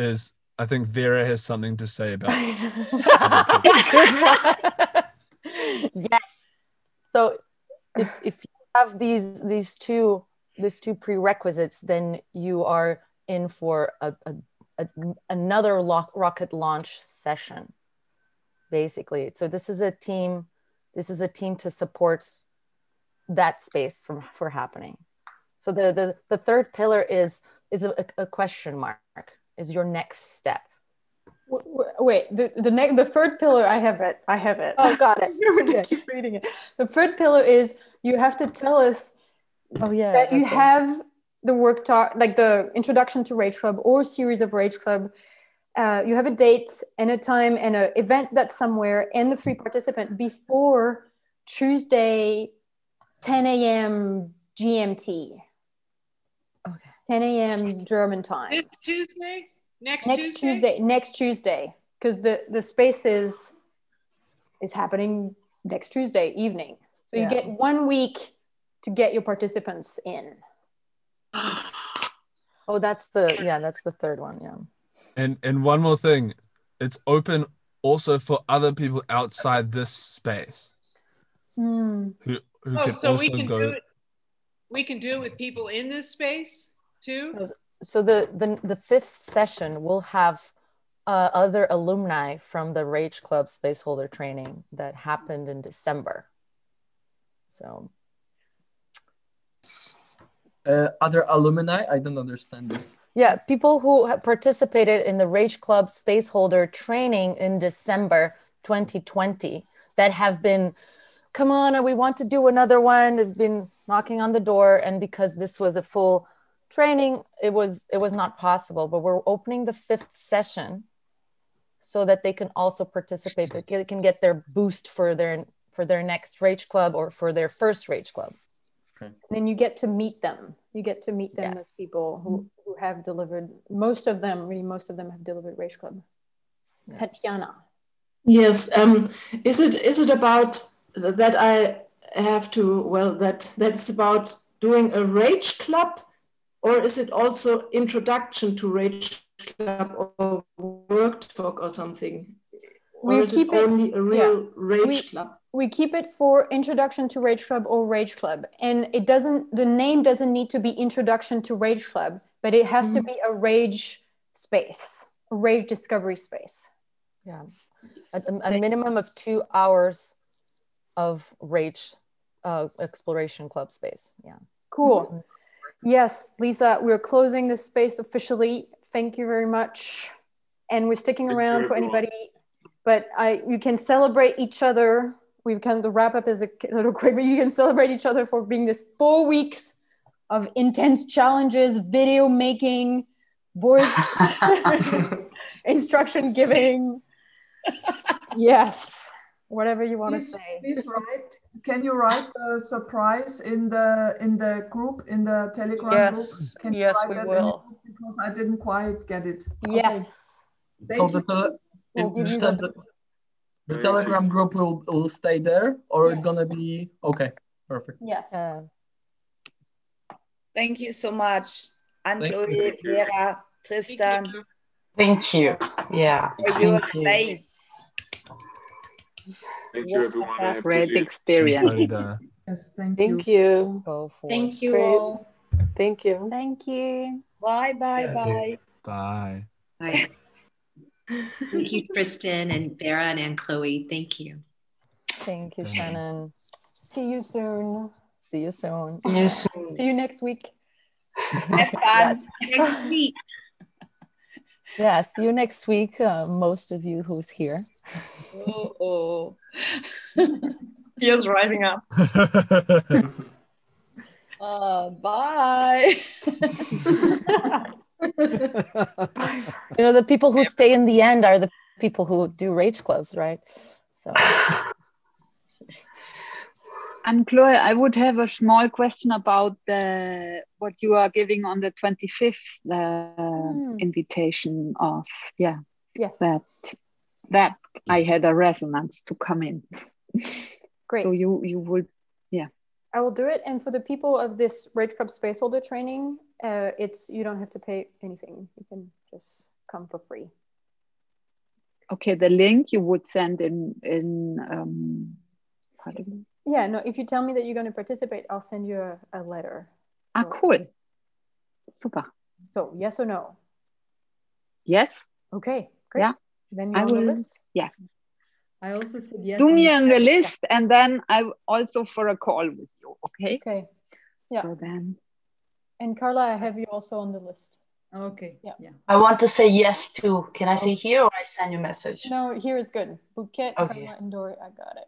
is I think Vera has something to say about. [LAUGHS] yes. So if if you have these these two these two prerequisites, then you are in for a, a, a another lo- rocket launch session, basically. So this is a team. This is a team to support that space from for happening. So the the, the third pillar is is a, a question mark. Is your next step. Wait, the the next the third pillar. I have it. I have it. Oh, got it. [LAUGHS] You're gonna keep reading it. The third pillar is you have to tell us Oh yeah. that you it. have the work talk, like the introduction to Rage Club or series of Rage Club. Uh, you have a date and a time and an event that's somewhere and the free participant before Tuesday, 10 a.m. GMT. Okay. 10 a.m. German time. This Tuesday? Next, next Tuesday? Tuesday? Next Tuesday, because the the space is is happening next Tuesday evening. So you get one week to get your participants in. [SIGHS] Oh, that's the yeah, that's the third one. Yeah. And and one more thing, it's open also for other people outside this space Hmm. who who Oh, can so also we can go. do it. We can do it with people in this space too. So the the the fifth session will have uh, other alumni from the Rage Club Spaceholder training that happened in December. So Uh, other alumni? I don't understand this. yeah, people who have participated in the Rage Club Spaceholder training in December 2020 that have been, come on, we want to do another one. Have been knocking on the door, and because this was a full training, it was it was not possible. But we're opening the fifth session so that they can also participate. They can- can get their boost for their for their next Rage Club or for their first Rage Club. And then you get to meet them. You get to meet them as people who, who have delivered. Most of them, really, most of them have delivered Rage Club. Tatiana. Yes. Um, is it is it about that I have to well that that's about doing a rage club, or is it also introduction to rage club or work talk or something? Or We is keep it it- only a real yeah. rage We- club? we keep it for introduction to rage club or rage club and it doesn't the name doesn't need to be introduction to rage club but it has to Mhm. be a rage space a rage discovery space Yeah. A, a minimum of two hours of rage uh, exploration club space. Yeah. cool yes lisa we're closing this space officially. Thank you very much. And we're sticking Thank around for everyone. anybody. But i you can celebrate each other. We've kind the wrap up is a [LAUGHS] little quick but you can celebrate each other for being this four weeks of intense challenges video making voice [LAUGHS] [LAUGHS] instruction giving. Yes whatever you want to Please, say please [LAUGHS] write. Can you write the surprise in the in the group in the Telegram Yes, group? Can yes, you write we will. Because I didn't quite get it. Okay. yes Thank So you. the, tele- We'll in- give you the- the, the Telegram group will, will stay there, or it's gonna be okay. Perfect. yes Uh, Thank you so much, Thank Vera, Tristan, Thank you. Yeah. for your Thank you. space. Thank you, Yes, everyone. I have Great leave. experience. [LAUGHS] Yes, thank, Thank you. you. Thank you Great. all. Thank you. Thank you. Bye, bye, Yeah. bye. Bye. Bye. Thank you, Tristan and Vera and Anne-Claude. Thank you. Thank you, Shannon. See you soon. See you soon. See you soon. See you next week. [LAUGHS] Have fun next week. [LAUGHS] Yeah, see you next week. Uh, most of you who's here. Oh, oh. Tears rising up. [LAUGHS] Uh, bye. [LAUGHS] You know, the people who stay in the end are the people who do rage clubs, right? So [SIGHS] And Chloe, I would have a small question about the what you are giving on the 25th, the invitation of yeah. Yes. That that I had a resonance to come in. [LAUGHS] Great. So you you would yeah. I will do it. And for the people of this Rage Club Space Holder training, uh, it's you don't have to pay anything. You can just come for free. Okay, the link you would send in in um pardon. Yeah, no, if you tell me that you're going to participate, I'll send you a, a letter. Ah cool. Super. So, yes or no? Yes. Okay, great. Yeah. Then I you're will list. yeah. I also said yes. Do me on the chat. list and then I also for a call with you, okay? Okay. Yeah. So then And Carla, I have you also on the list. Okay. Yeah. Yeah. I want to say yes too. Can I say here or I send you a message? No, here is good. Bouquet, Okay. Carla, and Dory, I got it.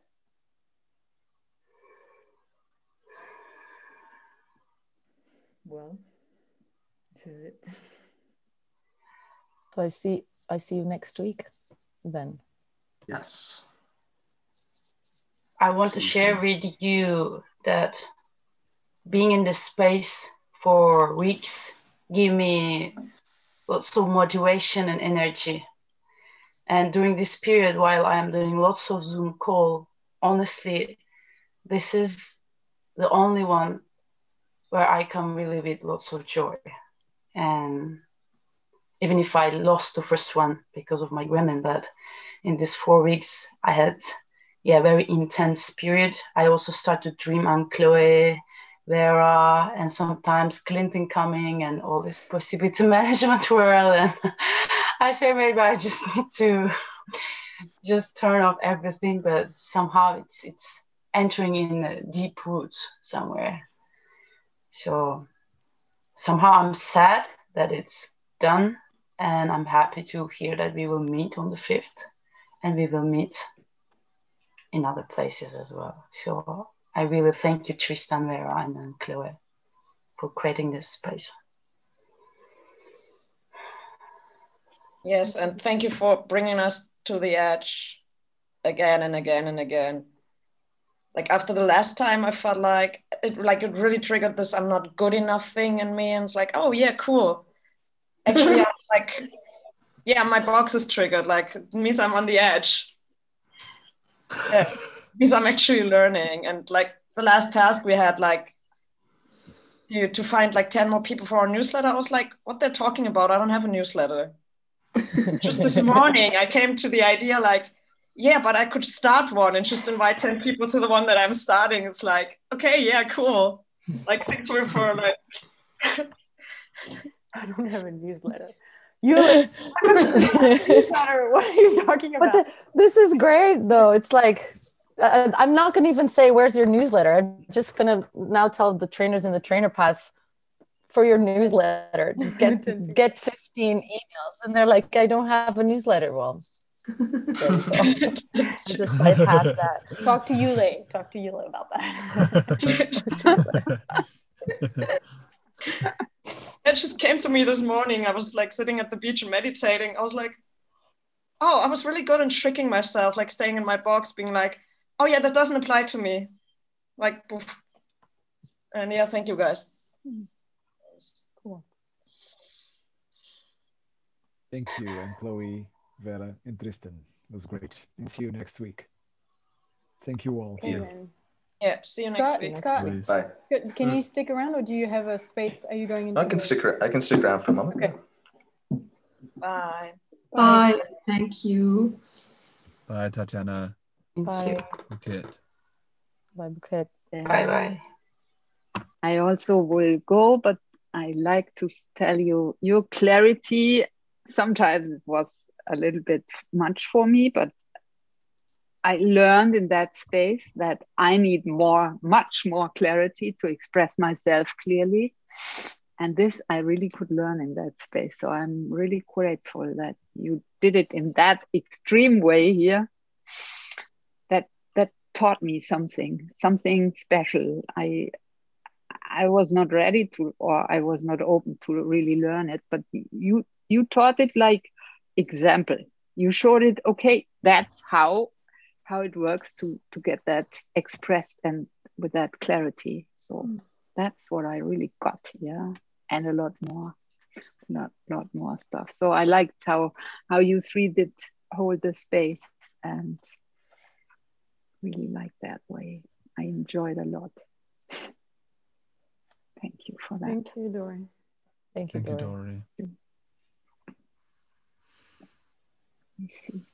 Well, this is it. so I see I see you next week then. Yes. I want to share with you that being in this space for weeks give me lots of motivation and energy. And during this period, while I am doing lots of Zoom call, honestly, this is the only one where I come really with lots of joy. And even if I lost the first one because of my women, but in these four weeks, I had yeah, very intense period. I also started to dream on Chloe, Vera, and sometimes Clinton coming and all this possibility [LAUGHS] management world. And I say maybe I just [LAUGHS] need to just turn off everything, but somehow it's it's entering in a deep roots somewhere. So somehow I'm sad that it's done, and I'm happy to hear that we will meet on the fifth, and we will meet in other places as well. So I really thank you, Tristan, Vera, and Chloe, for creating this space. Yes, and thank you for bringing us to the edge again and again and again. Like after the last time, I felt like it, like it really triggered this "I'm not good enough" thing in me, and it's like, oh yeah, cool. Actually, like, yeah, my box is triggered. Like it means I'm on the edge. Yeah, it means I'm actually learning. And like the last task we had, like you to find like 10 more people for our newsletter. I was like, what they're talking about? I don't have a newsletter. [LAUGHS] just this morning I came to the idea like, yeah, but I could start one and just invite 10 people to the one that I'm starting. It's like, okay, yeah, cool. Like thanks for, for like [LAUGHS] I don't have a newsletter. [LAUGHS] You newsletter. What are you talking But about? the- this is great though. It's like uh, I'm not going to even say where's your newsletter. I'm just going to now tell the trainers in the trainer path for your newsletter. [LAUGHS] Get get 15 emails, and they're like, I don't have a newsletter. Well, there you go. I just bypass that. Talk to Yuli. Talk to Yuli about that. [LAUGHS] [LAUGHS] it just came to me this morning. I was like sitting at the beach and meditating. I was like, oh, I was really good in tricking myself, like staying in my box, being like, oh yeah, that doesn't apply to me. Like, poof. and yeah, thank you guys. Cool. Thank you, Anne-Claude, Vera, and Tristan. It was great. And see you next week. Thank you all. Amen. Yeah, see you next Scott, week. Scott, Bye. good. can you hmm. stick around or do you have a space? Are you going into I can stick. ar- I can stick around for a moment. Okay. Bye. Bye. Thank you. Bye, Tatiana. Bye. Bouquet. Bye, Bouquet. Bye bye. I also will go, but I like to tell you your clarity. Sometimes it was a little bit much for me, but I learned in that space that I need more, much more clarity to express myself clearly. And this I really could learn in that space. So I'm really grateful that you did it in that extreme way here. That that taught me something, something special. I I was not ready to, or I was not open to really learn it. But you you taught it like example. You showed it. Okay, that's how how it works to to get that expressed and with that clarity. So mm. that's what I really got. Yeah, and a lot more, not a lot more stuff. So I liked how how you three did hold the space and really like that way. I enjoyed a lot. Thank you for that. Thank you, Dory. Thank you, Thank you, Dory. Dory. Let me see.